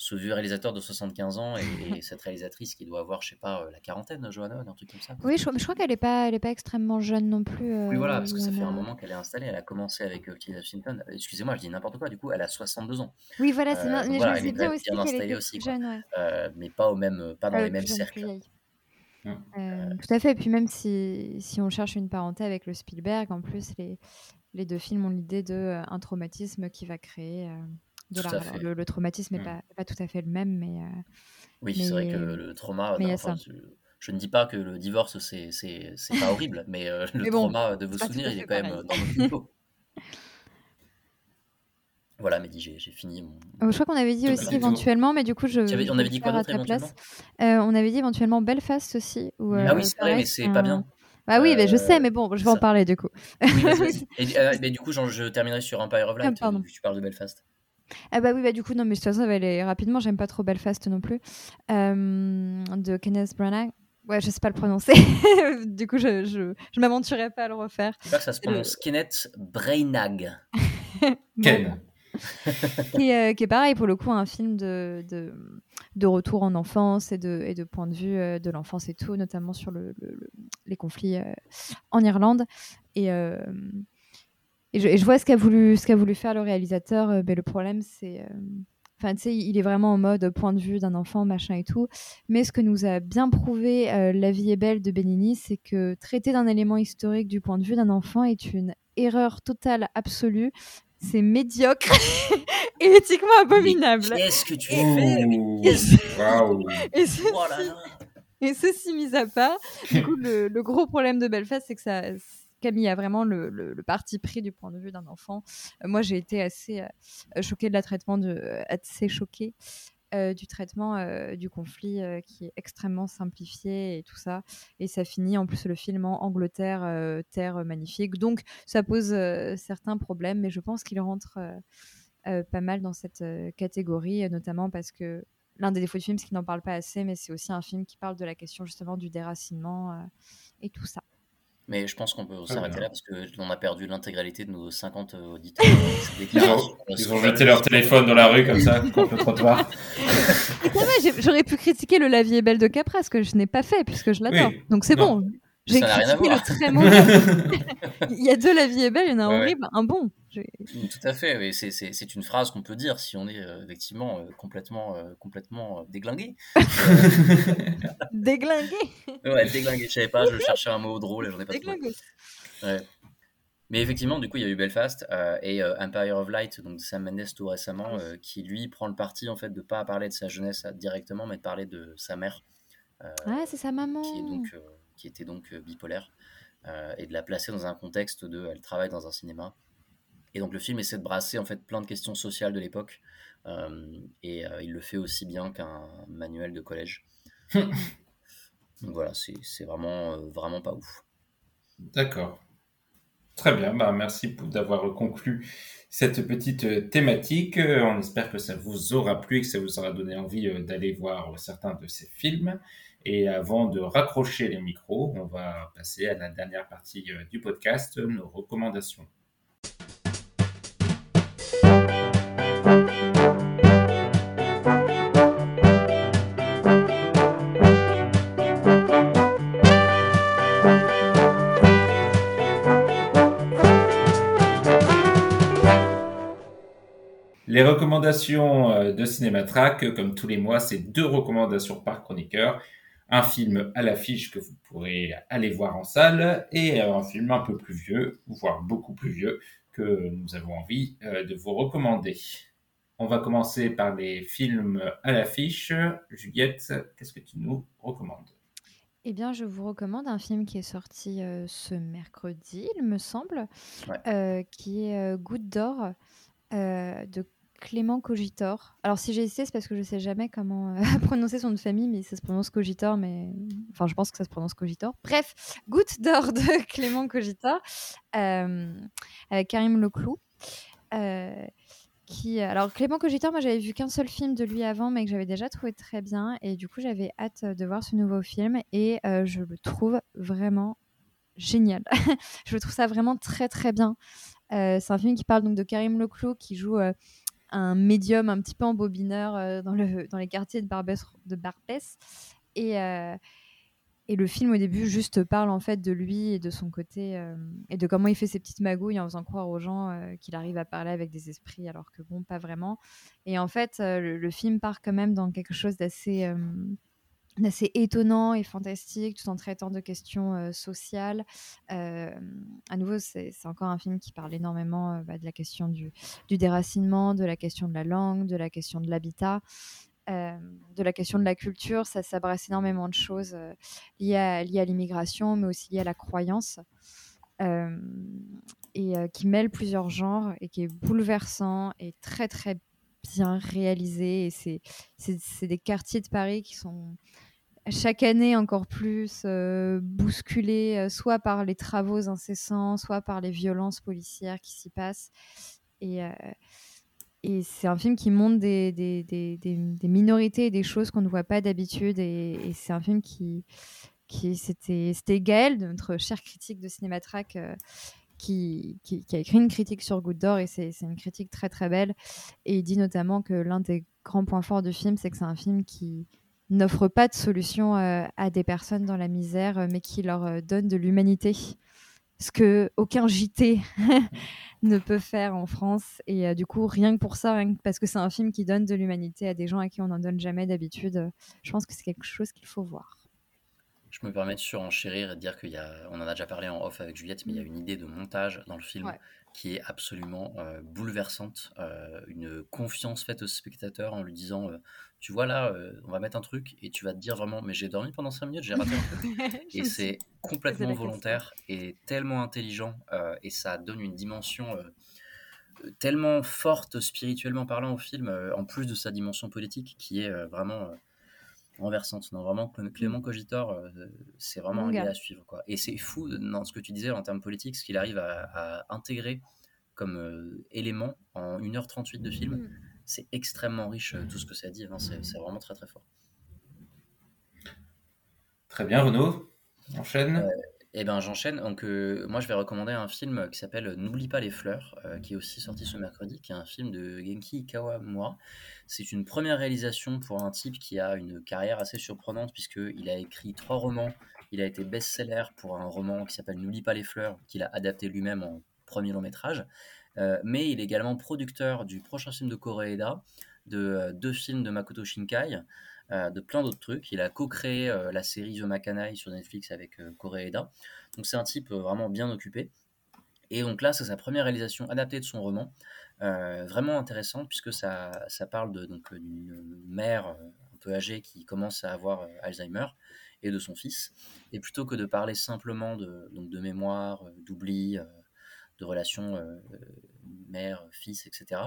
K: ce vieux réalisateur de 75 ans et, et cette réalisatrice qui doit avoir, je sais pas, euh, la quarantaine, Johanna, un truc comme ça.
J: Oui, je, je crois qu'elle est pas, elle est pas extrêmement jeune non plus.
K: Oui,
J: euh,
K: voilà, parce que ça fait un moment qu'elle est installée. Elle a commencé avec euh, Tilda Swinton. Euh, Excusez-moi, je dis n'importe quoi. Du coup, elle a 62 ans.
J: Oui, voilà, c'est
K: Euh,
J: bien.
K: voilà,
J: je
K: elle
J: me
K: est
J: disais bien
K: bien
J: aussi qu'elle
K: installée aussi,
J: jeune. Ouais.
K: Euh, mais pas, au même, pas dans
J: Euh,
K: les mêmes cercles.
J: tout à fait. Et puis même si, si on cherche une parenté avec le Spielberg, en plus, les, les deux films ont l'idée d'un traumatisme qui va créer euh, de la... alors, le, le traumatisme n'est
I: Mm.
J: pas, pas tout à fait le même, mais... euh,
K: Oui, c'est vrai que le trauma.
J: mais
K: non, enfin,
J: ça.
K: je, ne dis pas que le divorce, c'est c'est- c'est pas horrible, mais euh, le
J: Mais bon,
K: trauma de vos souvenirs, il est quand même euh, dans notre niveau. Voilà, Mehdi, j'ai j'ai fini mon.
J: Euh, je crois qu'on avait dit aussi éventuellement, mais du coup, je.
K: On avait
J: le
K: dit quoi d'autre
J: ta place? Euh, on avait dit éventuellement Belfast aussi. Où,
K: Ah
J: euh,
K: oui, c'est vrai, mais c'est pas bien.
J: Bah oui, mais je
K: Euh,
J: sais, mais bon, je vais en parler du coup.
K: Oui. Et, euh, mais du coup, genre, je terminerai sur Empire of
J: Ah,
K: Light, que tu parles de Belfast.
J: Ah bah oui, bah du coup, non, mais de toute façon, ça va aller rapidement. J'aime pas trop Belfast non plus. Euh, de Kenneth Branagh. Ouais, je sais pas le prononcer. du coup, je, je, je m'aventurerai pas à le refaire.
K: Je sais pas que ça se
J: le-
K: prononce Kenneth Brainag.
I: Ken.
J: qui, est, euh, qui est pareil pour le coup un film de, de, de retour en enfance et de, et de point de vue euh, de l'enfance et tout, notamment sur le, le- le- les conflits euh, en Irlande. Et, euh, et, je, et je vois ce qu'a voulu, ce qu'a voulu faire le réalisateur, euh, mais le problème c'est... euh, Enfin, tu sais, il est vraiment en mode point de vue d'un enfant, machin et tout. Mais ce que nous a bien prouvé euh, La vie est belle de Benigni, c'est que traiter d'un élément historique du point de vue d'un enfant est une erreur totale, absolue. C'est médiocre et éthiquement abominable.
K: Qu'est-ce que tu fais?
J: Et ceci,
K: Oh
J: et ceci mis à part, du coup, le, le gros problème de Belfast, c'est que ça, Camille a vraiment le, parti pris du point de vue d'un enfant. Euh, moi, j'ai été assez euh, choquée de la traitement euh, assez choquée du traitement du conflit qui est extrêmement simplifié et tout ça. Et ça finit en plus le film en Angleterre, terre magnifique. Donc, ça pose certains problèmes, mais je pense qu'il rentre pas mal dans cette catégorie, notamment parce que l'un des défauts du film, c'est qu'il n'en parle pas assez, mais c'est aussi un film qui parle de la question justement du déracinement et tout ça.
K: Mais je pense qu'on peut
I: Très
K: s'arrêter là parce qu'on a perdu l'intégralité de nos 50 auditeurs.
I: Ils ont, ils jeté leur téléphone dans la rue comme ça, contre le trottoir.
J: J'aurais pu critiquer le La vie est belle de Capra, ce que je n'ai pas fait puisque je l'adore.
I: Oui.
J: Donc c'est bon. J'ai
K: Ça n'a rien à
J: critiqué le
K: voir.
J: très mauvais. Il y a deux La vie est belle, il y en a un
K: Ouais, ouais.
J: horrible, un bon. J'ai-
K: Tout à fait, oui, c'est- une phrase qu'on peut dire si on est euh, effectivement euh, complètement, euh, complètement déglingué.
J: Déglingué.
K: Ouais, déglingué, je savais pas, je cherchais un mot drôle et j'en ai pas trouvé.
J: Déglingué.
K: Ouais. Mais effectivement, du coup, il y a eu Belfast et Empire of Light, donc de Sam Mendes tout récemment, qui lui prend le parti en fait de pas parler de sa jeunesse directement, mais de parler de sa mère,
J: Ah, c'est sa maman.
K: qui est donc, qui était donc bipolaire, et de la placer dans un contexte de, elle travaille dans un cinéma, et donc le film essaie de brasser en fait plein de questions sociales de l'époque, euh, et euh, il le fait aussi bien qu'un manuel de collège. donc voilà, c'est vraiment, euh, vraiment pas ouf.
I: D'accord. Très bien, bah, merci d'avoir conclu cette petite thématique. On espère que ça vous aura plu et que ça vous aura donné envie d'aller voir certains de ces films. Et avant de raccrocher les micros, on va passer à la dernière partie du podcast, nos recommandations. Les recommandations de Cinématrack, comme tous les mois, c'est deux recommandations par chroniqueur. Un film à l'affiche que vous pourrez aller voir en salle et un film un peu plus vieux, voire beaucoup plus vieux, que nous avons envie de vous recommander. On va commencer par les films à l'affiche. Juliette, qu'est-ce que tu nous recommandes?
J: Eh bien, je vous recommande un film qui est sorti euh, ce mercredi, il me semble, euh, qui est euh, Goutte d'or de Clément Cogitor. Alors, si j'ai essayé, c'est parce que je sais jamais comment prononcer son nom de famille, mais ça se prononce Cogitor, mais enfin, je pense que ça se prononce Cogitor. Bref, Goutte d'or de Clément Cogitor avec Karim Leclou. Qui, alors Clément Cogitor, moi j'avais vu qu'un seul film de lui avant, mais que j'avais déjà trouvé très bien, et du coup j'avais hâte de voir ce nouveau film, et euh, je le trouve vraiment génial. je trouve ça vraiment très très bien. Euh, c'est un film qui parle donc de Karim Leclou qui joue euh, un médium un petit peu en bobineur dans, dans les quartiers de Barbès, de Barbès et et le film, au début, juste parle en fait de lui et de son côté euh, et de comment il fait ses petites magouilles en faisant croire aux gens euh, qu'il arrive à parler avec des esprits, alors que bon, pas vraiment. Et en fait, euh, le, film part quand même dans quelque chose d'assez assez étonnant et fantastique, tout en traitant de questions sociales. à nouveau, c'est encore un film qui parle énormément bah, de la question du, déracinement, de la question de la langue, de la question de l'habitat. De la question de la culture, ça s'abrasse énormément de choses liées à, l'immigration, mais aussi liées à la croyance, et qui mêle plusieurs genres et qui est bouleversant et très très bien réalisé. Et c'est, des quartiers de Paris qui sont chaque année encore plus bousculés, soit par les travaux incessants, soit par les violences policières qui s'y passent. Et, et c'est un film qui montre des, minorités et des choses qu'on ne voit pas d'habitude. Et, c'est un film qui, c'était, Gaël, notre cher critique de Cinématrack, euh, qui, a écrit une critique sur Goutte d'Or. Et c'est une critique très très belle. Et il dit notamment que l'un des grands points forts du film, c'est que c'est un film qui n'offre pas de solution euh, à des personnes dans la misère, mais qui leur euh, donne de l'humanité. Ce que aucun JT ne peut faire en France. Et euh, du coup, rien que pour ça, parce que c'est un film qui donne de l'humanité à des gens à qui on n'en donne jamais d'habitude, euh, je pense que c'est quelque chose qu'il faut voir.
K: Je me permets de surenchérir et de dire qu'il y a, on en a déjà parlé en off avec Juliette, mais il y a une idée de montage dans le film qui est absolument euh, bouleversante. une confiance faite au spectateur en lui disant Tu vois là, on va mettre un truc et tu vas te dire vraiment Mais j'ai dormi pendant 5 minutes, j'ai raté un truc. et c'est complètement volontaire et tellement intelligent et ça donne une dimension tellement forte spirituellement parlant au film, en plus de sa dimension politique qui est vraiment renversante. Non, vraiment, Clément mmh. Cogitor, c'est vraiment un gars à suivre. Quoi. Et c'est fou dans ce que tu disais en termes politiques, ce qu'il arrive à, intégrer comme élément en 1h38 de film. Mmh. C'est extrêmement riche tout ce que ça dit. Hein, c'est vraiment très très fort.
I: Très bien, Renaud. Enchaîne.
K: Eh ben, j'enchaîne. Donc, euh, moi, je vais recommander un film qui s'appelle N'oublie pas les fleurs, euh, qui est aussi sorti ce mercredi, qui est un film de Genki Kawamura. C'est une première réalisation pour un type qui a une carrière assez surprenante, puisqu'il a écrit trois romans. Il a été best-seller pour un roman qui s'appelle N'oublie pas les fleurs, qu'il a adapté lui-même en premier long métrage. Euh, mais il est également producteur du prochain film de Koreeda, de deux films de Makoto Shinkai. Euh, de plein d'autres trucs. Il a co-créé euh, la série The Makanai sur Netflix avec euh, Koreeda. Donc c'est un type vraiment bien occupé. Et donc là, c'est sa première réalisation adaptée de son roman, vraiment intéressante puisque ça, ça parle d'une mère un peu âgée qui commence à avoir Alzheimer et de son fils. Et plutôt que de parler simplement de, donc de mémoire, d'oubli, de relations mère, fils, etc.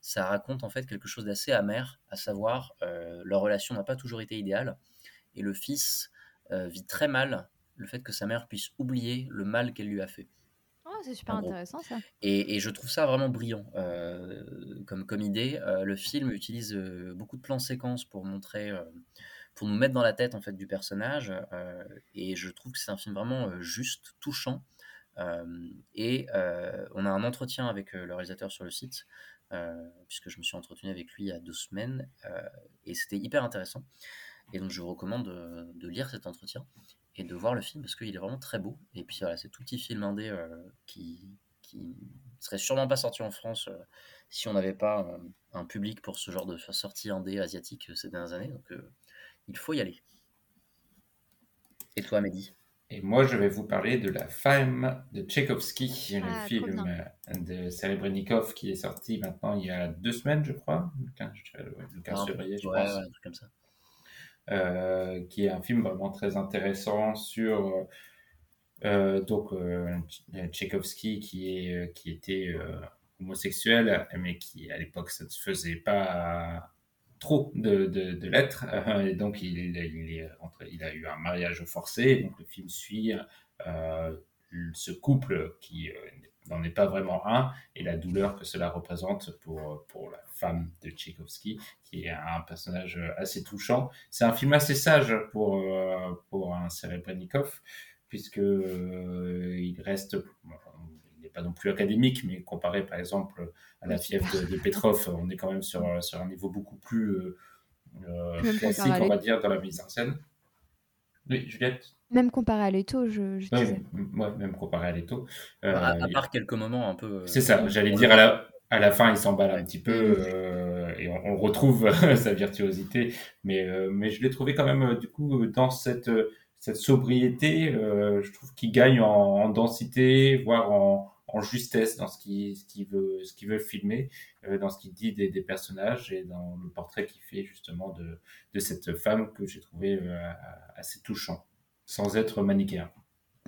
K: Ça raconte en fait quelque chose d'assez amer, à savoir euh, leur relation n'a pas toujours été idéale et le fils euh, vit très mal le fait que sa mère puisse oublier le mal qu'elle lui a fait.
J: Oh, c'est super intéressant ça.
K: Et, je trouve ça vraiment brillant euh, comme, comme idée. le film utilise beaucoup de plans séquences pour montrer, pour nous mettre dans la tête en fait du personnage. et je trouve que c'est un film vraiment juste, touchant et on a un entretien avec le réalisateur sur le site, puisque je me suis entretenu avec lui il y a deux semaines, et c'était hyper intéressant. Et donc je vous recommande de, lire cet entretien et de voir le film parce qu'il est vraiment très beau. Et puis voilà, c'est tout petit film indé qui, qui serait sûrement pas sorti en France si on n'avait pas un public pour ce genre de sortie indé asiatique ces dernières années. Donc, il faut y aller. Et toi, Mehdi
I: Et moi, je vais vous parler de La femme de Tchaïkovski, le
J: Ah,
I: film de Serebrennikov qui est sorti maintenant il y a deux semaines, je crois, le 15, je- le 15
K: Un peu-
I: février, je
K: ouais,
I: pense.
K: ouais, un truc comme ça.
I: euh, qui est un film vraiment très intéressant sur euh, donc euh, Tch- Tchaïkovski qui est qui était euh, homosexuel mais qui à l'époque ça ne se faisait pas trop de, l'être euh, et donc il, a eu un mariage forcé donc le film suit euh, ce couple qui euh, n'en est pas vraiment un et la douleur que cela représente pour, la femme de Tchaïkovski qui est un personnage assez touchant. C'est un film assez sage pour, euh, pour un Serebrennikov, puisque il reste, n'est pas non plus académique, mais comparé par exemple à la fièvre de, de Petrov, on est quand même sur, sur un niveau beaucoup plus euh, euh, classique,
J: à
I: on va dire, dans la mise en scène. Oui, Juliette?
J: Même comparé à Leto, je, je
I: Oui,
J: disais.
I: ouais, même comparé à Leto.
K: à, à
I: Euh,
K: part quelques moments un peu. euh,
I: c'est ça, j'allais dire à la, à la fin, il s'emballe un petit peu euh, et on, on retrouve sa virtuosité, mais, euh, mais je l'ai trouvé quand même, euh, du coup, dans cette, cette sobriété, euh, je trouve qu'il gagne en, en densité, voire en, en justesse dans ce qu'il ce veut, ce filmer, euh, dans ce qu'il dit des, des personnages et dans le portrait qu'il fait justement de, de cette femme que j'ai trouvé euh, assez touchant, sans être manichéen.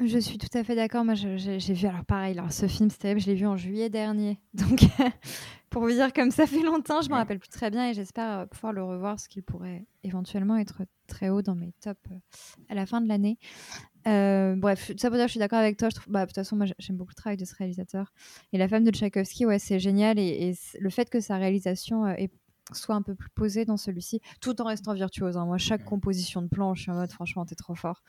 J: Je suis tout à fait d'accord. Moi, j'ai vu, alors pareil, alors, ce film, c'est terrible, je l'ai vu en juillet dernier. Donc, pour vous dire, comme ça fait longtemps, je me
I: Ouais.
J: rappelle plus très bien et j'espère euh, pouvoir le revoir, parce qu'il pourrait éventuellement être très haut dans mes tops à la fin de l'année. Euh, bref, ça pour dire, je suis d'accord avec toi. Je trouve, bah, de toute façon, moi, j'aime beaucoup le travail de ce réalisateur. Et La femme de Tchaïkovski, ouais, c'est génial. Et, et le fait que sa réalisation euh, est- soit un peu plus posée dans celui-ci, tout en restant virtuose. hein. Moi, chaque composition de plan, je suis en mode, franchement, t'es trop fort.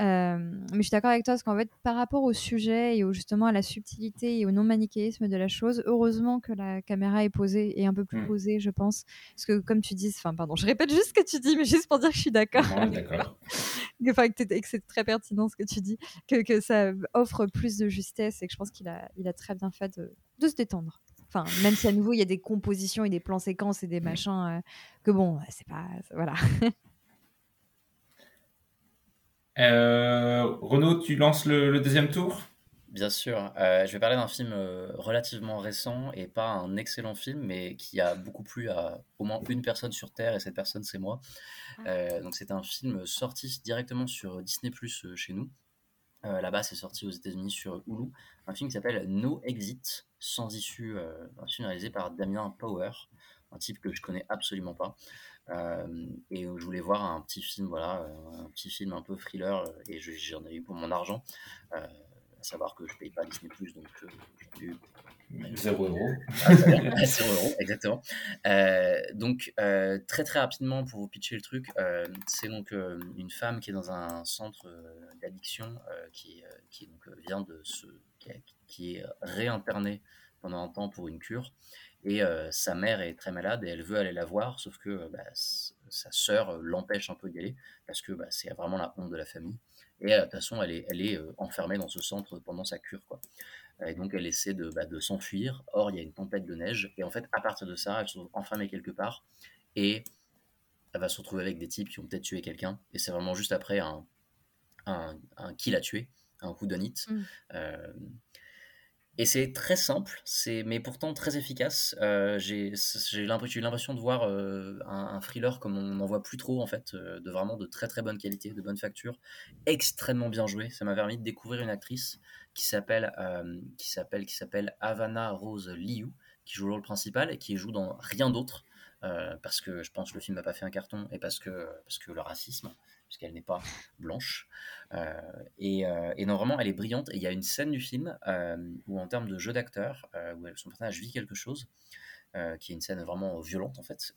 J: Euh, mais je suis d'accord avec toi, parce qu'en fait, par rapport au sujet et au, justement à la subtilité et au non-manichéisme de la chose, heureusement que la caméra est posée et un peu plus
I: Mm.
J: posée, je pense. Parce que, comme tu dis, enfin, pardon, je répète juste ce que tu dis, mais juste pour dire que je suis d'accord.
I: D'accord.
J: que, enfin, que, c'est très pertinent ce que tu dis, que, que ça offre plus de justesse et que je pense qu'il a, il a très bien fait de, de se détendre. Enfin, même si à nouveau il y a des compositions et des plans séquences et des machins euh, que bon, c'est pas, voilà.
I: Euh, Renaud, tu lances le, le deuxième tour?
K: Bien sûr. Euh, je vais parler d'un film relativement récent et pas un excellent film, mais qui a beaucoup plu à au moins une personne sur Terre, et cette personne, c'est moi. Euh, donc, c'est un film sorti directement sur Disney Plus chez nous. Euh, Là-bas, c'est sorti aux États-Unis sur Hulu. Un film qui s'appelle No Exit, sans issue. euh, un film réalisé par Damien Power, un type que je connais absolument pas. Euh, et je voulais voir un petit film, voilà, un petit film un peu thriller, et je- j'en ai eu pour mon argent. À savoir que je paye pas Disney Plus, donc euh, j'en ai eu
I: Zéro euro.
K: ah, zéro exactement. Euh, donc, euh, très très rapidement, pour vous pitcher le truc, euh, c'est donc une femme qui est dans un centre d'addiction, qui, qui donc, vient de se. qui, est- réinternée pendant un temps pour une cure. Et sa mère est très malade et elle veut aller la voir, sauf que bah, sa sœur l'empêche un peu d'y aller parce que bah, c'est vraiment la honte de la famille. Et de toute façon, elle est, elle est enfermée dans ce centre pendant sa cure. Quoi. Et donc, elle essaie de, bah, de s'enfuir. Or, il y a une tempête de neige. Et en fait, à partir de ça, elle se retrouve enfermée quelque part. Et elle va se retrouver avec des types qui ont peut-être tué quelqu'un. Et c'est vraiment juste après un, un, un qui l'a tué, un coup hit.
J: Mm.
K: Euh, et c'est très simple, c'est mais pourtant très efficace. Euh, j'ai eu l'impression de voir euh, un, un thriller comme on n'en voit plus trop en fait, euh, de vraiment de très très bonne qualité, de bonne facture, extrêmement bien joué. Ça m'a permis de découvrir une actrice qui s'appelle euh, qui s'appelle qui s'appelle Havana Rose Liu, qui joue le rôle principal et qui joue dans rien d'autre. parce que je pense que le film n'a pas fait un carton et parce que, parce que le racisme, puisqu'elle n'est pas blanche. Euh, et, euh, non, vraiment, elle est brillante. Et il y a une scène du film euh, où, en termes de jeu d'acteur, son personnage vit quelque chose, qui est une scène vraiment violente, en fait,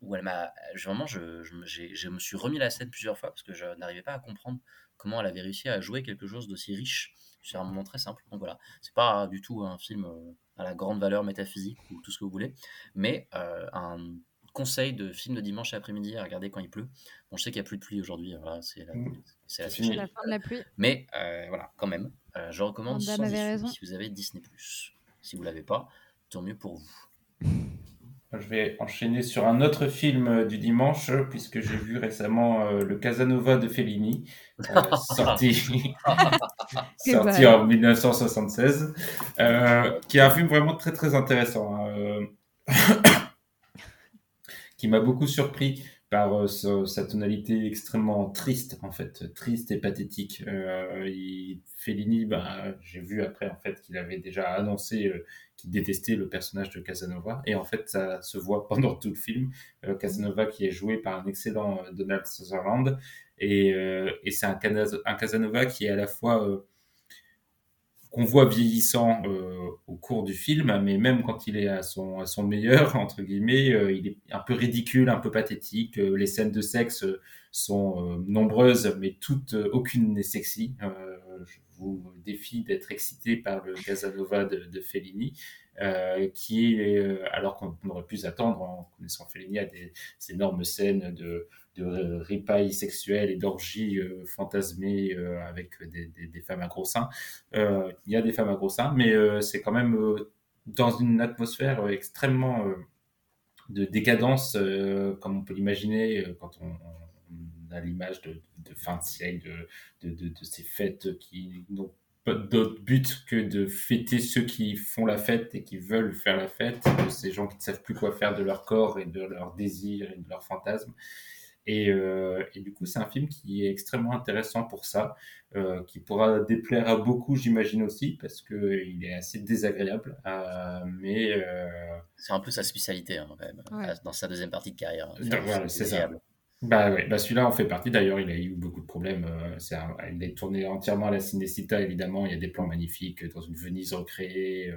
K: où elle m'a. Vraiment, je, je, me- suis remis la scène plusieurs fois parce que je n'arrivais pas à comprendre comment elle avait réussi à jouer quelque chose d'aussi riche sur un moment très simple. Donc voilà, c'est pas du tout un film à la grande valeur métaphysique ou tout ce que vous voulez, mais un, conseil de film de dimanche après-midi à regarder quand il pleut. Bon, je sais qu'il n'y a plus de pluie aujourd'hui, voilà, c'est la,
I: Mm.
K: c'est la
I: C'est
J: fin de la pluie.
K: Mais euh, voilà, quand même, euh, je recommande sans
J: raison.
K: si vous avez Disney+. Si vous l'avez pas, tant mieux pour vous.
I: Je vais enchaîner sur un autre film euh, du dimanche, puisque j'ai vu récemment euh, le Casanova de Fellini, euh, sorti, en 1976, euh, qui est un film vraiment très très intéressant, hein, euh, qui m'a beaucoup surpris par euh, sa, tonalité extrêmement triste, en fait, triste et pathétique. Euh, il- Fellini, bah, j'ai vu après en fait qu'il avait déjà annoncé euh, qu'il détestait le personnage de Casanova, et en fait ça se voit pendant tout le film. Casanova qui est joué par un excellent Donald Sutherland, et, et c'est un, Casanova qui est à la fois qu'on voit vieillissant euh, au cours du film, mais même quand il est à son, meilleur, entre guillemets, euh, il est un peu ridicule, un peu pathétique. Euh, les scènes de sexe sont nombreuses, mais toutes, aucune n'est sexy. Je vous défie d'être excité par le Casanova de, de Fellini, qui est, alors qu'on on aurait pu s'attendre en connaissant Fellini à des, énormes scènes de, de ripailles sexuelles et d'orgies euh, fantasmées euh, avec des, des, femmes à gros seins. Euh, Il y a des femmes à gros seins, mais euh, c'est quand même dans une atmosphère extrêmement de décadence, comme on peut l'imaginer quand on, a l'image de, fin de siècle, de, de, de ces fêtes qui n'ont pas d'autre but que de fêter ceux qui font la fête et qui veulent faire la fête, de ces gens qui ne savent plus quoi faire de leur corps et de leurs désirs et de leurs fantasmes. Et, euh, et du coup, c'est un film qui est extrêmement intéressant pour ça, euh, qui pourra déplaire à beaucoup, j'imagine aussi, parce que il est assez désagréable. Euh, mais euh,
K: C'est un peu sa spécialité, hein, quand même,
J: Ouais.
K: dans sa deuxième partie de carrière. hein,
I: voilà, c'est ça. Bah ouais, bah celui-là en fait partie. D'ailleurs, il a eu beaucoup de problèmes. euh, C'est un- il est tourné entièrement à la Cinecittà, évidemment. Il y a des plans magnifiques dans une Venise recréée.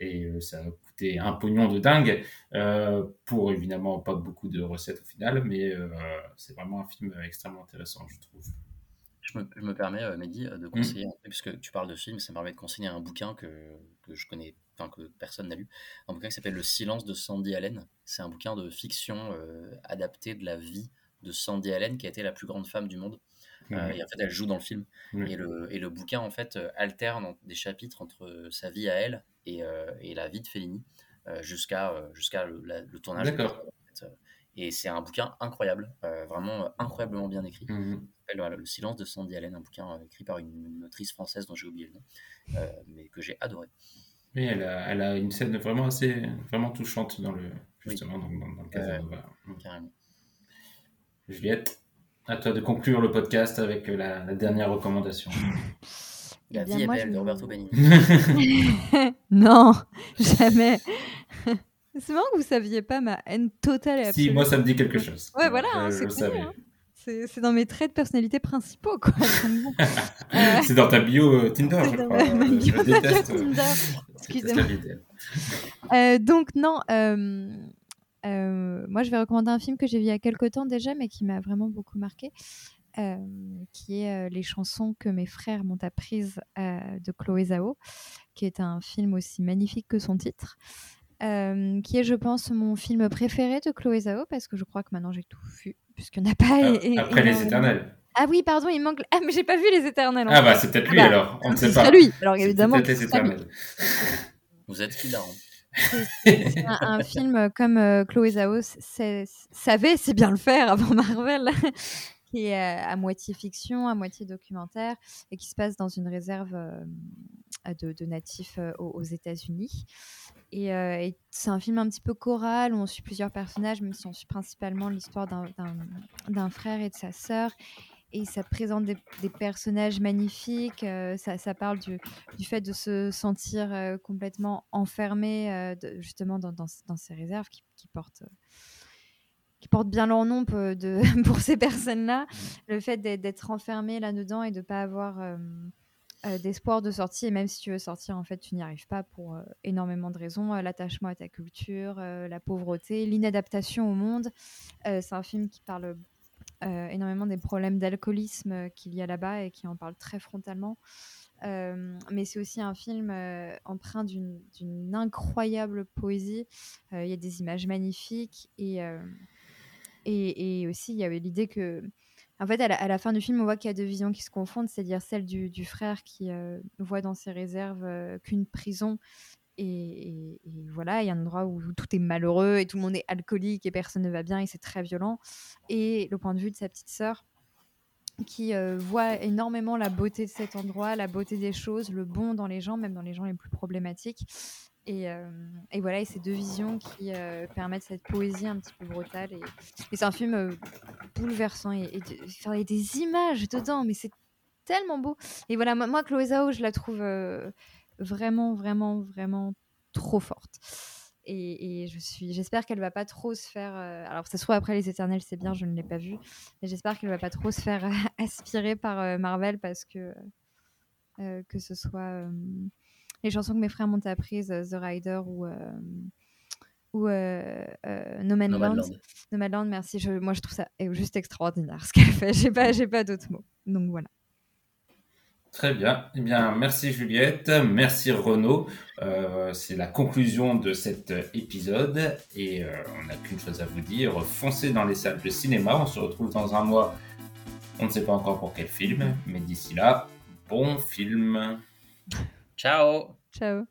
I: Et euh, ça a coûté un pognon de dingue euh, pour évidemment pas beaucoup de recettes au final, mais euh, c'est vraiment un film extrêmement intéressant, je trouve.
K: Je me, je me permets, Mehdi, de conseiller, un truc, puisque tu parles de film, ça me permet de conseiller un bouquin que, que je connais, enfin que personne n'a lu, un bouquin qui s'appelle Le silence de Sandy Allen. C'est un bouquin de fiction euh, adapté de la vie de Sandy Allen, qui a été la plus grande femme du monde. Euh,
I: Mhm.
K: et en fait, elle joue dans le film.
I: Oui.
K: Et, le, et le bouquin, en fait, alterne des chapitres entre sa vie à elle et, euh, et la vie de Fellini, euh, jusqu'à euh, jusqu'à le, la- le tournage.
I: D'accord.
K: En fait, euh, Et c'est un bouquin incroyable, euh, vraiment euh, incroyablement bien écrit. Voilà, Le silence de Sandy Allen, un bouquin euh, écrit par une, une autrice française dont j'ai oublié le nom, euh, mais que j'ai adoré.
I: Mais elle a, elle a une scène vraiment assez, vraiment touchante dans le, justement, dans, dans- dans le Casanova.
K: Carrément.
I: Juliette, à toi de conclure le podcast avec euh, la, la dernière recommandation.
K: La
J: Eh bien,
K: vie est belle
J: je
K: de Roberto Benigni.
J: non, jamais. c'est marrant que vous saviez pas ma haine totale et
I: si,
J: absolue.
I: moi ça me dit quelque chose.
J: Ouais, voilà,
I: je
J: c'est
I: savais.
J: hein. C'est dans mes traits de personnalité principaux, quoi. Euh,
I: C'est dans ta bio euh, Tinder, je crois.
J: ma- ma
I: Euh,
J: bio
I: je déteste. euh,
J: Tinder.
I: déteste
J: Excusez-moi. Euh, donc non, euh, euh, moi je vais recommander un film que j'ai vu il y a quelques temps déjà, mais qui m'a vraiment beaucoup marqué, euh, qui est euh, Les chansons que mes frères m'ont apprises euh, de Chloé Zhao, qui est un film aussi magnifique que son titre, euh, qui est je pense mon film préféré de Chloé Zhao, parce que je crois que maintenant j'ai tout vu, puisqu'il n'y en a pas.
I: Ah, Après les éternels.
J: Ah oui, pardon, il manque. Ah mais j'ai pas vu les éternels.
I: Ah
J: fait.
I: bah c'est peut-être lui
J: bah,
I: alors, on ne sait pas.
J: lui. Alors
I: C'est
J: évidemment.
I: peut-être
J: que ce
I: les
J: lui.
I: éternels.
K: Vous êtes qui,
J: C'est c'est un, un film comme euh, Chloé Zhao savait si bien le faire avant Marvel, qui est à moitié fiction, à moitié documentaire, et qui se passe dans une réserve euh, de, natifs euh, aux, États-Unis. Euh, et c'est un film un petit peu choral où on suit plusieurs personnages, même si on suit principalement l'histoire d'un- frère et de sa sœur. Et ça présente des, personnages magnifiques. ça, parle du, fait de se sentir complètement enfermé, justement, dans, ces réserves qui portent. Qui portent bien leur nom pour, de, pour ces personnes-là, le fait d'être- enfermé là-dedans et de ne pas avoir euh, euh, d'espoir de sortie, et même si tu veux sortir, en fait, tu n'y arrives pas pour euh, énormément de raisons, l'attachement à ta culture, la pauvreté, l'inadaptation au monde. C'est un film qui parle euh, énormément des problèmes d'alcoolisme euh, qu'il y a là-bas et qui en parle très frontalement. Euh, mais c'est aussi un film empreint d'une incroyable poésie. Il y a des images magnifiques et, et, aussi il y avait l'idée que, en fait, à la, fin du film, on voit qu'il y a deux visions qui se confondent, c'est-à-dire celle du, frère qui euh, voit dans ses réserves euh, qu'une prison. Et voilà, il y a un endroit où tout est malheureux et tout le monde est alcoolique et personne ne va bien et c'est très violent. Et le point de vue de sa petite sœur qui euh, voit énormément la beauté de cet endroit, la beauté des choses, le bon dans les gens, même dans les gens les plus problématiques. Et, euh, et voilà, et ces deux visions qui euh, permettent cette poésie un petit peu brutale. Et, c'est un film euh, bouleversant. Et, il y a des images dedans, mais c'est tellement beau. Et voilà, moi, Chloé Zhao, je la trouve vraiment, vraiment, vraiment trop forte. Et, j'espère qu'elle va pas trop se faire. alors, ça se trouve après les Éternels, c'est bien, je ne l'ai pas vu, mais j'espère qu'elle va pas trop se faire aspirer par Marvel parce que que ce soit les chansons que mes frères m'ont apprises, euh, The Rider ou euh, ou euh, euh, No Man's Land.
K: Nomadland.
J: Nomadland, merci. Je, moi, je trouve ça euh, juste extraordinaire ce qu'elle fait. J'ai pas, j'ai pas d'autres mots. Donc voilà.
I: Très bien. Eh bien, merci Juliette, merci Renaud. Euh, c'est la conclusion de cet épisode et euh, on n'a qu'une chose à vous dire foncez dans les salles de cinéma. On se retrouve dans un mois. On ne sait pas encore pour quel film, mais d'ici là, bon film.
K: Ciao
J: Ciao.